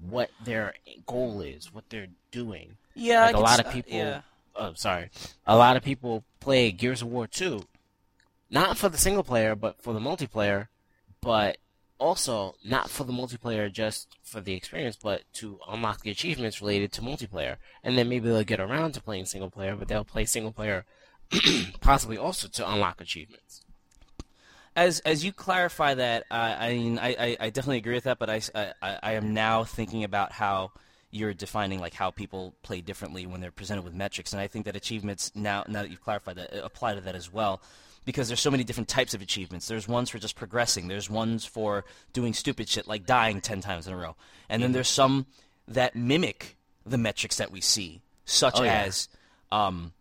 [SPEAKER 2] what their goal is, what they're doing.
[SPEAKER 1] Yeah,
[SPEAKER 2] Like
[SPEAKER 1] I
[SPEAKER 2] a lot of people-
[SPEAKER 1] Yeah.
[SPEAKER 2] Oh, sorry, a lot of people play Gears of War 2, not for the single player, but for the multiplayer, but also not for the multiplayer just for the experience, but to unlock the achievements related to multiplayer. And then maybe they'll get around to playing single player, but they'll play single player possibly also to unlock achievements.
[SPEAKER 1] As as you clarify that, uh, I mean, I, I, I definitely agree with that, but I I am now thinking about how you're defining like how people play differently when they're presented with metrics, and I think that achievements now now that you've clarified that uh, apply to that as well, because there's so many different types of achievements. There's ones for just progressing. There's ones for doing stupid shit like dying ten times in a row, and then there's some that mimic the metrics that we see, such
[SPEAKER 2] Oh, yeah.
[SPEAKER 1] as um,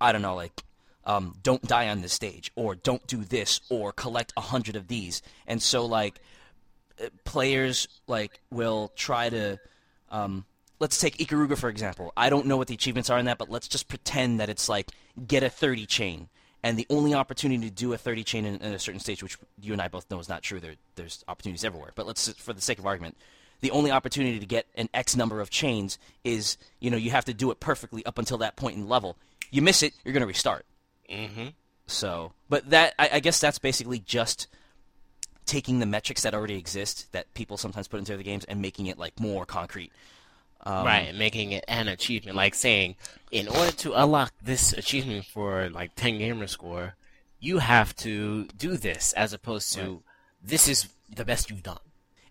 [SPEAKER 1] I don't know, like um, don't die on this stage, or don't do this, or collect a hundred of these. And so, like, uh, players like will try to. Um, let's take Ikaruga for example. I don't know what the achievements are in that, but let's just pretend that it's like get a thirty chain, and the only opportunity to do a thirty chain in, in a certain stage, which you and I both know is not true. There, there's opportunities everywhere. But let's, for the sake of argument, the only opportunity to get an X number of chains is, you know, you have to do it perfectly up until that point in level. You miss it, you're going to restart.
[SPEAKER 2] Mm-hmm.
[SPEAKER 1] So, but that I, I guess that's basically just taking the metrics that already exist that people sometimes put into the games and making it like more concrete. Um,
[SPEAKER 2] right, making it an achievement, like saying, in order to unlock this achievement for like 10 gamer score, you have to do this, as opposed to
[SPEAKER 1] Right.
[SPEAKER 2] this is the best you've done.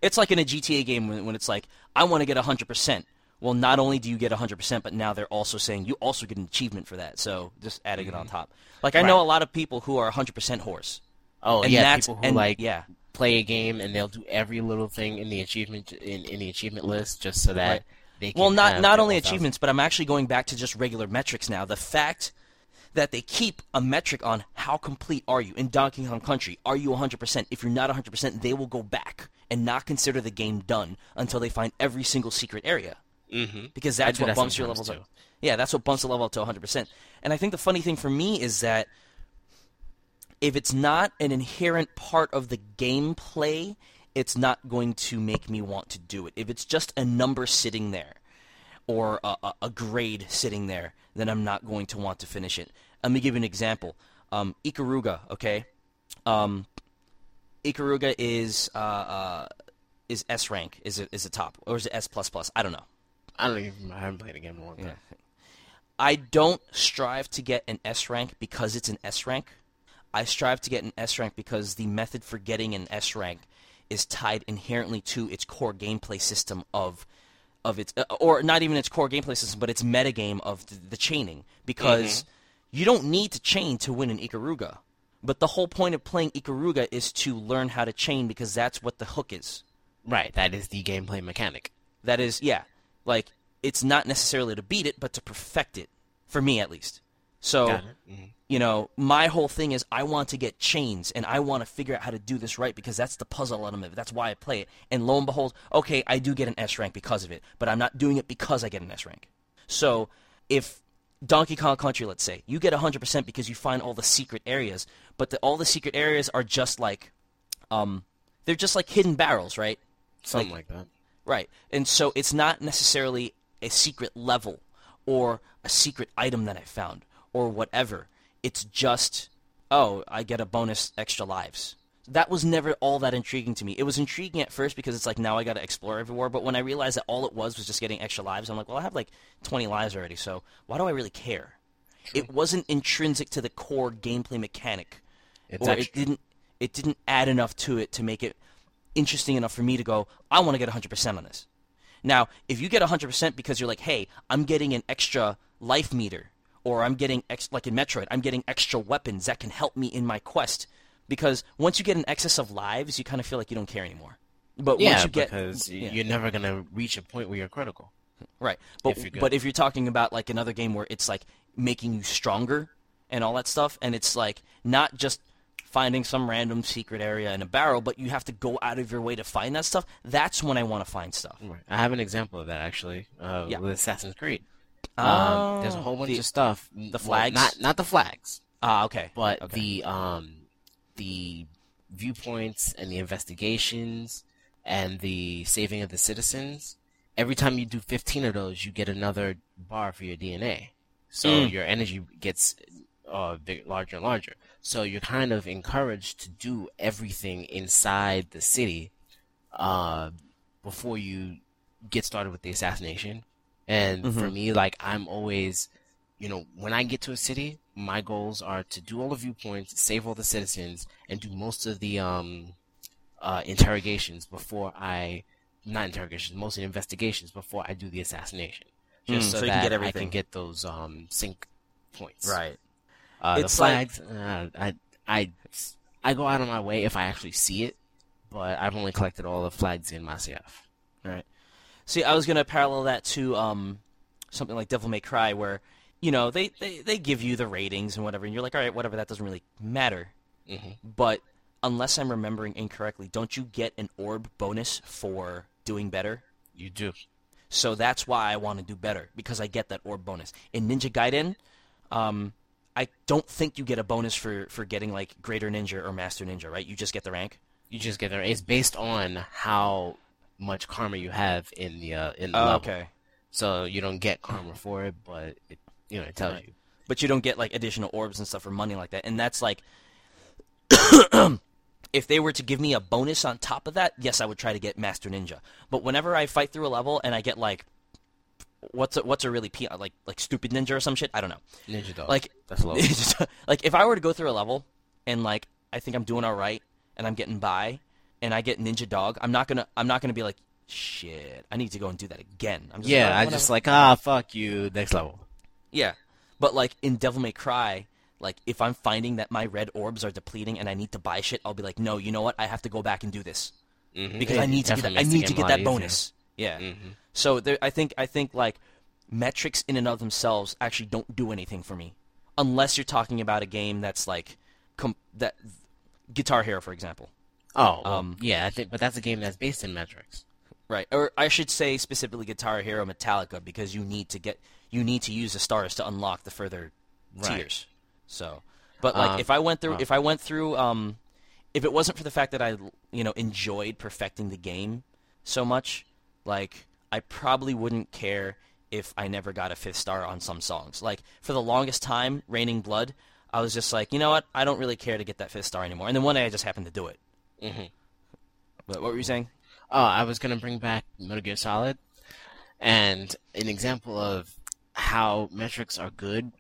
[SPEAKER 1] It's like in a GTA game when, when it's like, I want to get 100%. Well, not only do you get 100%, but now they're also saying you also get an achievement for that. So just adding it on top. Like, I know
[SPEAKER 2] Mm-hmm.
[SPEAKER 1] A lot of people who are 100% horse.
[SPEAKER 2] Oh
[SPEAKER 1] And
[SPEAKER 2] yeah,
[SPEAKER 1] that's-
[SPEAKER 2] people who
[SPEAKER 1] and-
[SPEAKER 2] like
[SPEAKER 1] yeah.
[SPEAKER 2] Play a game and they'll do every little thing in the achievement in, in the achievement list just so that
[SPEAKER 1] Right.
[SPEAKER 2] they can
[SPEAKER 1] Well, not not only
[SPEAKER 2] 1,000.
[SPEAKER 1] achievements, but I'm actually going back to just regular metrics now. The fact that they keep a metric on how complete are you in Donkey Kong Country? Are you 100%? If you're not 100%, they will go back and not consider the game done until they find every single secret area.
[SPEAKER 2] Mhm.
[SPEAKER 1] Because that's what
[SPEAKER 2] that
[SPEAKER 1] bumps your levels up. Yeah, that's what bumps the level up to 100%. And I think the funny thing for me is that if it's not an inherent part of the gameplay, it's not going to make me want to do it. If it's just a number sitting there or a, a, a grade sitting there, then I'm not going to want to finish it. Let me give you an example. Um, Ikaruga, okay? Um, Ikaruga is uh, uh, is S rank, is it is it top, or is it S plus plus? I don't know.
[SPEAKER 2] I don't even. I haven't played a game in a long time.
[SPEAKER 1] I don't strive to get an S rank because it's an S rank. I strive to get an S rank because the method for getting an S rank is tied inherently to its core gameplay system of of its uh, or not even its core gameplay system, but its metagame of the, the chaining because you don't need to chain to win an Ikaruga. But the whole point of playing Ikaruga is to learn how to chain because that's what the hook is.
[SPEAKER 2] Right, that is the gameplay mechanic.
[SPEAKER 1] That is, yeah, like it's not necessarily to beat it, but to perfect it. For me, at least. So,
[SPEAKER 2] Got it. Mhm.
[SPEAKER 1] You know, my whole thing is I want to get chains, and I want to figure out how to do this right because that's the puzzle element. of it. That's why I play it. And lo and behold, okay, I do get an S rank because of it, but I'm not doing it because I get an S rank. So, if Donkey Kong Country, let's say, you get 100% because you find all the secret areas, but the, all the secret areas are just like, um, they're just like hidden barrels, right?
[SPEAKER 2] Something like, that.
[SPEAKER 1] Right. And so it's not necessarily a secret level or a secret item that I found or whatever. It's just, oh, I get a bonus extra lives. That was never all that intriguing to me. It was intriguing at first because it's like now I got to explore everywhere, but when I realized that all it was was just getting extra lives, I'm like, well, I have like 20 lives already, so why do I really care? It wasn't intrinsic to the core gameplay mechanic
[SPEAKER 2] It's
[SPEAKER 1] or
[SPEAKER 2] extra.
[SPEAKER 1] it didn't it didn't add enough to it to make it interesting enough for me to go I want to get 100% on this. Now, if you get 100% because you're like, "Hey, I'm getting an extra life meter or I'm getting ex- like in Metroid, I'm getting extra weapons that can help me in my quest." Because once you get an excess of lives, you kind of feel like you don't care anymore. But
[SPEAKER 2] yeah,
[SPEAKER 1] once you get
[SPEAKER 2] because
[SPEAKER 1] yeah.
[SPEAKER 2] you're never gonna reach a point where you're critical.
[SPEAKER 1] Right. But
[SPEAKER 2] if you're
[SPEAKER 1] but if you're talking about like another game where it's like making you stronger and all that stuff and it's like not just finding some random secret area in a barrel, but you have to go out of your way to find that stuff, that's when I want to find stuff.
[SPEAKER 2] Right. I have an example of that actually uh,
[SPEAKER 1] Yeah.
[SPEAKER 2] with Assassin's Creed.
[SPEAKER 1] Oh,
[SPEAKER 2] um, there's a whole bunch
[SPEAKER 1] the-
[SPEAKER 2] of stuff.
[SPEAKER 1] the
[SPEAKER 2] well,
[SPEAKER 1] flags?
[SPEAKER 2] not not the flags,
[SPEAKER 1] Ah, okay.
[SPEAKER 2] but
[SPEAKER 1] okay.
[SPEAKER 2] the um the viewpoints and the investigations and the saving of the citizens. Every time you do 15 of those, you get another bar for your DNA. So
[SPEAKER 1] Mm.
[SPEAKER 2] your energy gets uh, big, larger and larger. So you're kind of encouraged to do everything inside the city uh, before you get started with the assassination. And for me, like I'm always, you know, when I get to a city, my goals are to do all the viewpoints, save all the citizens, and do most of the um, uh, interrogations before I, not interrogations, mostly investigations before I do the assassination, just
[SPEAKER 1] Mm,
[SPEAKER 2] so,
[SPEAKER 1] so you
[SPEAKER 2] that
[SPEAKER 1] can get
[SPEAKER 2] I can get those um, sync points.
[SPEAKER 1] right.
[SPEAKER 2] Uh, the
[SPEAKER 1] It's like-
[SPEAKER 2] flags, uh, I, I, I go out of my way if I actually see it, but I've only collected all the flags in my CF.
[SPEAKER 1] Right. See, I was gonna parallel that to um, something like Devil May Cry, where you know they, they, they give you the ratings and whatever, and you're like, all right, whatever, that doesn't really matter.
[SPEAKER 2] Mhm.
[SPEAKER 1] But unless I'm remembering incorrectly, don't you get an orb bonus for doing better?
[SPEAKER 2] You do.
[SPEAKER 1] So that's why I want to do better because I get that orb bonus. In Ninja Gaiden, um, I don't think you get a bonus for, for getting like Greater Ninja or Master Ninja, right? You just get the rank.
[SPEAKER 2] You just get there. It's based on how much karma you have in the uh, in the
[SPEAKER 1] Oh,
[SPEAKER 2] level.
[SPEAKER 1] okay.
[SPEAKER 2] So you don't get karma for it, but it you know it tells
[SPEAKER 1] Right.
[SPEAKER 2] you.
[SPEAKER 1] But you don't get like additional orbs and stuff for money like that. And that's like if they were to give me a bonus on top of that, yes, I would try to get Master Ninja. But whenever I fight through a level and I get like what's a, what's a really P, like like stupid ninja or some shit. I don't know.
[SPEAKER 2] Ninja Dog.
[SPEAKER 1] Like
[SPEAKER 2] that's low.
[SPEAKER 1] like if I were to go through a level and like I think I'm doing all right and I'm getting by and I get ninja dog, I'm not gonna I'm not gonna be like shit. I need to go and do that again. I'm just
[SPEAKER 2] yeah,
[SPEAKER 1] like,
[SPEAKER 2] I
[SPEAKER 1] "Oh,
[SPEAKER 2] just like ah fuck you. Next level.
[SPEAKER 1] yeah. But like in Devil May Cry, like if I'm finding that my red orbs are depleting and I need to buy shit, I'll be like, no, you know what? I have to go back and do this
[SPEAKER 2] mm-hmm.
[SPEAKER 1] because
[SPEAKER 2] It
[SPEAKER 1] I need to get that, I need to get that
[SPEAKER 2] lot
[SPEAKER 1] bonus. Yeah.
[SPEAKER 2] easier. Mhm.
[SPEAKER 1] So there, I think I think like metrics in and of themselves actually don't do anything for me, unless you're talking about a game that's like com- that Guitar Hero, for example,
[SPEAKER 2] Oh,
[SPEAKER 1] Um,
[SPEAKER 2] yeah, I think, but that's a game that's based in metrics.
[SPEAKER 1] right? Or I should say specifically Guitar Hero Metallica because you need to get you need to use the stars to unlock the further
[SPEAKER 2] Right.
[SPEAKER 1] tiers. So, but like
[SPEAKER 2] Um,
[SPEAKER 1] if I went through
[SPEAKER 2] oh.
[SPEAKER 1] if I went through um, if it wasn't for the fact that I you know enjoyed perfecting the game so much, like I probably wouldn't care if I never got a fifth star on some songs. Like for the longest time, Raining Blood, I was just like, you know what, I don't really care to get that fifth star anymore. And then one day I just happened to do it.
[SPEAKER 2] Mhm.
[SPEAKER 1] What, what were you saying?
[SPEAKER 2] Oh, I was gonna bring back Metal Gear Solid, and an example of how metrics are good,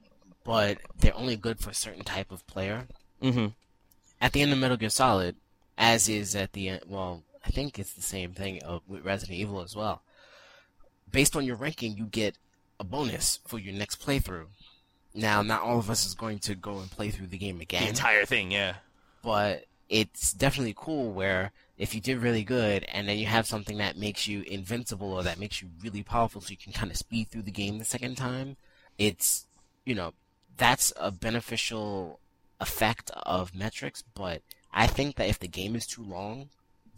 [SPEAKER 2] but they're only good for a certain type of player.
[SPEAKER 1] Mm-hmm.
[SPEAKER 2] At the end of Metal Gear Solid, as is at the end, well, I think it's the same thing uh, with Resident Evil as well. Based on your ranking, you get a bonus for your next playthrough. Now, not all of us is going to go and play through the game again.
[SPEAKER 1] The entire thing, yeah.
[SPEAKER 2] but it's definitely cool where if you did really good and then you have something that makes you invincible or that makes you really powerful so you can kind of speed through the game the second time, it's, you know, that's a beneficial effect of metrics, but I think that if the game is too long,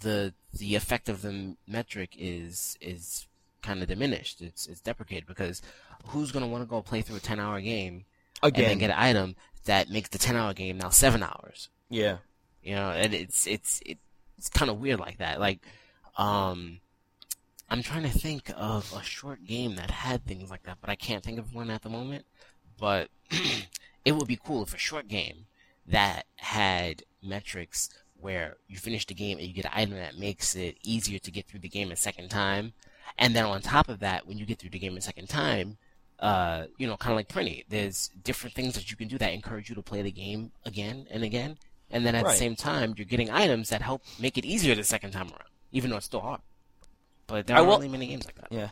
[SPEAKER 2] the the effect of the metric is is kind of diminished. It's it's deprecated because who's gonna want to go play through a ten hour game and then get an item that makes the ten hour game now seven hours?
[SPEAKER 1] yeah.
[SPEAKER 2] You know, and it's it's it's kind of weird like that. Like, um, I'm trying to think of a short game that had things like that, but I can't think of one at the moment. But it would be cool if a short game that had metrics where you finish the game and you get an item that makes it easier to get through the game a second time, and then on top of that, when you get through the game a second time, uh, you know, kind of like Prinny, there's different things that you can do that encourage you to play the game again and again. And then at
[SPEAKER 1] Right.
[SPEAKER 2] the same time, you're getting items that help make it easier the second time around, even though it's still hard. But there
[SPEAKER 1] I
[SPEAKER 2] aren't
[SPEAKER 1] will-
[SPEAKER 2] really many games like that.
[SPEAKER 1] Yeah,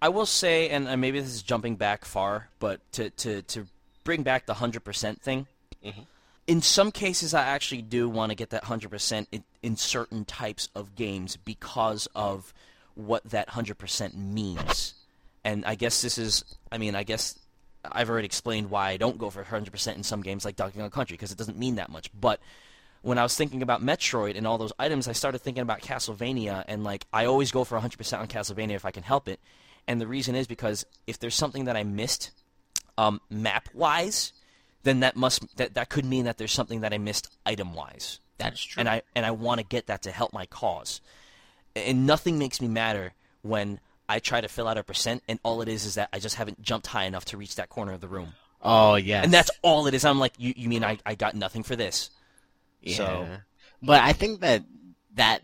[SPEAKER 1] I will say, and maybe this is jumping back far, but to to to bring back the hundred percent thing.
[SPEAKER 2] Mhm.
[SPEAKER 1] In some cases, I actually do want to get that hundred percent in in certain types of games because of what that hundred percent means. And I guess this is, I mean, I guess I've already explained why I don't go for hundred percent in some games like Donkey Kong Country because it doesn't mean that much, but when I was thinking about Metroid and all those items, I started thinking about Castlevania, and like I always go for 100% on Castlevania if I can help it. And the reason is because if there's something that I missed, um, map wise, then that must that that could mean that there's something that I missed item wise,
[SPEAKER 2] That is true.
[SPEAKER 1] and I and I want to get that to help my cause. And nothing makes me madder when I try to fill out a percent, and all it is is that I just haven't jumped high enough to reach that corner of the room,
[SPEAKER 2] oh yes,
[SPEAKER 1] and that's all it is. I'm like, you you mean I I got nothing for this?
[SPEAKER 2] yeah.
[SPEAKER 1] so-
[SPEAKER 2] But I think that that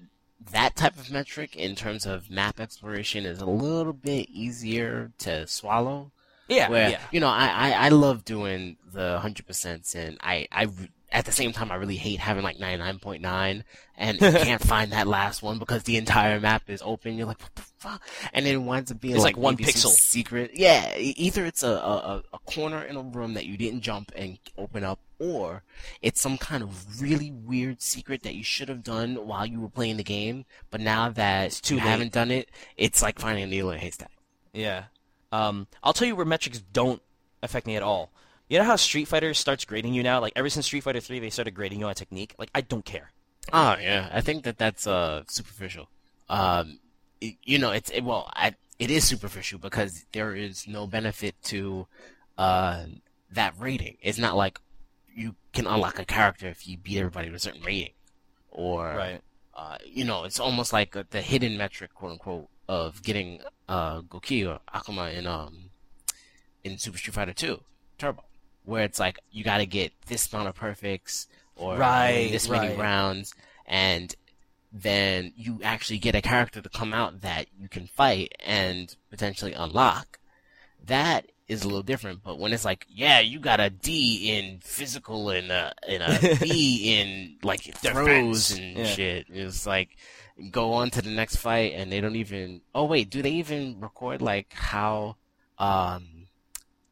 [SPEAKER 2] that type of metric in terms of map exploration is a little bit easier to swallow.
[SPEAKER 1] Yeah,
[SPEAKER 2] where
[SPEAKER 1] yeah.
[SPEAKER 2] you know I, I I love doing the hundred percent, and I I at the same time I really hate having like ninety nine point nine, and you can't find that last one because the entire map is open. You're like, what the fuck? And it winds up being
[SPEAKER 1] It's like one
[SPEAKER 2] maybe some
[SPEAKER 1] pixel.
[SPEAKER 2] secret. Yeah, either it's a, a a- corner in a room that you didn't jump and open up, or it's some kind of really weird secret that you should have done while you were playing the game, but now that you
[SPEAKER 1] late.
[SPEAKER 2] haven't done it, it's like finding a needle in a haystack.
[SPEAKER 1] Yeah. Um, I'll tell you where metrics don't affect me at all. You know how Street Fighter starts grading you now? Like ever since Street Fighter 3, they started grading you on technique. Like I don't care.
[SPEAKER 2] Oh yeah, I think that that's uh superficial. Um, you know, it's it, well, I, it is superficial because there is no benefit to uh that rating. It's not like you can unlock a character if you beat everybody with a certain rating, or
[SPEAKER 1] Right.
[SPEAKER 2] uh, you know, it's almost like the hidden metric, quote unquote, of getting uh Goki or Akuma in um in Super Street Fighter 2 Turbo, where it's like you got to get this amount of perfects or
[SPEAKER 1] Right,
[SPEAKER 2] this many
[SPEAKER 1] right.
[SPEAKER 2] rounds, and then you actually get a character to come out that you can fight and potentially unlock. that is a little different. But when it's like, yeah, you got a D in physical and a, and a B in like throws and
[SPEAKER 1] Yeah.
[SPEAKER 2] shit, it's like go on to the next fight and they don't even. Oh wait, do they even record like how? Um,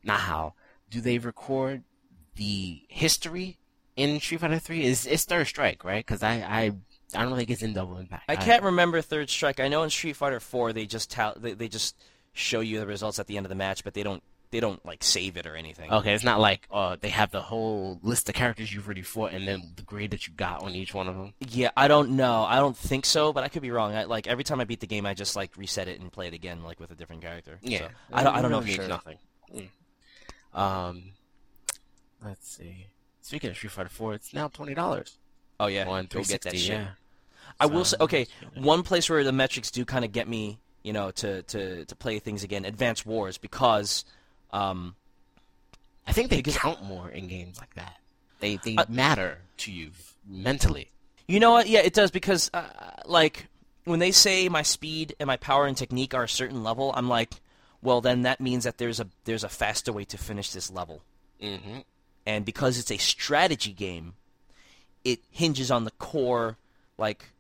[SPEAKER 2] not how. Do they record the history in Street Fighter Three? Is it's Third Strike, right? Because I I I don't think it's in Double Impact.
[SPEAKER 1] I can't remember Third Strike. I know in Street Fighter Four they just tal- they, they just show you the results at the end of the match, but they don't they don't like save it or anything.
[SPEAKER 2] Okay, it's not like uh, they have the whole list of characters you've already fought and then the grade that you got on each one of them.
[SPEAKER 1] Yeah, I don't know. I don't think so, but I could be wrong. I, like every time I beat the game, I just like reset it and play it again, like with a different character. So, I don't. I don't know
[SPEAKER 2] means
[SPEAKER 1] sure.
[SPEAKER 2] Nothing. Mm. Um, let's see. Speaking of Street Fighter Four, it's now twenty dollars
[SPEAKER 1] Oh yeah,
[SPEAKER 2] on
[SPEAKER 1] go
[SPEAKER 2] three
[SPEAKER 1] get that
[SPEAKER 2] Yeah.
[SPEAKER 1] I will say, okay,
[SPEAKER 2] let's get it.
[SPEAKER 1] one place where the metrics do kind of get me, you know, to, to, to play things again, Advance Wars, because, um,
[SPEAKER 2] I think they
[SPEAKER 1] because-
[SPEAKER 2] count more in games like that. They they
[SPEAKER 1] Uh,
[SPEAKER 2] matter to you mentally.
[SPEAKER 1] you know what? Yeah, it does because, uh, like, when they say my speed and my power and technique are a certain level, I'm like, well, then that means that there's a there's a faster way to finish this level.
[SPEAKER 2] Mm-hmm.
[SPEAKER 1] and because it's a strategy game, it hinges on the core, like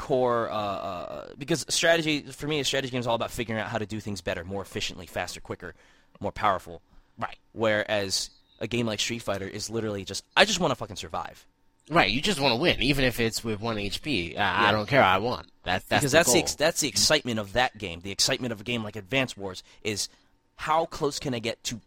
[SPEAKER 1] core. Uh, uh, because strategy for me, a strategy game is all about figuring out how to do things better, more efficiently, faster, quicker, more powerful.
[SPEAKER 2] Right.
[SPEAKER 1] Whereas a game like Street Fighter is literally just I just want to fucking survive
[SPEAKER 2] Right. You just want to win, even if it's with one HP. I, I don't care. I want. That's that's
[SPEAKER 1] because
[SPEAKER 2] the
[SPEAKER 1] that's the ex- that's the excitement of that game. The excitement of a game like Advance Wars is how close can I get to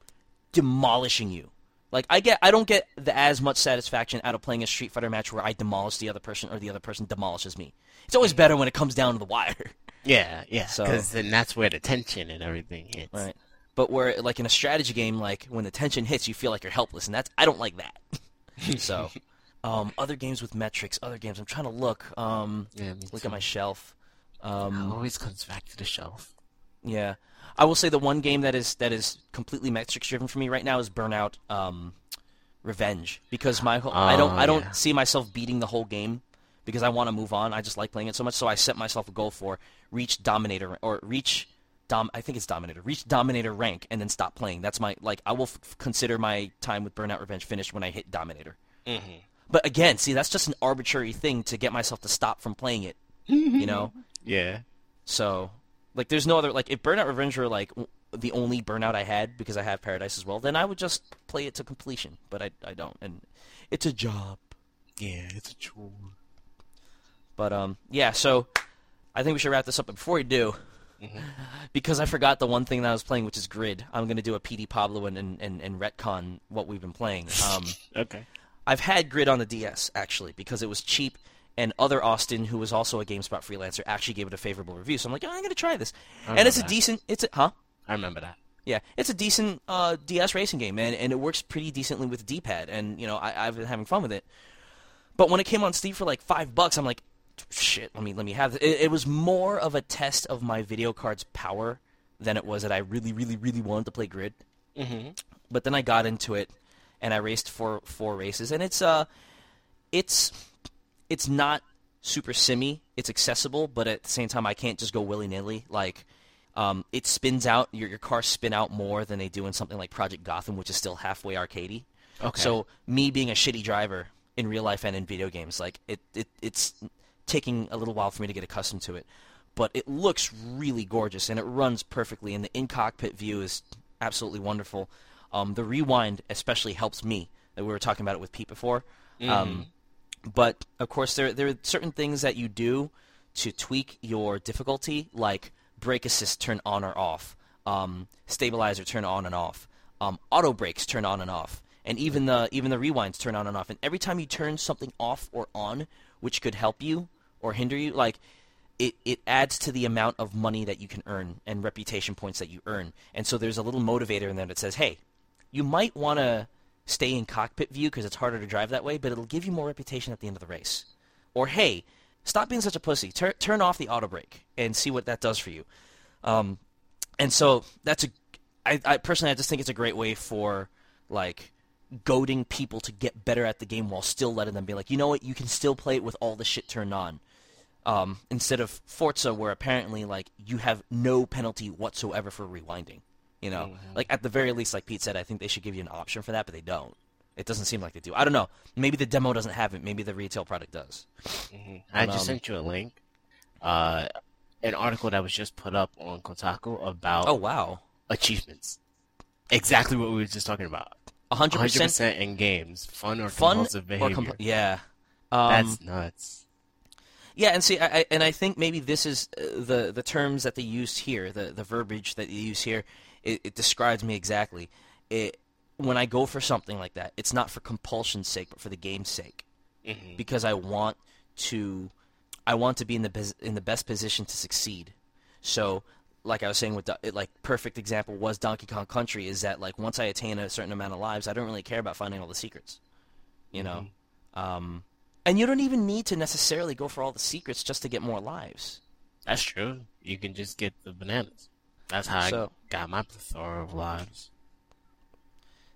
[SPEAKER 1] demolishing you. Like I get, I don't get the, as much satisfaction out of playing a Street Fighter match where I demolish the other person or the other person demolishes me. It's always better when it comes down to the wire,
[SPEAKER 2] Yeah, yeah.
[SPEAKER 1] So-
[SPEAKER 2] Because then that's where the tension and everything hits.
[SPEAKER 1] right? But where, like in a strategy game, like when the tension hits, you feel like you're helpless, and that's I don't like that. so, um, other games with metrics, other games. I'm trying to look. Um,
[SPEAKER 2] Yeah,
[SPEAKER 1] look
[SPEAKER 2] too.
[SPEAKER 1] at my shelf.
[SPEAKER 2] It
[SPEAKER 1] Um,
[SPEAKER 2] always comes back to the shelf.
[SPEAKER 1] Yeah, I will say the one game that is that is completely metrics driven for me right now is Burnout um, Revenge because my whole, I don't
[SPEAKER 2] Oh,
[SPEAKER 1] I don't
[SPEAKER 2] yeah.
[SPEAKER 1] see myself beating the whole game because I want to move on. I just like playing it so much, so I set myself a goal for reach Dominator or reach Dom. I think it's Dominator. Reach Dominator rank and then stop playing. That's my like. I will f- consider my time with Burnout Revenge finished when I hit Dominator.
[SPEAKER 2] Mm-hmm.
[SPEAKER 1] But again, see, that's just an arbitrary thing to get myself to stop from playing it. you know.
[SPEAKER 2] Yeah.
[SPEAKER 1] So, like, there's no other like if Burnout Revenge were like the only Burnout I had because I have Paradise as well, then I would just play it to completion. But I I don't, and it's a job.
[SPEAKER 2] Yeah, it's a chore.
[SPEAKER 1] But um, yeah. So, I think we should wrap this up. But before we do, because I forgot the one thing that I was playing, which is Grid, I'm gonna do a Pete Pablo and and, and, and retcon what we've been playing. Um.
[SPEAKER 2] Okay.
[SPEAKER 1] I've had Grid on the DS actually because it was cheap, and other Austin, who was also a GameSpot freelancer, actually gave it a favorable review. So I'm like, oh, I'm gonna try this, and it's a
[SPEAKER 2] that.
[SPEAKER 1] decent. It's a huh?
[SPEAKER 2] I remember that.
[SPEAKER 1] Yeah, it's a decent uh, DS racing game, and, and it works pretty decently with D-pad, and you know I, I've been having fun with it. But when it came on Steam for like five bucks, I'm like, shit, let me let me have it. It, it was more of a test of my video card's power than it was that I really, really, really wanted to play Grid.
[SPEAKER 2] Mm-hmm.
[SPEAKER 1] But then I got into it, and I raced four four races, and it's uh, it's it's not super simmy. It's accessible, but at the same time, I can't just go willy nilly. Like, um, it spins out your your cars spin out more than they do in something like Project Gotham, which is still halfway arcadey.
[SPEAKER 2] Okay.
[SPEAKER 1] So me being a shitty driver in real life and in video games, like it, it it's taking a little while for me to get accustomed to it. But it looks really gorgeous and it runs perfectly, and the in cockpit view is absolutely wonderful. Um, the rewind especially helps me. That we were talking about it with Pete before. Um, but of course, there there are certain things that you do to tweak your difficulty, like brake assist turn on or off, um, stabilizer turn on and off, um, auto brakes turn on and off, and even the even the rewinds turn on and off. And every time you turn something off or on, which could help you or hinder you, like it, it adds to the amount of money that you can earn and reputation points that you earn. And so there's a little motivator in there that says, hey, you might want to stay in cockpit view because it's harder to drive that way, but it'll give you more reputation at the end of the race. Or hey, stop being such a pussy. Tur- turn off the auto brake and see what that does for you. Um, and so that's a. I, I personally, I just think it's a great way for like goading people to get better at the game while still letting them be like, you know what, you can still play it with all the shit turned on. Um, instead of Forza, where apparently like you have no penalty whatsoever for rewinding. You know,
[SPEAKER 2] Mhm.
[SPEAKER 1] like at the very least, like Pete said, I think they should give you an option for that, but they don't. It doesn't seem like they do. I don't know. Maybe the demo doesn't have it. Maybe the retail product does.
[SPEAKER 2] hmm I just
[SPEAKER 1] Um,
[SPEAKER 2] sent you a link, uh, an article that was just put up on Kotaku about
[SPEAKER 1] Oh wow,
[SPEAKER 2] achievements. Exactly what we were just talking about.
[SPEAKER 1] hundred
[SPEAKER 2] 100% in games, fun or
[SPEAKER 1] fun
[SPEAKER 2] compulsive
[SPEAKER 1] or
[SPEAKER 2] behavior.
[SPEAKER 1] compl- yeah. Um,
[SPEAKER 2] That's nuts.
[SPEAKER 1] Yeah, and see, I, and I think maybe this is uh, the the terms that they used here, the the verbiage that they use here. It, it describes me exactly. It when I go for something like that, it's not for compulsion's sake, but for the game's sake,
[SPEAKER 2] hmm
[SPEAKER 1] because I want to, I want to be in the in the best position to succeed. So, like I was saying with Do- like perfect example was Donkey Kong Country is that like once I attain a certain amount of lives, I don't really care about finding all the secrets, you know. Um, and you don't even need to necessarily go for all the secrets just to get more lives.
[SPEAKER 2] That's true. You can just get the bananas. That's how
[SPEAKER 1] So-
[SPEAKER 2] I got my plethora of lives.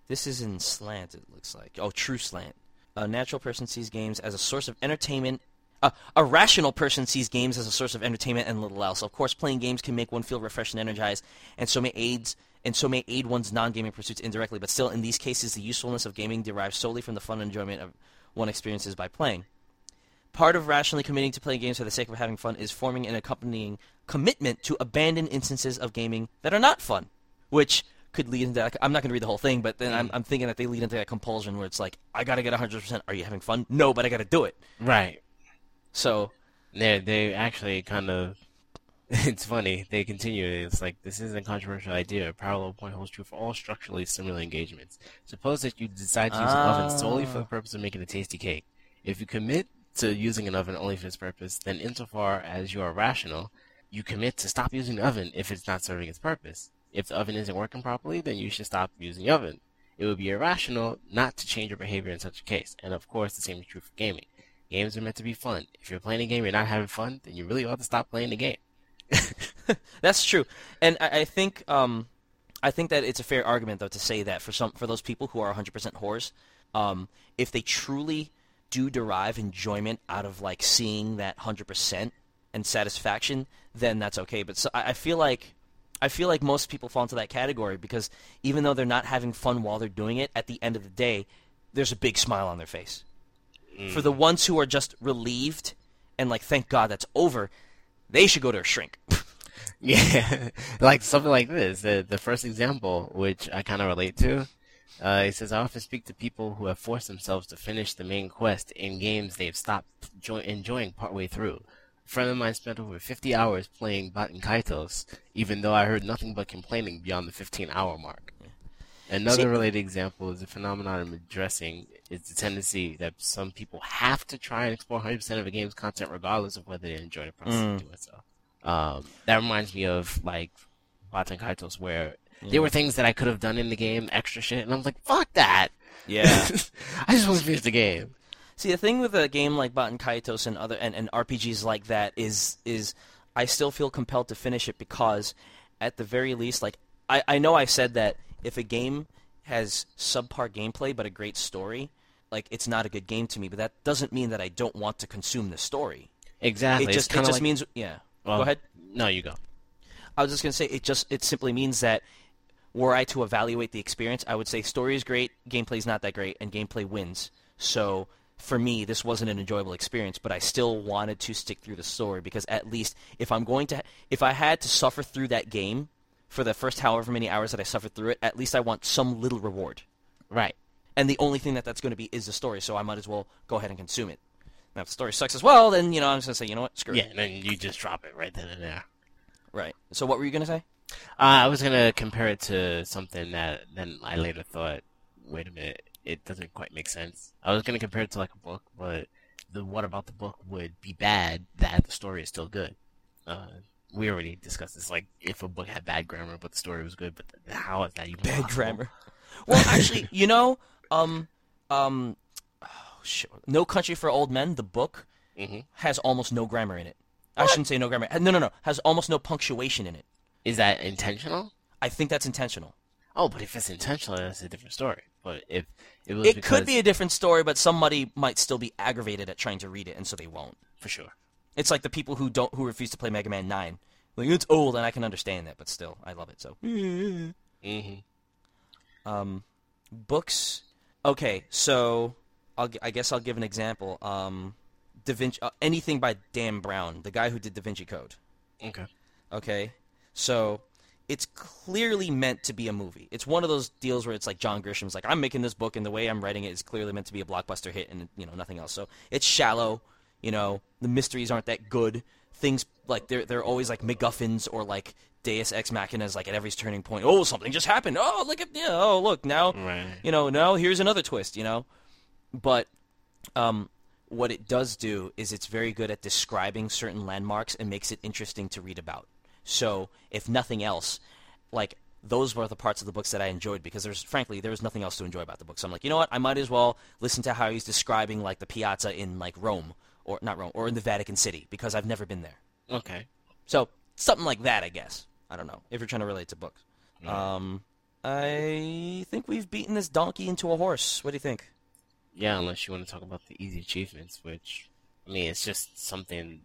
[SPEAKER 1] This is in slant, it looks like. Oh, true slant. A natural person sees games as a source of entertainment. Uh, a rational person sees games as a source of entertainment and little else. Of course, playing games can make one feel refreshed and energized, and so may aids and so may aid one's non-gaming pursuits indirectly. But still, in these cases, the usefulness of gaming derives solely from the fun and enjoyment of one experiences by playing. Part of rationally committing to playing games for the sake of having fun is forming an accompanying commitment to abandon instances of gaming that are not fun, which could lead into. I'm not going to read the whole thing, but then I'm, I'm thinking that they lead into that compulsion where it's like, I got to get 100%. Are you having fun? No, but I got to do it.
[SPEAKER 2] Right.
[SPEAKER 1] So,
[SPEAKER 2] They they actually kind of. It's funny. They continue. It's like this is a controversial idea. A parallel point holds true for all structurally similar engagements. Suppose that you decide to use an oven solely for the
[SPEAKER 1] Ah.
[SPEAKER 2] purpose of making a tasty cake. If you commit to using an oven only for this purpose, then insofar as you are rational, you commit to stop using the oven if it's not serving its purpose. If the oven isn't working properly, then you should stop using the oven. It would be irrational not to change your behavior in such a case. And of course, the same is true for gaming. Games are meant to be fun. If you're playing a game, you're not having fun, then you really ought to stop playing the game.
[SPEAKER 1] That's true, and I, I think um, I think that it's a fair argument though to say that for some for those people who are 100% whores, um, if they truly do derive enjoyment out of like seeing that 100% and satisfaction, then that's okay. But so, I, I feel like I feel like most people fall into that category because even though they're not having fun while they're doing it, at the end of the day, there's a big smile on their face. Mm. For the ones who are just relieved and like, thank God that's over, they should go to a shrink.
[SPEAKER 2] Yeah, like something like this. The the first example, which I kind of relate to, uh, it says I often speak to people who have forced themselves to finish the main quest in games they've stopped jo- enjoying partway through. A friend of mine spent over 50 hours playing Baten Kaitos, even though I heard nothing but complaining beyond the 15 hour mark. Another
[SPEAKER 1] See-
[SPEAKER 2] related example is the phenomenon I'm addressing is the tendency that some people have to try and explore 100% of a game's content regardless of whether they enjoy the process
[SPEAKER 1] Mm.
[SPEAKER 2] of doing so. Um, that reminds me of like Baten Kaitos, where there were mm. things that I could have done in the game, extra shit, and I was like, "Fuck that!"
[SPEAKER 1] Yeah.
[SPEAKER 2] I just want to finish the game.
[SPEAKER 1] See, the thing with a game like Baten Kaitos and other and, and RPGs like that is is I still feel compelled to finish it because at the very least, like I, I know I said that if a game has subpar gameplay but a great story, like it's not a good game to me. But that doesn't mean that I don't want to consume the story.
[SPEAKER 2] Exactly.
[SPEAKER 1] It just it just
[SPEAKER 2] like,
[SPEAKER 1] means yeah.
[SPEAKER 2] well,
[SPEAKER 1] Go ahead.
[SPEAKER 2] No, you go.
[SPEAKER 1] I was just gonna say it just it simply means that were I to evaluate the experience, I would say story is great, gameplay is not that great, and gameplay wins. So for me, this wasn't an enjoyable experience, but I still wanted to stick through the story because at least if I'm going to, if I had to suffer through that game for the first however many hours that I suffered through it, at least I want some little reward.
[SPEAKER 2] Right.
[SPEAKER 1] And the only thing that that's going to be is the story, so I might as well go ahead and consume it. Now, if the story sucks as well, then you know I'm just gonna say, you know what, screw
[SPEAKER 2] Yeah,
[SPEAKER 1] it.
[SPEAKER 2] and then you just drop it right then and there.
[SPEAKER 1] Right. So what were you gonna say?
[SPEAKER 2] Uh, I was gonna compare it to something that then I later thought, wait a minute, it doesn't quite make sense. I was gonna compare it to like a book, but the what about the book would be bad that the story is still good. Uh, we already discussed this. Like, if a book had bad grammar but the story was good, but th- how is that even
[SPEAKER 1] Bad
[SPEAKER 2] possible?
[SPEAKER 1] grammar. Well, actually, you know, um, um, oh, shit. No Country for Old Men, the book,
[SPEAKER 2] Mhm.
[SPEAKER 1] has almost no grammar in it. I shouldn't say no grammar. No, no, no. Has almost no punctuation in it.
[SPEAKER 2] Is that intentional?
[SPEAKER 1] I think that's intentional.
[SPEAKER 2] Oh, but if it's intentional, that's a different story. But if it was
[SPEAKER 1] It
[SPEAKER 2] because,
[SPEAKER 1] could be a different story, but somebody might still be aggravated at trying to read it, and so they won't.
[SPEAKER 2] for sure.
[SPEAKER 1] It's like the people who don't who refuse to play Mega Man Nine. Like it's old, and I can understand that, but still, I love it. So
[SPEAKER 2] Mm-hmm.
[SPEAKER 1] Um, books. Okay, so I'll, I guess I'll give an example. Um, Da Vinci, uh, anything by Dan Brown, the guy who did Da Vinci Code.
[SPEAKER 2] Okay.
[SPEAKER 1] Okay, so it's clearly meant to be a movie. It's one of those deals where it's like John Grisham's like, I'm making this book, and the way I'm writing it is clearly meant to be a blockbuster hit, and you know nothing else. So it's shallow. You know, the mysteries aren't that good. Things like they're they're always like MacGuffins or like Deus Ex Machinas, like at every turning point. Oh, something just happened. Oh, look at yeah. Oh, look now.
[SPEAKER 2] Right.
[SPEAKER 1] You know, now here's another twist. You know, but um, what it does do is it's very good at describing certain landmarks and makes it interesting to read about. So, if nothing else, like those were the parts of the books that I enjoyed because there's frankly there was nothing else to enjoy about the book. So I'm like, you know what? I might as well listen to how he's describing like the piazza in like Rome or not Rome or in the Vatican City because I've never been there.
[SPEAKER 2] Okay.
[SPEAKER 1] So something like that, I guess. I don't know if you're trying to relate to books. Um, I think we've beaten this donkey into a horse. What do you think?
[SPEAKER 2] Yeah, unless you want to talk about the easy achievements, which I mean, it's just something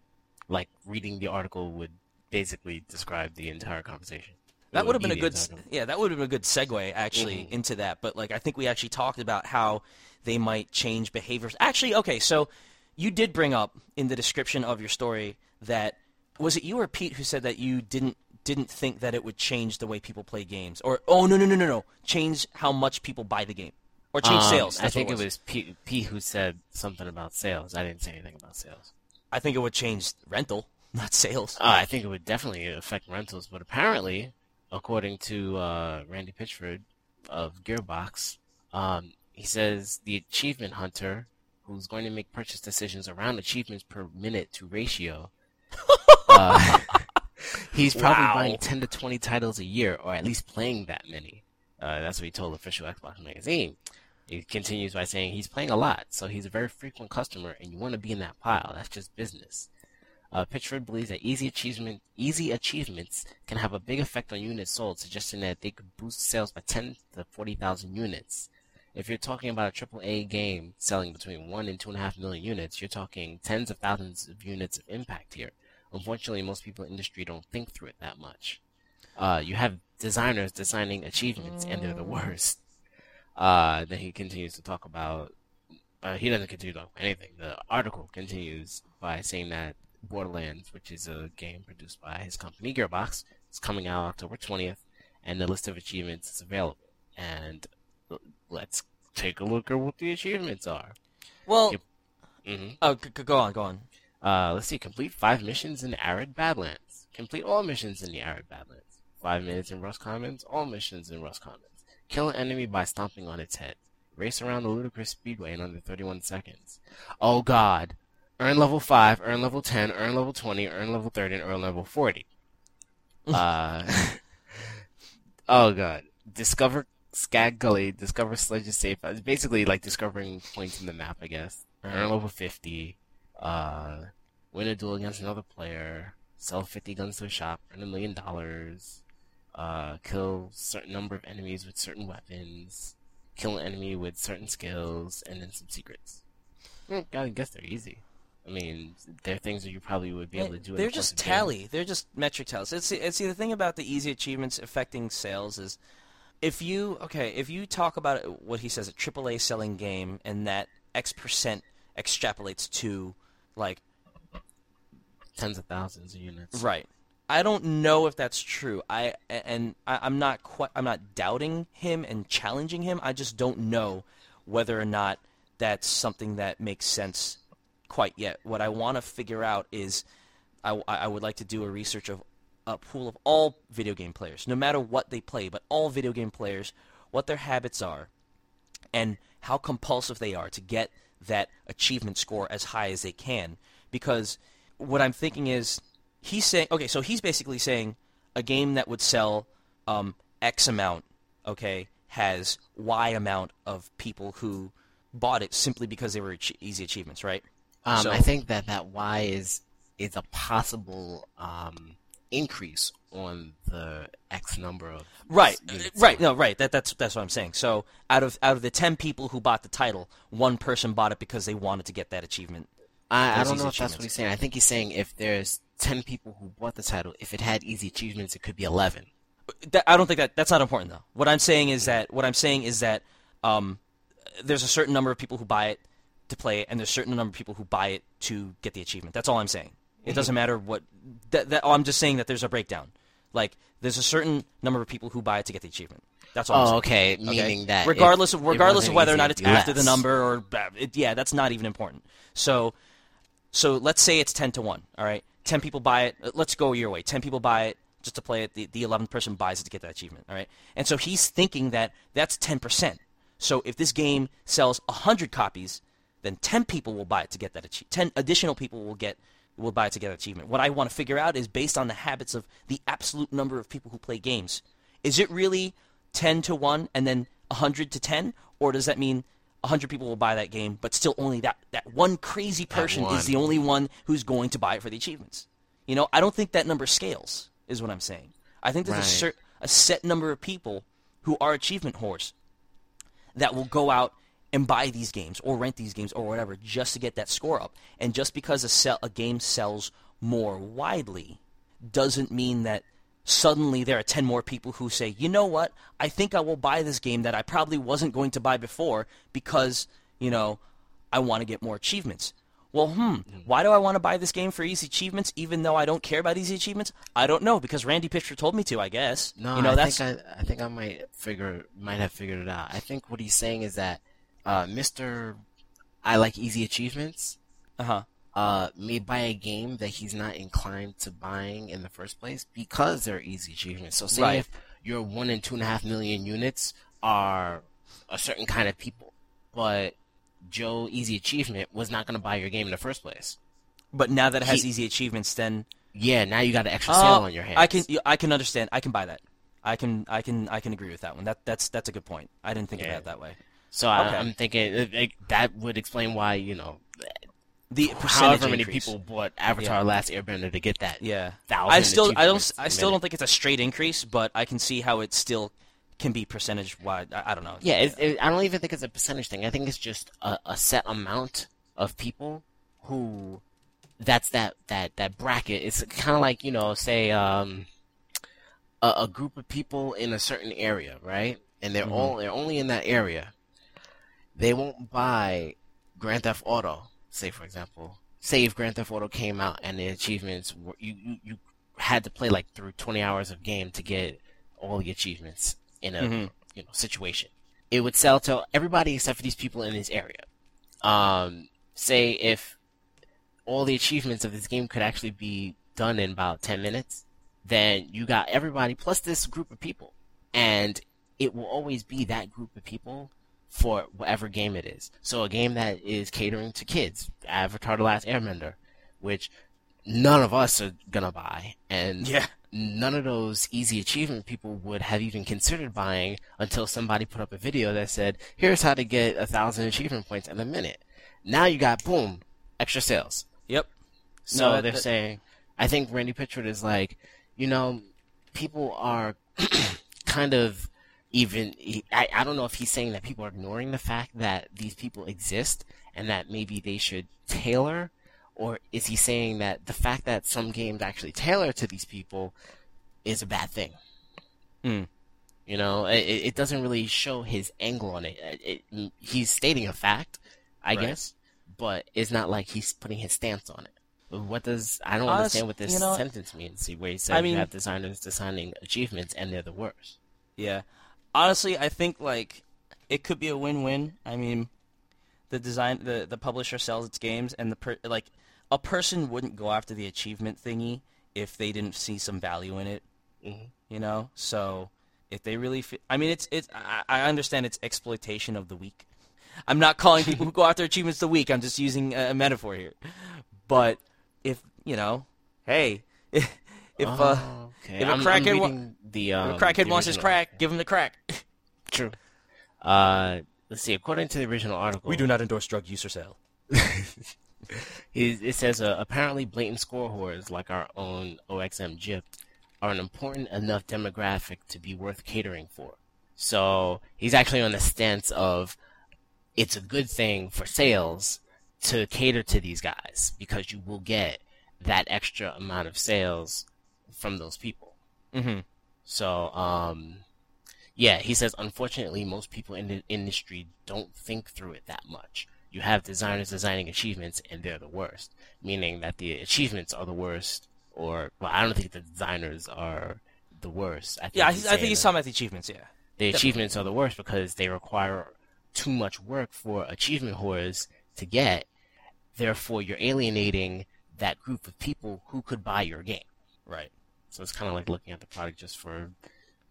[SPEAKER 2] like reading the article would basically describe the entire conversation.
[SPEAKER 1] That would have been a good,
[SPEAKER 2] the
[SPEAKER 1] s-
[SPEAKER 2] entire-
[SPEAKER 1] yeah, that would have been a good segue actually
[SPEAKER 2] Mhm.
[SPEAKER 1] into that. But like, I think we actually talked about how they might change behaviors. Actually, okay, so you did bring up in the description of your story that was it you or Pete who said that you didn't didn't think that it would change the way people play games, or oh no no no no no, change how much people buy the game, or change
[SPEAKER 2] Um,
[SPEAKER 1] sales.
[SPEAKER 2] I
[SPEAKER 1] That's
[SPEAKER 2] think
[SPEAKER 1] what
[SPEAKER 2] it was Pete, P who said something about sales. I didn't say anything about sales.
[SPEAKER 1] I think it would change rental, not sales.
[SPEAKER 2] Uh, I think it would definitely affect rentals, but apparently, according to uh, Randy Pitchford of Gearbox, um, he says the achievement hunter, who's going to make purchase decisions around achievements per minute to ratio, uh, he's probably
[SPEAKER 1] Wow.
[SPEAKER 2] buying 10 to 20 titles a year, or at least playing that many. Uh, that's what he told official Xbox magazine. He continues by saying he's playing a lot, so he's a very frequent customer, and you want to be in that pile. That's just business. Uh, Pitchford believes that easy achievement, easy achievements can have a big effect on units sold, suggesting that they could boost sales by 10 to 40,000 units. If you're talking about a AAA game selling between 1 and 2.5 million units, you're talking tens of thousands of units of impact here. Unfortunately, most people in the industry don't think through it that much. Uh, you have designers designing achievements, and they're the worst. Uh, then he continues to talk about. Uh, he doesn't continue to talk about anything. The article continues by saying that Borderlands, which is a game produced by his company Gearbox, is coming out October 20th, and the list of achievements is available. And let's take a look at what the achievements are.
[SPEAKER 1] Well,
[SPEAKER 2] Yep. hmm
[SPEAKER 1] oh, g- g- go on, go on.
[SPEAKER 2] Uh, let's see. Complete five missions in the arid Badlands. Complete all missions in the arid Badlands. Five minutes in Rust Commons. All missions in Rust Commons. Kill an enemy by stomping on its head. Race around the ludicrous speedway in under 31 seconds. Oh God. Earn level 5, earn level 10, earn level 20, earn level 30, and earn level 40. uh, oh God. Discover Skag Gully, discover Sledge's safe. It's basically like discovering points in the map, I guess. Earn level 50 uh, win a duel against another player, sell 50 guns to a shop, earn a million dollars, uh, kill certain number of enemies with certain weapons, kill an enemy with certain skills, and then some secrets. Mm, I guess they're easy. I mean, they're things that you probably would be eh, able to do.
[SPEAKER 1] They're
[SPEAKER 2] the
[SPEAKER 1] just
[SPEAKER 2] the game.
[SPEAKER 1] tally. They're just metric tallies. It's it's see the thing about the easy achievements affecting sales is if you okay if you talk about what he says a AAA selling game and that X percent extrapolates to like
[SPEAKER 2] Tens of thousands of units.
[SPEAKER 1] right. I don't know if that's true. I and I, I'm not quite. I'm not doubting him and challenging him. I just don't know whether or not that's something that makes sense quite yet. What I want to figure out is I, I would like to do a research of a pool of all video game players, no matter what they play, but all video game players, what their habits are, and how compulsive they are to get that achievement score as high as they can. Because what I'm thinking is, he's saying, okay, so he's basically saying a game that would sell um, X amount, okay, has Y amount of people who bought it simply because they were easy achievements, right?
[SPEAKER 2] Um,
[SPEAKER 1] So-
[SPEAKER 2] I think that that Y is is a possible um, increase on the X number of
[SPEAKER 1] Right,
[SPEAKER 2] units
[SPEAKER 1] right, no, right. That, that's that's what I'm saying. So out of out of the ten people who bought the title, one person bought it because they wanted to get that achievement.
[SPEAKER 2] I, I don't know if that's what he's saying. I think he's saying if there's ten people who bought the title, if it had easy achievements, it could be eleven.
[SPEAKER 1] that, I don't think that that's not important though. What I'm saying is that what I'm saying is that um, there's a certain number of people who buy it to play it, and there's a certain number of people who buy it to get the achievement. That's all I'm saying. It doesn't matter what. That, that I'm just saying that there's a breakdown. Like there's a certain number of people who buy it to get the achievement. That's all. I'm
[SPEAKER 2] Oh,
[SPEAKER 1] saying.
[SPEAKER 2] okay. Meaning that
[SPEAKER 1] regardless of regardless of whether or not it's
[SPEAKER 2] be
[SPEAKER 1] after the number or uh, it, yeah, that's not even important. So so let's say it's 10 to 1, all right? 10 people buy it. Uh, Let's go your way. 10 people buy it just to play it. The, the 11th person buys it to get that achievement, all right? And so he's thinking that that's 10%. So if this game sells 100 copies, then 10 people will buy it to get that achievement. 10 additional people will get will buy it to get that achievement. What I want to figure out is based on the habits of the absolute number of people who play games. Is it really 10 to 1 and then 100 to 10 or does that mean 100 people will buy that game but still only that that one crazy person
[SPEAKER 2] one.
[SPEAKER 1] is the only one who's going to buy it for the achievements? You know, I don't think that number scales is what I'm saying. I think there's a,
[SPEAKER 2] Right.
[SPEAKER 1] cer- a set number of people who are achievement whores that will go out and buy these games or rent these games or whatever just to get that score up. And just because a sell a game sells more widely doesn't mean that suddenly there are 10 more people who say, "You know what? I think I will buy this game that I probably wasn't going to buy before because, you know, I want to get more achievements." Well, hmm, why do I want to buy this game for easy achievements even though I don't care about easy achievements? I don't know because Randy Pitcher told me to, I guess.
[SPEAKER 2] No,
[SPEAKER 1] you know,
[SPEAKER 2] I
[SPEAKER 1] that's
[SPEAKER 2] think I, I think I might figure might have figured it out. I think what he's saying is that uh, Mr. I like easy achievements
[SPEAKER 1] uh-huh.
[SPEAKER 2] uh, may buy a game that he's not inclined to buying in the first place because they're easy achievements. So say
[SPEAKER 1] Right.
[SPEAKER 2] if your one and two and a half million units are a certain kind of people, but Joe Easy Achievement was not going to buy your game in the first place.
[SPEAKER 1] But now that it has
[SPEAKER 2] He-
[SPEAKER 1] easy achievements then
[SPEAKER 2] Yeah, now you got an extra
[SPEAKER 1] Uh,
[SPEAKER 2] sale on your hands.
[SPEAKER 1] I can I can understand. I can buy that. I can I can I can agree with that one. That that's that's a good point. I didn't think
[SPEAKER 2] Yeah.
[SPEAKER 1] of that that way.
[SPEAKER 2] So I,
[SPEAKER 1] Okay.
[SPEAKER 2] I'm thinking like, that would explain why you know
[SPEAKER 1] The percentage
[SPEAKER 2] however many
[SPEAKER 1] increase.
[SPEAKER 2] people bought Avatar:
[SPEAKER 1] Yeah.
[SPEAKER 2] Last Airbender to get that.
[SPEAKER 1] Yeah.
[SPEAKER 2] thousand
[SPEAKER 1] I still I don't I still don't think it's a straight increase, but I can see how it still can be percentage wide. I, I don't know.
[SPEAKER 2] Yeah, it, I don't even think it's a percentage thing. I think it's just a, a set amount of people who that's that that that bracket. It's kind of like you know, say um, a, a group of people in a certain area, right? And they're all they're only in that area. They won't buy Grand Theft Auto, say for example. Say if Grand Theft Auto came out and the achievements were you you, you had to play like through 20 hours of game to get all the achievements in a
[SPEAKER 1] Mhm.
[SPEAKER 2] you know situation. It would sell to everybody except for these people in this area. Um, say if all the achievements of this game could actually be done in about 10 minutes, then you got everybody plus this group of people. And it will always be that group of people for whatever game it is. So a game that is catering to kids, Avatar The Last Airbender, which none of us are gonna buy, and
[SPEAKER 1] Yeah.
[SPEAKER 2] none of those easy achievement people would have even considered buying until somebody put up a video that said, "Here's how to get a thousand achievement points in a minute." Now you got boom, extra sales.
[SPEAKER 1] Yep.
[SPEAKER 2] So
[SPEAKER 1] No,
[SPEAKER 2] they're
[SPEAKER 1] that-
[SPEAKER 2] saying, I think Randy Pitchford is like, you know, people are kind of even. he- I, I don't know if he's saying that people are ignoring the fact that these people exist and that maybe they should tailor, or is he saying that the fact that some games actually tailor to these people is a bad thing?
[SPEAKER 1] Hmm.
[SPEAKER 2] You know, it, it doesn't really show his angle on it. It, it. He's stating a fact, I
[SPEAKER 1] Right.
[SPEAKER 2] guess, but it's not like he's putting his stance on it. What does I don't
[SPEAKER 1] Honest-
[SPEAKER 2] understand what this
[SPEAKER 1] you know,
[SPEAKER 2] sentence means? Where he says
[SPEAKER 1] I
[SPEAKER 2] you
[SPEAKER 1] mean-
[SPEAKER 2] have designers designing achievements and they're the worst.
[SPEAKER 1] Yeah. Honestly, I think like it could be a win-win. I mean, the design the the publisher sells its games and the per, like a person wouldn't go after the achievement thingy if they didn't see some value in it.
[SPEAKER 2] Mhm.
[SPEAKER 1] You know? So if they really fe- I mean it's it's I, I understand it's exploitation of the weak. I'm not calling people who go after achievements the weak. I'm just using a, a metaphor here. But if, you know, hey, if uh
[SPEAKER 2] Oh, okay.
[SPEAKER 1] if a
[SPEAKER 2] I'm, I'm
[SPEAKER 1] crackhead wa-
[SPEAKER 2] the um,
[SPEAKER 1] if a crackhead
[SPEAKER 2] the
[SPEAKER 1] wants his
[SPEAKER 2] original-
[SPEAKER 1] crack, give him the crack.
[SPEAKER 2] True. Uh, let's see. According to the original article,
[SPEAKER 1] We do not endorse drug use or sale.
[SPEAKER 2] It, it says uh, apparently blatant score whores like our own OXM Gypt are an important enough demographic to be worth catering for. So he's actually on the stance of it's a good thing for sales to cater to these guys because you will get that extra amount of sales from those people.
[SPEAKER 1] Mm-hmm.
[SPEAKER 2] So, um, yeah, he says, unfortunately, most people in the industry don't think through it that much. You have designers designing achievements, and they're the worst, meaning that the achievements are the worst, or, well, I don't think the designers are the worst. I think
[SPEAKER 1] Yeah, I, I think he's talking about the achievements. Yeah.
[SPEAKER 2] the achievements are the worst because they require too much work for achievement whores to get. Therefore, you're alienating that group of people who could buy your game.
[SPEAKER 1] Right.
[SPEAKER 2] So it's kind of like looking at the product just for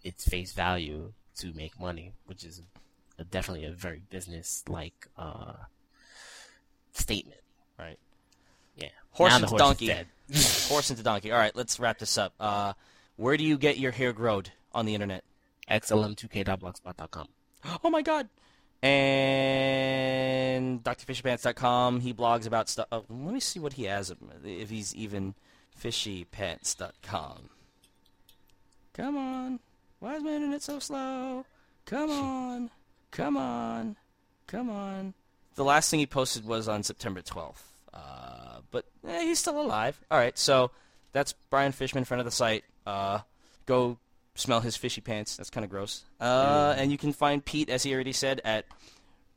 [SPEAKER 2] its face value to make money, which is a, definitely a very business-like uh, statement.
[SPEAKER 1] Right.
[SPEAKER 2] Yeah.
[SPEAKER 1] Horse into
[SPEAKER 2] horse
[SPEAKER 1] donkey. Horse into donkey. All right, let's wrap this up. Uh, where do you get your hair growed on the internet?
[SPEAKER 2] XLM2K.blogspot.com.
[SPEAKER 1] Oh my god. And drfishypants.com. He blogs about stuff. Oh, let me see what he has. If he's even fishypants.com. Come on. Why is my internet so slow? Come on. Come on. Come on. The last thing he posted was on September 12th. Uh, but eh, he's still alive. All right, so that's Brian Fishman, friend of the site. Uh, go smell his fishy pants. That's kind of gross. Uh, and you can find Pete, as he already said, at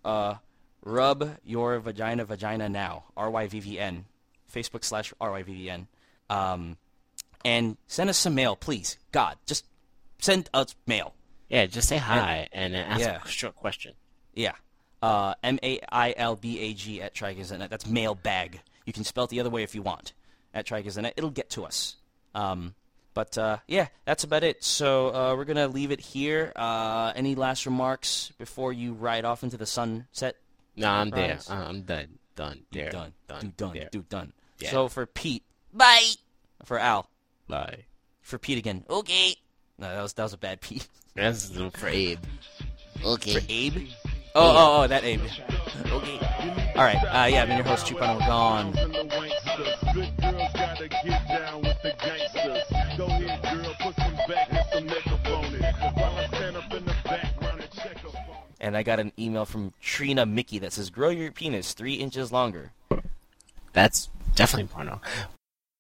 [SPEAKER 1] uh, rub your vagina vagina now. R Y V V N. Facebook slash R Y V V N. Um, and send us some mail, please. God, just send us mail.
[SPEAKER 2] Yeah, just say hi and, then ask
[SPEAKER 1] Yeah.
[SPEAKER 2] a short question.
[SPEAKER 1] Yeah. Uh, M A I L B A G at Trigazenet. That's mailbag. You can spell it the other way if you want. At Trigazenet. It'll get to us. Um, but uh, yeah, that's about it. So uh, we're going to leave it here. Uh, any last remarks before you ride off into the sunset?
[SPEAKER 2] No, I'm there. Uh, I'm done. Done. There.
[SPEAKER 1] Done.
[SPEAKER 2] Done.
[SPEAKER 1] Do done.
[SPEAKER 2] There.
[SPEAKER 1] Do done.
[SPEAKER 2] Yeah.
[SPEAKER 1] So for Pete, bye. For Al,
[SPEAKER 2] Bye.
[SPEAKER 1] for Pete again. Okay. No, that was that was a bad Pete.
[SPEAKER 2] That's for Abe. Okay.
[SPEAKER 1] For Abe? Oh, oh, oh, that Abe. Okay. All right. Uh, yeah, I've been your host, Chupano Gone.
[SPEAKER 3] and the. Good girls gotta get down with the gangsters. Go ahead, girl, put some back and some makeup. While I stand up in the background and check up on
[SPEAKER 1] And I got an email from Trina Mickey that says, "Grow your penis three inches longer."
[SPEAKER 2] That's definitely porno.